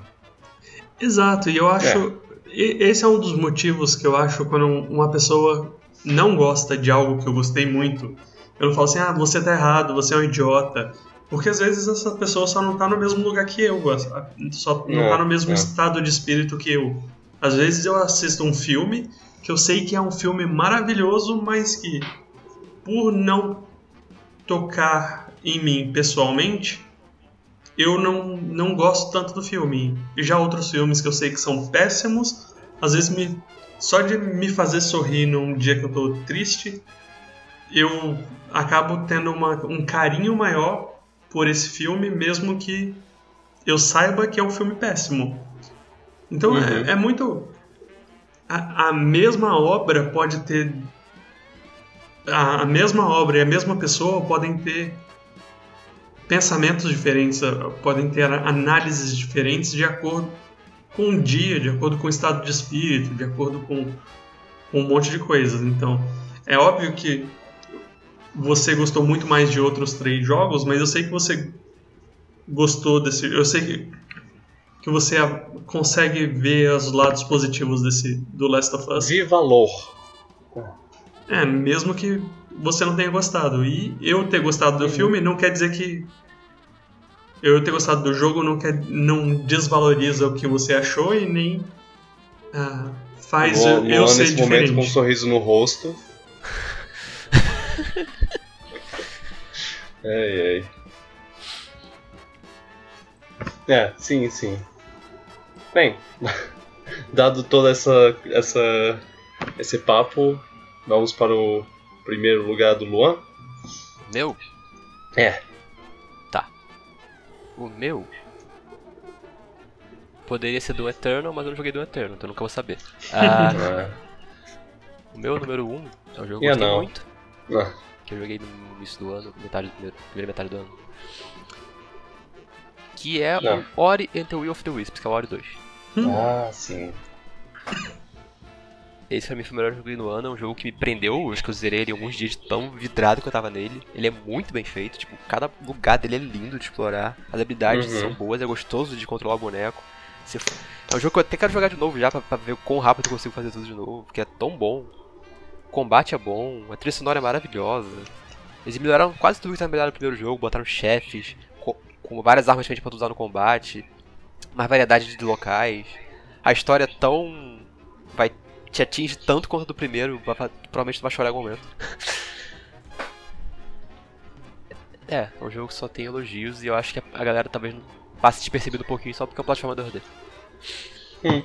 Exato, e eu acho esse é um dos motivos que eu acho quando uma pessoa não gosta de algo que eu gostei muito. Eu não falo assim, ah, você tá errado, você é um idiota. Porque às vezes essa pessoa só não tá no mesmo lugar que eu, só não, não tá no mesmo é. estado de espírito que eu. Às vezes eu assisto um filme que eu sei que é um filme maravilhoso, mas que por não tocar em mim pessoalmente, eu não, não gosto tanto do filme. E já outros filmes que eu sei que são péssimos, às vezes me, só de me fazer sorrir num dia que eu tô triste, eu acabo tendo uma, um carinho maior por esse filme, mesmo que eu saiba que é um filme péssimo. Então é, uhum. é, é, muito. A, a, mesma obra pode ter. A, a mesma obra e a mesma pessoa podem ter pensamentos diferentes, podem ter análises diferentes de acordo com o dia, de acordo com o estado de espírito, de acordo com, com um monte de coisas. Então, é óbvio que você gostou muito mais de outros três jogos, mas eu sei que você gostou desse. Eu sei que, que você consegue ver os lados positivos desse do Last of Us.
De valor.
É, mesmo que você não tenha gostado. E eu ter gostado do filme não quer dizer que eu ter gostado do jogo não, quer, não desvaloriza o que você achou e nem ah, faz Luan, eu, ser nesse diferente. momento
com um sorriso no rosto. Ai, ai. É, sim, sim. Bem, dado todo essa, essa, esse papo, vamos para o primeiro lugar do Luan?
Meu?
É.
Tá. O meu? Poderia ser do Eternal, mas eu não joguei do Eternal, então nunca vou saber. Ah, é. o meu número 1 um, é um jogo que eu gostei muito. Ah. Que eu joguei no início do ano, metade, primeira metade do ano. Que é não. o Ori and the Will of the Wisps, que é o Ori 2.
Ah, sim.
Esse pra mim foi o melhor jogo no ano, é um jogo que me prendeu, acho que eu zerei ele alguns dias tão vidrado que eu tava nele. Ele é muito bem feito, tipo, cada lugar dele é lindo de explorar, as habilidades uhum. são boas, é gostoso de controlar o boneco. É um jogo que eu até quero jogar de novo já, pra, pra ver o quão rápido eu consigo fazer tudo de novo, porque é tão bom. O combate é bom, a trilha sonora é maravilhosa. Eles melhoraram quase tudo que estava melhorado no primeiro jogo, botaram chefes, com, com várias armas diferentes pra usar no combate, mais variedade de locais. A história é tão. vai te atinge tanto quanto do primeiro, vai, provavelmente tu vai chorar em algum momento. é, é um jogo que só tem elogios e eu acho que a galera talvez passe despercebido um pouquinho só porque é uma plataforma 2D. Hum.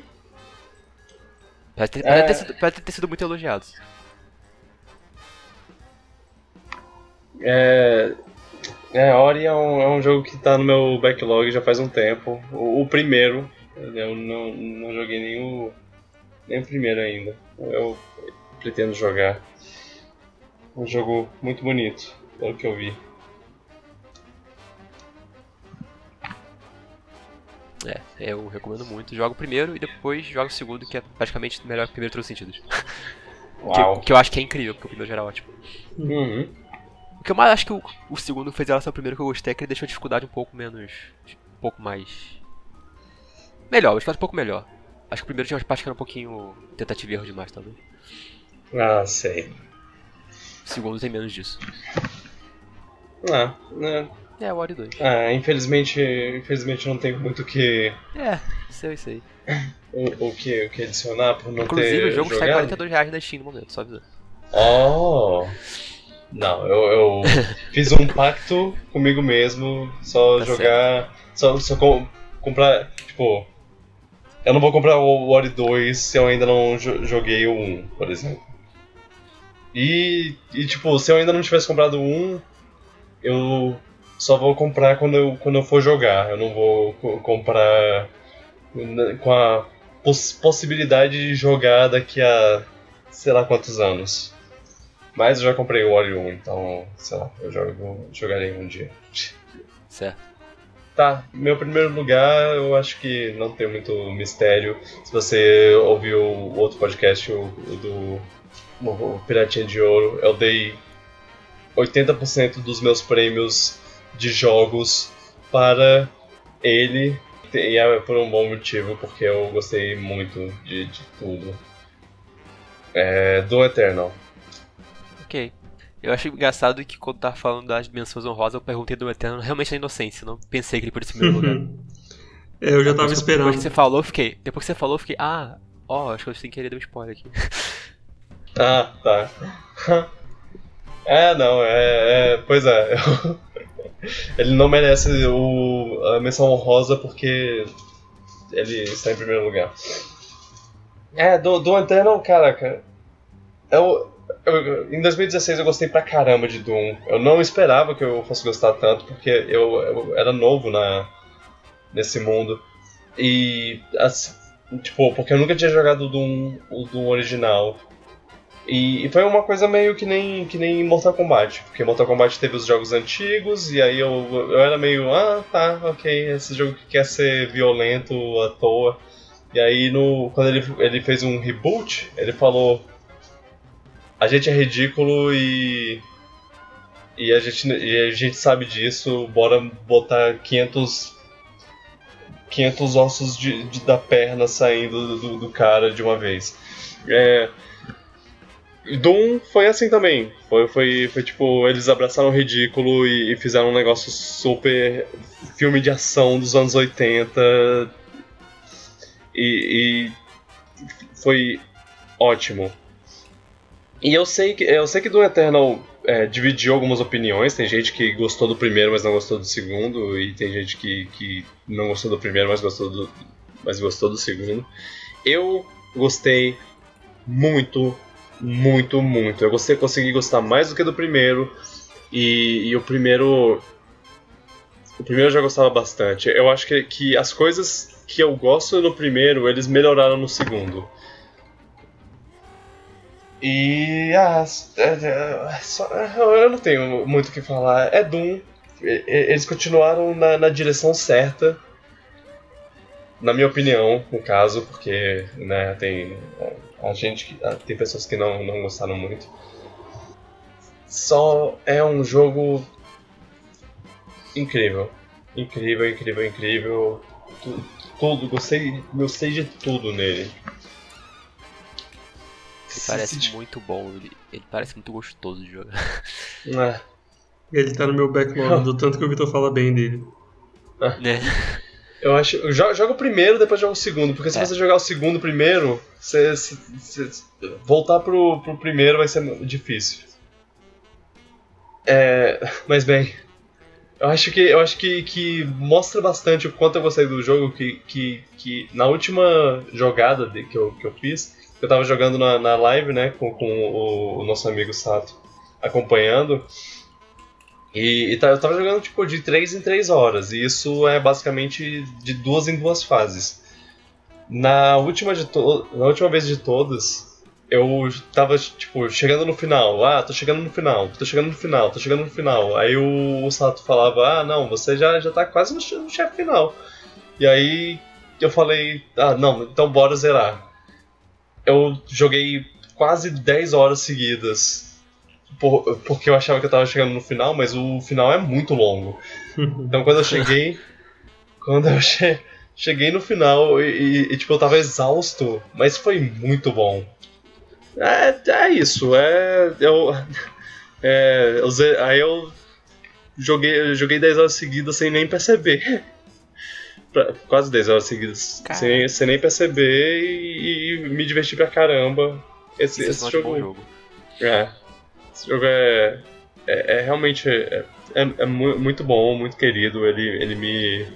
Pode ter, é... ter, sido, pode ter sido muito elogiado.
É, é, Ori é um, é um jogo que tá no meu backlog já faz um tempo. O, o primeiro, eu não, não joguei nem o, nem o primeiro ainda. Eu pretendo jogar. Um jogo muito bonito, pelo que eu vi.
É, eu recomendo muito. Joga o primeiro e depois joga o segundo, que é praticamente melhor que o primeiro em todos os sentidos. Uau. Que, que eu acho que é incrível, porque o primeiro já era ótimo. Uhum. O que eu mais acho que o, o segundo fez relação ao primeiro que eu gostei é que ele deixou a dificuldade um pouco menos. um pouco mais. Melhor, eu um pouco melhor. Acho que o primeiro tinha uma parte que era um pouquinho tentativa e erro demais, talvez.
Ah, sei.
O segundo tem menos disso.
Ah, né.
É, o Ori 2.
Ah, infelizmente, infelizmente não tenho muito o que.
É, sei, sei.
O, o, que, o que adicionar por não
Inclusive,
ter.
Inclusive, o jogo
jogado?
está em 42 reais na Steam no momento, só avisando.
Oh! Não, eu, eu fiz um pacto comigo mesmo, só tá jogar. Certo. Só, só com, comprar. Tipo. Eu não vou comprar o Ori 2 se eu ainda não joguei o 1, por exemplo. E, e, tipo, se eu ainda não tivesse comprado o 1, eu só vou comprar quando eu, quando eu for jogar. Eu não vou comprar com a poss possibilidade de jogar daqui a sei lá quantos anos. Mas eu já comprei o Ori 1, então, sei lá, eu jogo, jogarei um dia.
Certo.
Tá, meu primeiro lugar eu acho que não tem muito mistério. Se você ouviu o outro podcast, o, do o Piratinha de Ouro, eu dei 80% dos meus prêmios de jogos para ele. E é por um bom motivo, porque eu gostei muito de, de tudo. É, do Eternal.
Ok. Eu achei engraçado que quando tava falando das dimensões honrosas, eu perguntei do Eternal realmente na inocência, não pensei que ele podia ser primeiro lugar.
é, eu já tava esperando.
Depois que você falou, fiquei. Depois que você falou, fiquei. Ah, ó, oh, acho que eu sem querer dei um spoiler aqui.
Ah, tá. É, não, é. é pois é. ele não merece o, a menção honrosa porque ele está em primeiro lugar. É, do, do Eternal, caraca. Eu, eu, em 2016 eu gostei pra caramba de Doom. Eu não esperava que eu fosse gostar tanto, porque eu, eu era novo na, nesse mundo. E, assim, tipo, porque eu nunca tinha jogado o Doom, o Doom original. E, e, foi uma coisa meio que nem, que nem Mortal Kombat, porque Mortal Kombat teve os jogos antigos, e aí eu, eu era meio, ah, tá, ok, esse jogo que quer ser violento à toa. E aí no, quando ele, ele fez um reboot, ele falou, a gente é ridículo e. E a gente, e a gente sabe disso, bora botar 500. 500 ossos de, de da perna saindo do, do, cara de uma vez. É, Doom foi assim também. Foi, foi, foi tipo, eles abraçaram o ridículo e, e, fizeram um negócio super filme de ação dos anos 80. E, e foi ótimo. E eu sei que eu sei que do Eternal é, dividiu algumas opiniões. Tem gente que gostou do primeiro, mas não gostou do segundo, e tem gente que, que não gostou do primeiro, mas gostou do, mas gostou do segundo. Eu gostei muito muito, muito. Eu gostei, consegui gostar mais do que do primeiro. E, e o primeiro. O primeiro eu já gostava bastante. Eu acho que, que as coisas que eu gosto no primeiro, eles melhoraram no segundo. E. Ah, é, é, eu não tenho muito o que falar. É Doom. Eles continuaram na, na direção certa na minha opinião, no caso, porque né, tem a gente tem pessoas que não, não gostaram muito. Só é um jogo incrível. Incrível, incrível, incrível. tudo, gostei, gostei de tudo nele.
Ele parece muito bom, ele, ele, parece muito gostoso de jogar.
É. Ele tá no meu backlog, do tanto que o Vitor fala bem dele.
É. Eu acho. Joga o primeiro, depois joga o segundo. Porque se é. você jogar o segundo primeiro, você, você, voltar pro, pro primeiro vai ser difícil. É, mas bem, eu acho que eu acho que, que mostra bastante o quanto eu gostei do jogo. Que, que, que na última jogada de, que, eu, que eu fiz, eu tava jogando na, na live, né, com, com o, o nosso amigo Sato acompanhando. E, e tá, eu tava jogando tipo de 3 em 3 horas, e isso é basicamente de duas em duas fases. Na última, de to na última vez de todas, eu tava tipo chegando no final. Ah, tô chegando no final, tô chegando no final, tô chegando no final. Aí o, o Sato falava: Ah, não, você já, já tá quase no, no chefe final. E aí eu falei: Ah, não, então bora zerar. Eu joguei quase 10 horas seguidas por, porque eu achava que eu tava chegando no final, mas o final é muito longo. Então quando eu cheguei. quando eu che, cheguei no final e, e, tipo, eu tava exausto, mas foi muito bom. É, é isso, é. Eu, é eu, aí eu joguei, joguei 10 horas seguidas sem nem perceber. Quase 10 horas seguidas. Sem, sem nem perceber e, e, me diverti pra caramba. Esse, esse é jogo. jogo. É. Esse jogo é, é, é realmente é, é, é, muito bom, muito querido. Ele, ele me,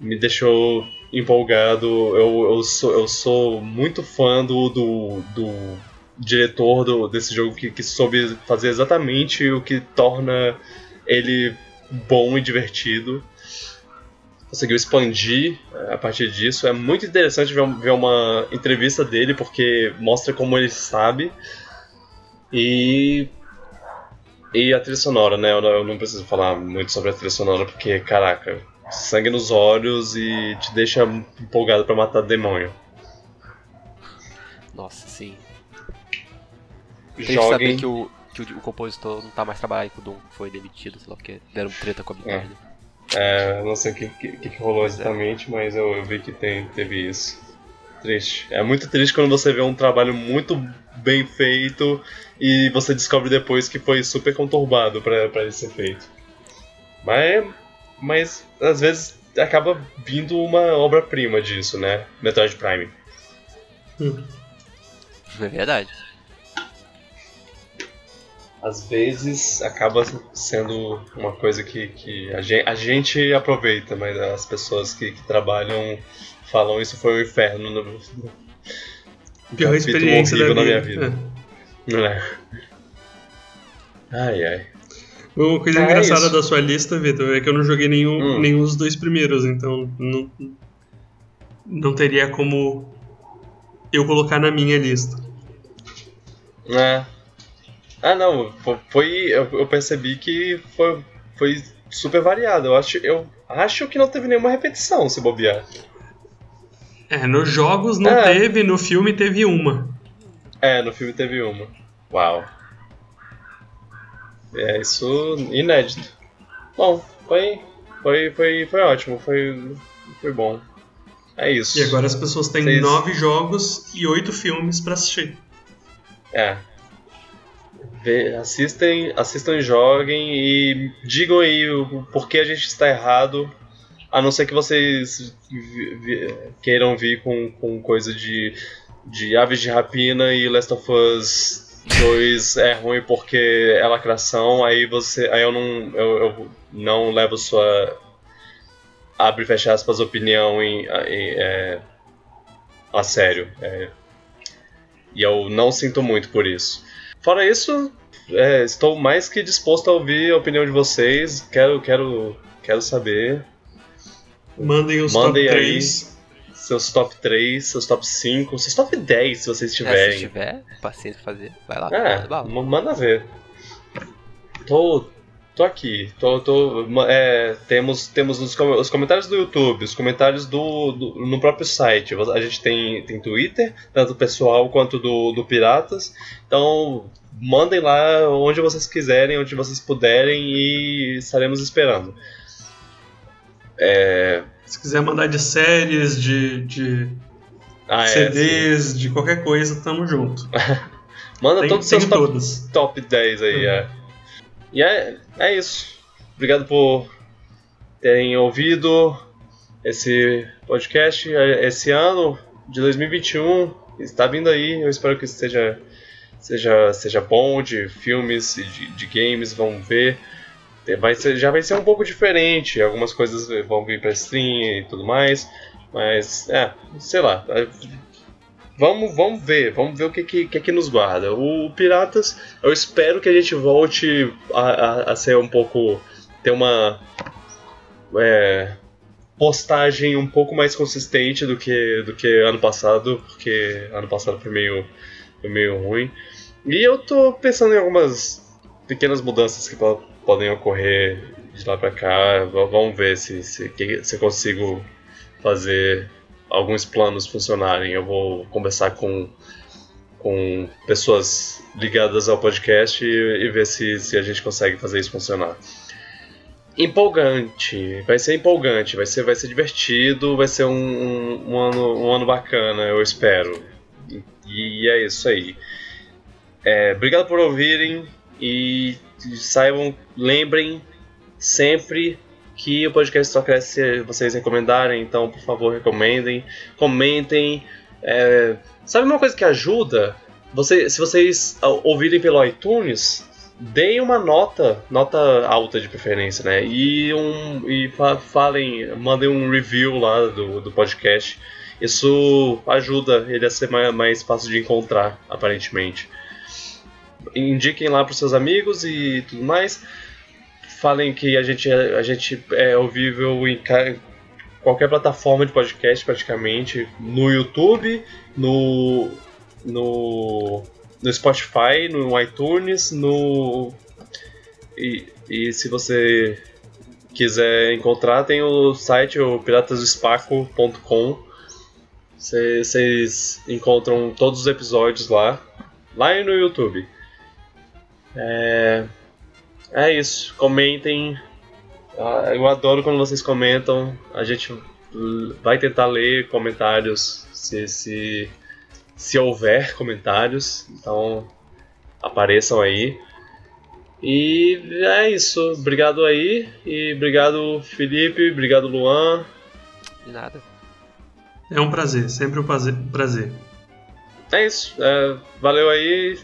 me deixou empolgado. Eu, eu, sou, eu sou muito fã do, do, do diretor do, desse jogo que, que soube fazer exatamente o que torna ele bom e divertido. Conseguiu expandir é, a partir disso. É muito interessante ver, uma entrevista dele, porque mostra como ele sabe e. E a trilha sonora, né? Eu não, preciso falar muito sobre a trilha sonora porque, caraca, sangue nos olhos e te deixa empolgado para matar demônio.
Nossa, sim. Tem que saber que o, que o, o, compositor não tá mais trabalhando com o Doom, foi demitido, sei lá, porque deram treta com a Bethesda.
É. é, não sei o que, que, que rolou é. exatamente, é. mas eu, eu, vi que tem, teve isso. Triste. É muito triste quando você vê um trabalho muito bem feito e você descobre depois que foi super conturbado para ele ser feito. Mas, mas às vezes acaba vindo uma obra-prima disso, né? Metroid Prime.
Hum. É verdade.
Às vezes acaba sendo uma coisa que, que a, gente, a gente aproveita, mas as pessoas que, que trabalham falam isso foi o um inferno no, no
pior experiência da, da minha vida.
É. é. Ai, ai.
Uma coisa é engraçada isso. da sua lista, Vitor, é que eu não joguei nenhum, hum. nenhum dos dois primeiros, então não, não teria como eu colocar na minha lista.
É. Ah, não, foi. Eu, percebi que foi, foi super variado. Eu acho, eu acho que não teve nenhuma repetição se bobear.
É, nos jogos não é. teve, no filme teve uma.
É, no filme teve uma. Uau. É isso inédito. Bom, foi, foi, foi, foi ótimo, foi, foi bom. É isso.
E agora as pessoas têm Vocês... nove jogos e oito filmes para assistir.
É. Assistem, assistam e joguem e digam aí o porquê a gente está errado. A não ser que vocês queiram vir com, com coisa de, de aves de rapina e Last of Us 2 é ruim porque é lacração, aí você. Aí eu não. Eu, eu não levo sua. Abre e fecha aspas opinião em, em é, a sério. É, e eu não sinto muito por isso. Fora isso, é, estou mais que disposto a ouvir a opinião de vocês. Quero, quero, quero saber.
Mandem os Mandem top 3
seus top 3, seus top 5, seus top 10 se vocês tiverem. É,
se tiver, paciência fazer, vai lá.
É, manda ver. Tô, tô aqui, tô, tô, é, temos, temos os, os, comentários do YouTube, os comentários do, do, no próprio site. A gente tem, tem Twitter, tanto pessoal quanto do, do Piratas. Então, mandem lá onde vocês quiserem, onde vocês puderem e estaremos esperando. É...
Se quiser mandar de séries, de, de ah, CDs, é, de qualquer coisa, tamo junto.
Manda tem, todos os seus top, top 10 aí, uhum. é. E é, é isso. Obrigado por terem ouvido esse podcast esse ano de 2021. Está vindo aí, eu espero que esteja seja, seja bom de filmes e de, de games, vamos ver. Vai ser, já vai ser um pouco diferente, algumas coisas vão vir para stream e tudo mais, mas é, sei lá. Vamos, vamos ver, vamos ver o que, que, que, que nos guarda. O Piratas, eu espero que a gente volte a, a, a ser um pouco. ter uma. É, postagem um pouco mais consistente do que, do que ano passado, porque ano passado foi meio, foi meio ruim. E eu tô pensando em algumas pequenas mudanças que podem ocorrer de lá pra cá. Vamos ver se, se, se consigo fazer alguns planos funcionarem. Eu vou conversar com, com pessoas ligadas ao podcast e, e ver se, se a gente consegue fazer isso funcionar. Empolgante, vai ser empolgante, vai ser, vai ser divertido, vai ser um, um, um ano, um ano bacana, eu espero. E, e é isso aí. É, obrigado por ouvirem e saibam, lembrem sempre que o podcast só cresce se vocês recomendarem, então por favor recomendem, comentem. É, sabe uma coisa que ajuda? Você, se vocês ouvirem pelo iTunes, deem uma nota, nota alta de preferência, né? E, um, e falem, mandem um review lá do, do podcast. Isso ajuda ele a ser mais, mais fácil de encontrar, aparentemente indiquem lá para seus amigos e tudo mais. Falem que a gente, a gente é ouvível em qualquer plataforma de podcast praticamente, no YouTube, no, no, no Spotify, no iTunes, no e, e se você quiser encontrar, tem o site o piratasdospaco.com. Vocês encontram todos os episódios lá, lá no YouTube. É, é isso. Comentem. Ah, eu adoro quando vocês comentam. A gente vai tentar ler comentários se, se, se houver comentários. Então apareçam aí. E é isso. Obrigado aí. E obrigado, Felipe. Obrigado, Luan.
De nada.
É um prazer, sempre um prazer.
É isso. É, valeu aí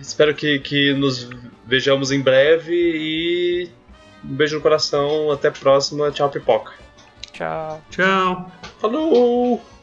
espero que, que nos vejamos em breve e um beijo no coração. Até a próxima. Tchau, pipoca.
Tchau.
Tchau.
Falou!